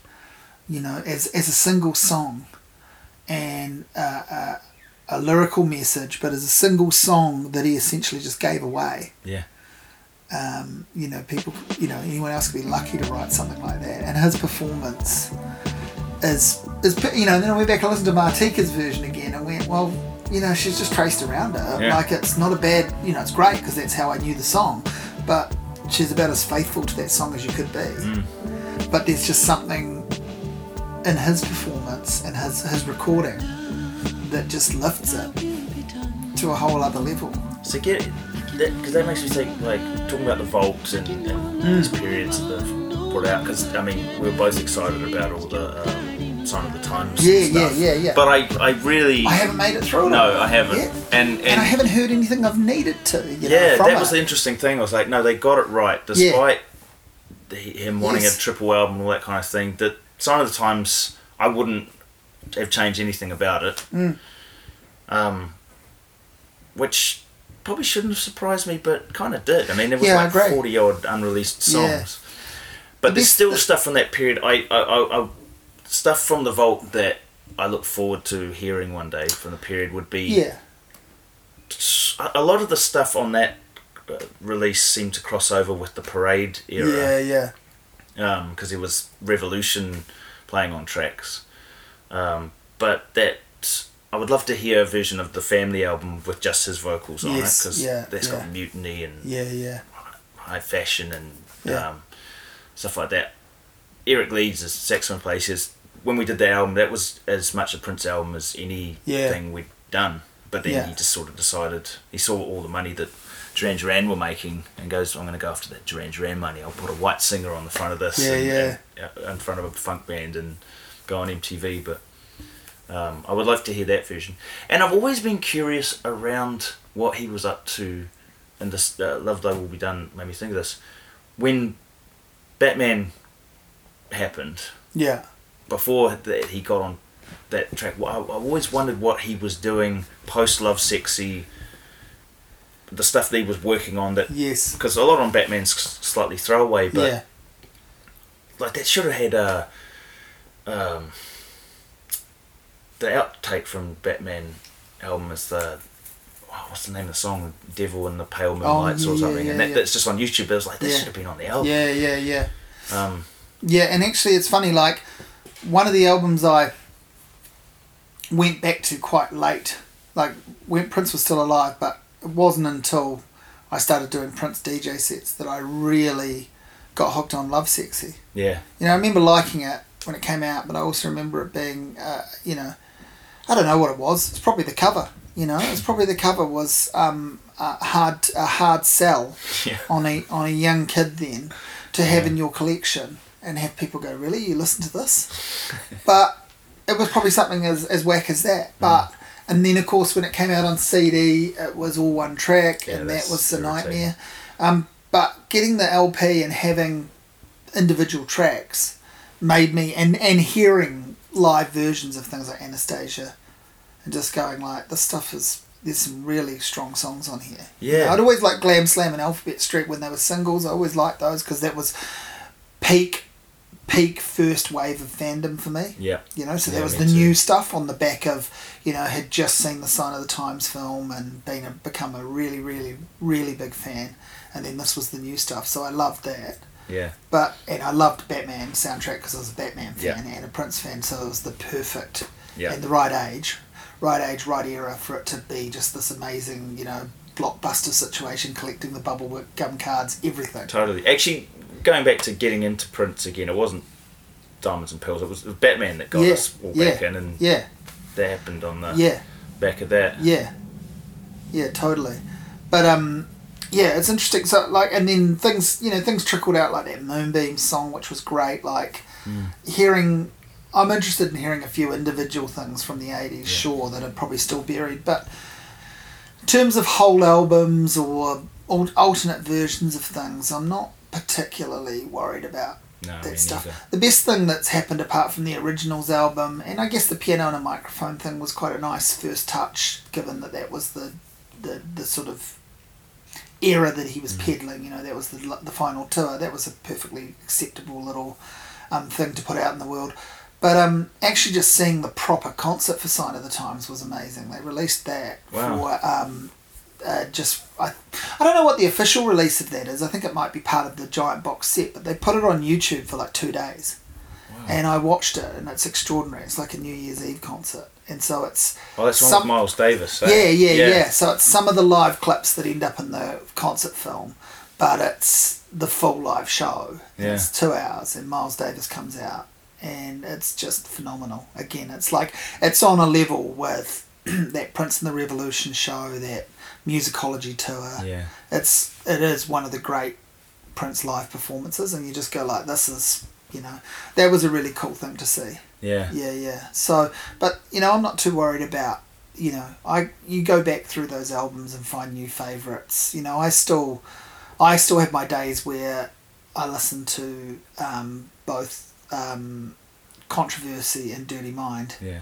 Speaker 1: you know, as as a single song and uh, uh, a lyrical message, but as a single song that he essentially just gave away.
Speaker 2: Yeah.
Speaker 1: Um, you know, people, you know, anyone else could be lucky to write something like that. And his performance is, is you know, and then I went back and listened to Martika's version again and went, well, you know, she's just traced around it.
Speaker 2: Yeah.
Speaker 1: Like, it's not a bad, you know, it's great because that's how I knew the song, but she's about as faithful to that song as you could be.
Speaker 2: Mm.
Speaker 1: But there's just something in his performance and his, his recording that just lifts it to a whole other level.
Speaker 2: So get that because that makes me think like talking about the vault and, and
Speaker 1: Mm.
Speaker 2: these periods that they've brought out. Because I mean, we were both excited about all the um, Sign o' the Times.
Speaker 1: Yeah,
Speaker 2: stuff.
Speaker 1: yeah, yeah, yeah.
Speaker 2: But I, I really,
Speaker 1: I haven't made it through
Speaker 2: no, I haven't.
Speaker 1: Yeah.
Speaker 2: And and,
Speaker 1: And I haven't heard anything I've needed to. You know,
Speaker 2: yeah, that
Speaker 1: it.
Speaker 2: was the interesting thing. I was like, no, they got it right, despite the, him wanting
Speaker 1: Yes.
Speaker 2: a triple album and all that kind of thing. That Sign o' the Times, I wouldn't have changed anything about it.
Speaker 1: Mm.
Speaker 2: Um, which probably shouldn't have surprised me, but kind of did. I mean, there was
Speaker 1: Yeah,
Speaker 2: like forty odd unreleased songs,
Speaker 1: Yeah.
Speaker 2: but
Speaker 1: The
Speaker 2: there's still stuff from that period. I, I, I, I stuff from the vault that I look forward to hearing one day from the period would be
Speaker 1: Yeah.
Speaker 2: a a lot of the stuff on that uh, release seemed to cross over with the parade era.
Speaker 1: Yeah, yeah.
Speaker 2: Because it was Revolution playing on tracks. Um, but that I would love to hear a version of the Family album with just his vocals on it because
Speaker 1: yeah,
Speaker 2: that's
Speaker 1: yeah.
Speaker 2: got mutiny and
Speaker 1: Yeah, yeah.
Speaker 2: high fashion and
Speaker 1: Yeah.
Speaker 2: um, stuff like that. Eric Leeds as saxophone plays his. When we did that album, that was as much a Prince album as anything we'd done. But then
Speaker 1: Yeah.
Speaker 2: he just sort of decided he saw all the money that Duran Duran were making and goes, "I'm going to go after that Duran Duran money. I'll put a white singer on the front of this,
Speaker 1: Yeah,
Speaker 2: and,
Speaker 1: yeah.
Speaker 2: and, uh, in front of a funk band and go on MTV." But um, I would love to hear that version. And I've always been curious around what he was up to, and this uh, Love Thy Will Be Done made me think of this. When Batman happened,
Speaker 1: Yeah.
Speaker 2: before that he got on that track, I, I always wondered what he was doing post Lovesexy, the stuff that he was working on. That
Speaker 1: Yes.
Speaker 2: because a lot on Batman's slightly throwaway, but
Speaker 1: yeah.
Speaker 2: like that should have had a um, the outtake from Batman album is the oh, what's the name of the song Devil in the Pale Moonlights
Speaker 1: yeah,
Speaker 2: or
Speaker 1: yeah,
Speaker 2: something and that,
Speaker 1: yeah.
Speaker 2: that's just on YouTube but it was like this
Speaker 1: Yeah.
Speaker 2: should have been on the album
Speaker 1: Yeah, yeah, yeah.
Speaker 2: um,
Speaker 1: Yeah, and actually, it's funny. Like one of the albums I went back to quite late, like when Prince was still alive, but it wasn't until I started doing Prince DJ sets that I really got hooked on Lovesexy.
Speaker 2: yeah
Speaker 1: You know, I remember liking it when it came out, but I also remember it being, uh, you know, I don't know what it was. It's probably the cover. You know, it's probably the cover was um, a hard a hard sell
Speaker 2: yeah
Speaker 1: on a on a young kid then to have in your collection and have people go, really, you listen to this? but it was probably something as, as whack as that. But and then of course when it came out on CD, it was all one track,
Speaker 2: Yeah,
Speaker 1: and that was the nightmare. Um, but getting the LP and having individual tracks made me and and hearing live versions of things like Anastasia and just going like this stuff is there's some really strong songs on here.
Speaker 2: Yeah.
Speaker 1: I'd always like Glam Slam and Alphabet Street when they were singles. I always liked those because that was peak peak first wave of fandom for me.
Speaker 2: yeah
Speaker 1: You know, so
Speaker 2: Yeah,
Speaker 1: there was the
Speaker 2: too.
Speaker 1: new stuff on the back of, you know, had just seen the Sign o' the Times film and been a, become a really, really, really big fan. And then this was the new stuff, so I loved that.
Speaker 2: yeah
Speaker 1: But and I loved Batman soundtrack because I was a Batman
Speaker 2: Yeah.
Speaker 1: fan and a Prince fan, so it was the perfect
Speaker 2: yeah
Speaker 1: and the right age, right age, right era for it to be just this amazing, you know, blockbuster situation, collecting the bubble gum cards, everything.
Speaker 2: totally actually going back to getting into Prince again it wasn't Diamonds and Pearls it was Batman that got
Speaker 1: Yeah,
Speaker 2: us all
Speaker 1: yeah,
Speaker 2: back in and
Speaker 1: Yeah,
Speaker 2: that happened on the
Speaker 1: yeah.
Speaker 2: back of that
Speaker 1: Yeah, yeah, totally. But um, yeah, it's interesting. So like, and then things, you know, things trickled out like that Moonbeam song, which was great. Like hearing, I'm interested in hearing a few individual things from the '80s, sure, that are probably still buried. But in terms of whole albums or alternate versions of things, I'm not particularly worried about
Speaker 2: no
Speaker 1: that stuff.
Speaker 2: neither.
Speaker 1: The best thing that's happened apart from the originals album, and I guess the piano and a microphone thing was quite a nice first touch, given that that was the the, the sort of era that he was peddling. You know, that was the the final tour. That was a perfectly acceptable little um, thing to put out in the world. But um, actually, just seeing the proper concert for Sign o' the Times was amazing. They released that
Speaker 2: Wow.
Speaker 1: for um, uh, just I, I don't know what the official release of that is. I think it might be part of the giant box set, but they put it on YouTube for like two days, and I watched it, and it's extraordinary. It's like a New Year's Eve concert, and so it's
Speaker 2: oh that's one
Speaker 1: some-
Speaker 2: with Miles Davis eh?
Speaker 1: yeah, yeah, yeah, So it's some of the live clips that end up in the concert film, but it's the full live show.
Speaker 2: Yeah.
Speaker 1: It's two hours, and Miles Davis comes out, and it's just phenomenal. Again, it's like it's on a level with that Prince and the Revolution show, that musicology tour.
Speaker 2: Yeah.
Speaker 1: It's it is one of the great Prince live performances, and you just go like, this is you know, that was a really cool thing to see.
Speaker 2: Yeah.
Speaker 1: Yeah, yeah. So, but you know, I'm not too worried about you know, I you go back through those albums and find new favorites. You know, I still, I still have my days where I listen to um, both um, controversy and Dirty Mind
Speaker 2: Yeah.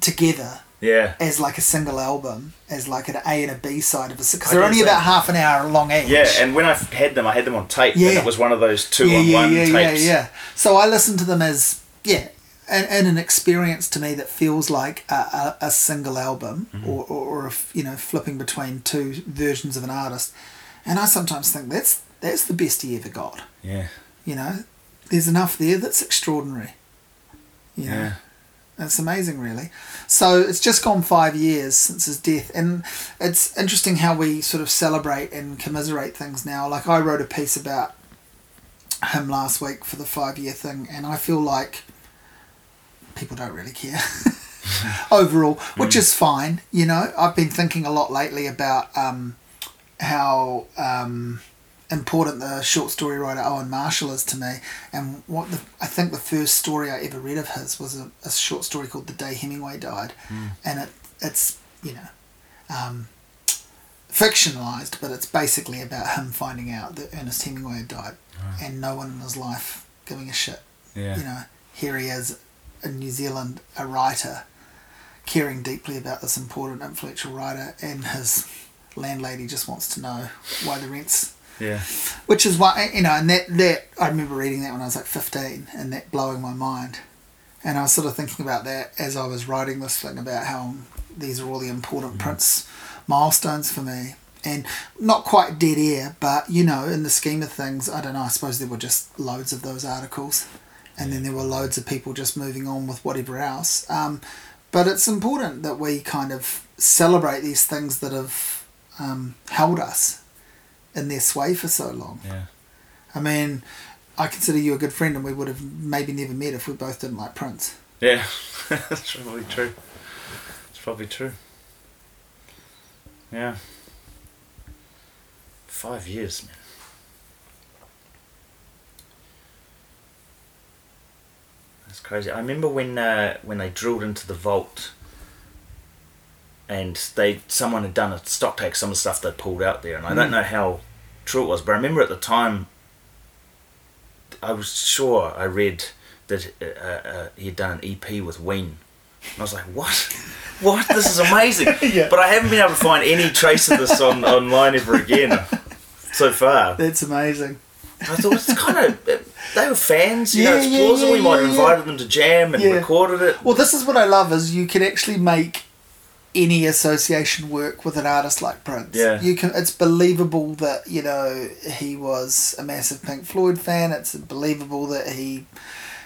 Speaker 1: together
Speaker 2: Yeah.
Speaker 1: as like a single album, as like an A and a B side of a because they're only about half an hour long each.
Speaker 2: Yeah, and when I had them, I had them on tape,
Speaker 1: Yeah.
Speaker 2: and it was one of those two
Speaker 1: yeah,
Speaker 2: on
Speaker 1: yeah,
Speaker 2: one
Speaker 1: yeah,
Speaker 2: tapes.
Speaker 1: yeah, yeah. So I listen to them as yeah, and, and an experience to me that feels like a, a, a single album
Speaker 2: Mm-hmm.
Speaker 1: or, or, or a you know flipping between two versions of an artist, and I sometimes think that's that's the best he ever got.
Speaker 2: Yeah.
Speaker 1: You know, there's enough there that's extraordinary. You know?
Speaker 2: Yeah.
Speaker 1: It's amazing, really. So it's just gone five years since his death, and it's interesting how we sort of celebrate and commiserate things now. Like I wrote a piece about him last week for the five year thing, and I feel like people don't really care overall, which is fine. You know, I've been thinking a lot lately about um, how. Um, important the short story writer Owen Marshall is to me, and what the, I think the first story I ever read of his was a, a short story called "The Day Hemingway Died," and it it's you know um, fictionalized, but it's basically about him finding out that Ernest Hemingway had died, and no one in his life giving a shit.
Speaker 2: Yeah.
Speaker 1: You know, here he is in New Zealand, a writer, caring deeply about this important, influential writer, and his landlady just wants to know why the rent's
Speaker 2: Yeah.
Speaker 1: which is why you know and that that I remember reading that when I was like 15 and that blowing my mind. And I was sort of thinking about that as I was writing this thing about how these are all the important Prince milestones for me. And not quite dead air but you know in the scheme of things I don't know I suppose there were just loads of those articles. And then there were loads of people just moving on with whatever else. Um, but it's important that we kind of celebrate these things that have um, held us in their sway for so long.
Speaker 2: Yeah.
Speaker 1: I mean, I consider you a good friend, and we would have maybe never met if we both didn't like Prince.
Speaker 2: Yeah. That's probably true. It's probably true. Yeah. Five years, man. That's crazy. I remember when uh, when they drilled into the vault and they someone had done a stock take some of the stuff they pulled out there and I don't know how true it was, but I remember at the time I was sure I read that uh, uh, he had done an EP with Ween. And I was like, what? What? This is amazing.
Speaker 1: Yeah.
Speaker 2: But I haven't been able to find any trace of this on online ever again so far.
Speaker 1: That's amazing.
Speaker 2: I thought it's kind of they were fans, you know.
Speaker 1: Yeah,
Speaker 2: It's
Speaker 1: yeah,
Speaker 2: plausible.
Speaker 1: yeah,
Speaker 2: we might have invited them to jam and recorded it.
Speaker 1: Well, this is what I love is you can actually make any association work with an artist like Prince.
Speaker 2: Yeah.
Speaker 1: You can. It's believable that you know he was a massive Pink Floyd fan. It's believable that he.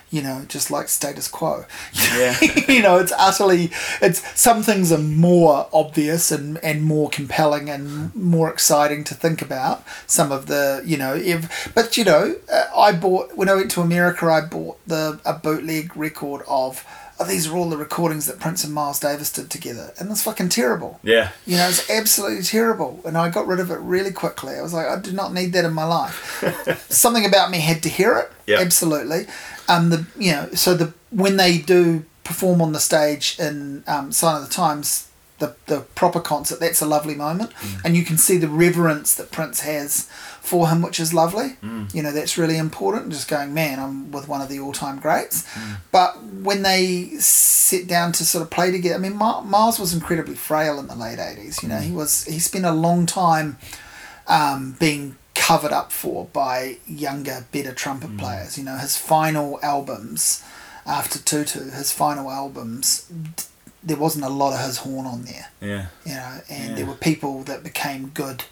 Speaker 1: You know, just like status quo.
Speaker 2: Yeah.
Speaker 1: you know, it's utterly. It's some things are more obvious and and more compelling and more exciting to think about. Some of the, you know, if but you know, uh, I bought when I went to America, I bought the a bootleg record of. Oh, these are all the recordings that Prince and Miles Davis did together, and it's fucking terrible.
Speaker 2: Yeah.
Speaker 1: You know, it's absolutely terrible. And I got rid of it really quickly. I was like, I do not need that in my life. Something about me had to hear it.
Speaker 2: Yeah.
Speaker 1: Absolutely. Um, the you know, so the when they do perform on the stage in um, Sign o' the Times, the the proper concert, that's a lovely moment, mm. and you can see the reverence that Prince has for him, which is lovely. Mm. You know, that's really important. Just going, man, I'm with one of the all time greats. Mm. But when they sit down to sort of play together, I mean, Miles was incredibly frail in the late '80s. You know, he was he spent a long time um, being covered up for by younger, better trumpet players. You know, his final albums after Tutu, his final albums, there wasn't a lot of his horn on there.
Speaker 2: Yeah.
Speaker 1: You know, and
Speaker 2: Yeah.
Speaker 1: there were people that became good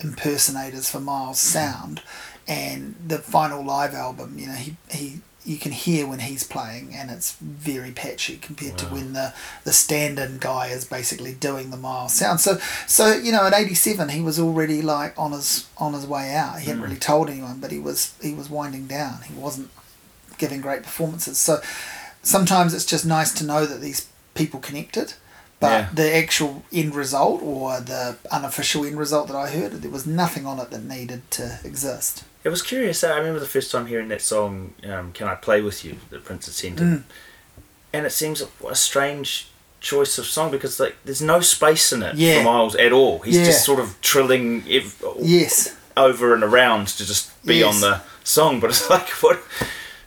Speaker 1: impersonators for Miles' sound. And the final live album, you know, he, he you can hear when he's playing, and it's very patchy compared to when the the stand-in guy is basically doing the Miles sound. So so you know, at eighty seven, he was already like on his on his way out. He hadn't
Speaker 2: Mm.
Speaker 1: really told anyone, but he was he was winding down. He wasn't giving great performances. So sometimes it's just nice to know that these people connected. But
Speaker 2: Yeah.
Speaker 1: the actual end result or the unofficial end result that I heard, there was nothing on it that needed to exist.
Speaker 2: It was curious. I remember the first time hearing that song, um, "Can I Play with You?" that Prince had sent in,
Speaker 1: Mm.
Speaker 2: and it seems a, a strange choice of song because like there's no space in it
Speaker 1: Yeah.
Speaker 2: for Miles at all. He's
Speaker 1: Yeah.
Speaker 2: just sort of trilling ev-
Speaker 1: Yes.
Speaker 2: over and around to just be
Speaker 1: Yes.
Speaker 2: on the song, but it's like what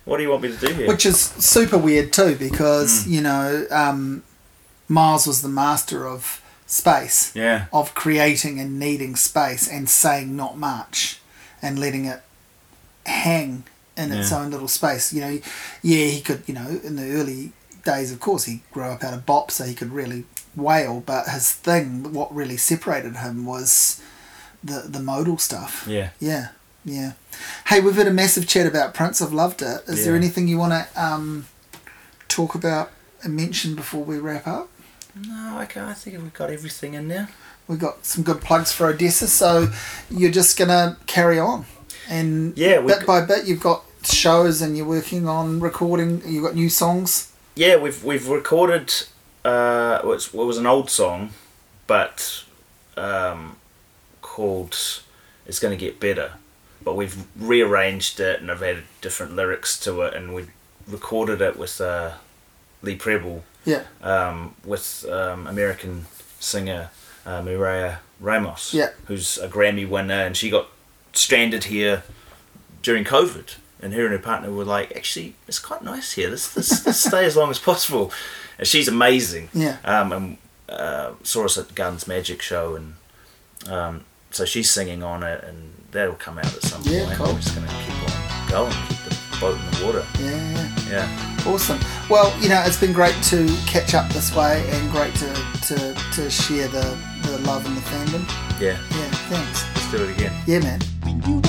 Speaker 2: what do you want me to do here?
Speaker 1: Which is super weird too, because,
Speaker 2: Mm.
Speaker 1: you know, um, Miles was the master of space.
Speaker 2: yeah,
Speaker 1: of creating and needing space and saying not much and letting it hang in its own little space. You know, yeah, he could, you know, in the early days, of course, he grew up out of bop, so he could really wail, but his thing, what really separated him was the, the modal stuff.
Speaker 2: yeah.
Speaker 1: Yeah, yeah. Hey, we've had a massive chat about Prince. I've loved it. Is there anything you want to um, talk about and mention before we wrap up?
Speaker 2: No, okay. I think we've got everything in there.
Speaker 1: We've got some good plugs for Odessa, so you're just gonna carry on, and
Speaker 2: Yeah,
Speaker 1: bit by bit, you've got shows and you're working on recording. You've got new songs.
Speaker 2: Yeah, we've we've recorded. Uh, well, it was an old song, but um, called "It's Gonna Get Better." But we've rearranged it and I've added different lyrics to it, and we recorded it with uh, Lee Prebble,
Speaker 1: Yeah,
Speaker 2: um, with um, American singer uh, Mireya Ramos,
Speaker 1: Yeah.
Speaker 2: who's a Grammy winner, and she got stranded here during COVID. And her and her partner were like, actually, it's quite nice here. Let's, let's, let's stay as long as possible. And she's amazing.
Speaker 1: Yeah.
Speaker 2: Um, and uh, saw us at Guns Magic show, and um, so she's singing on it, and that'll come out at some
Speaker 1: Yeah,
Speaker 2: point.
Speaker 1: cool.
Speaker 2: We're just gonna keep on going, keep the boat in the water.
Speaker 1: yeah, yeah.
Speaker 2: Yeah.
Speaker 1: Awesome. Well, you know, it's been great to catch up this way, and great to to, to share the, the love and the fandom.
Speaker 2: Yeah.
Speaker 1: Yeah, thanks.
Speaker 2: Let's do it again.
Speaker 1: Yeah, man.
Speaker 3: When you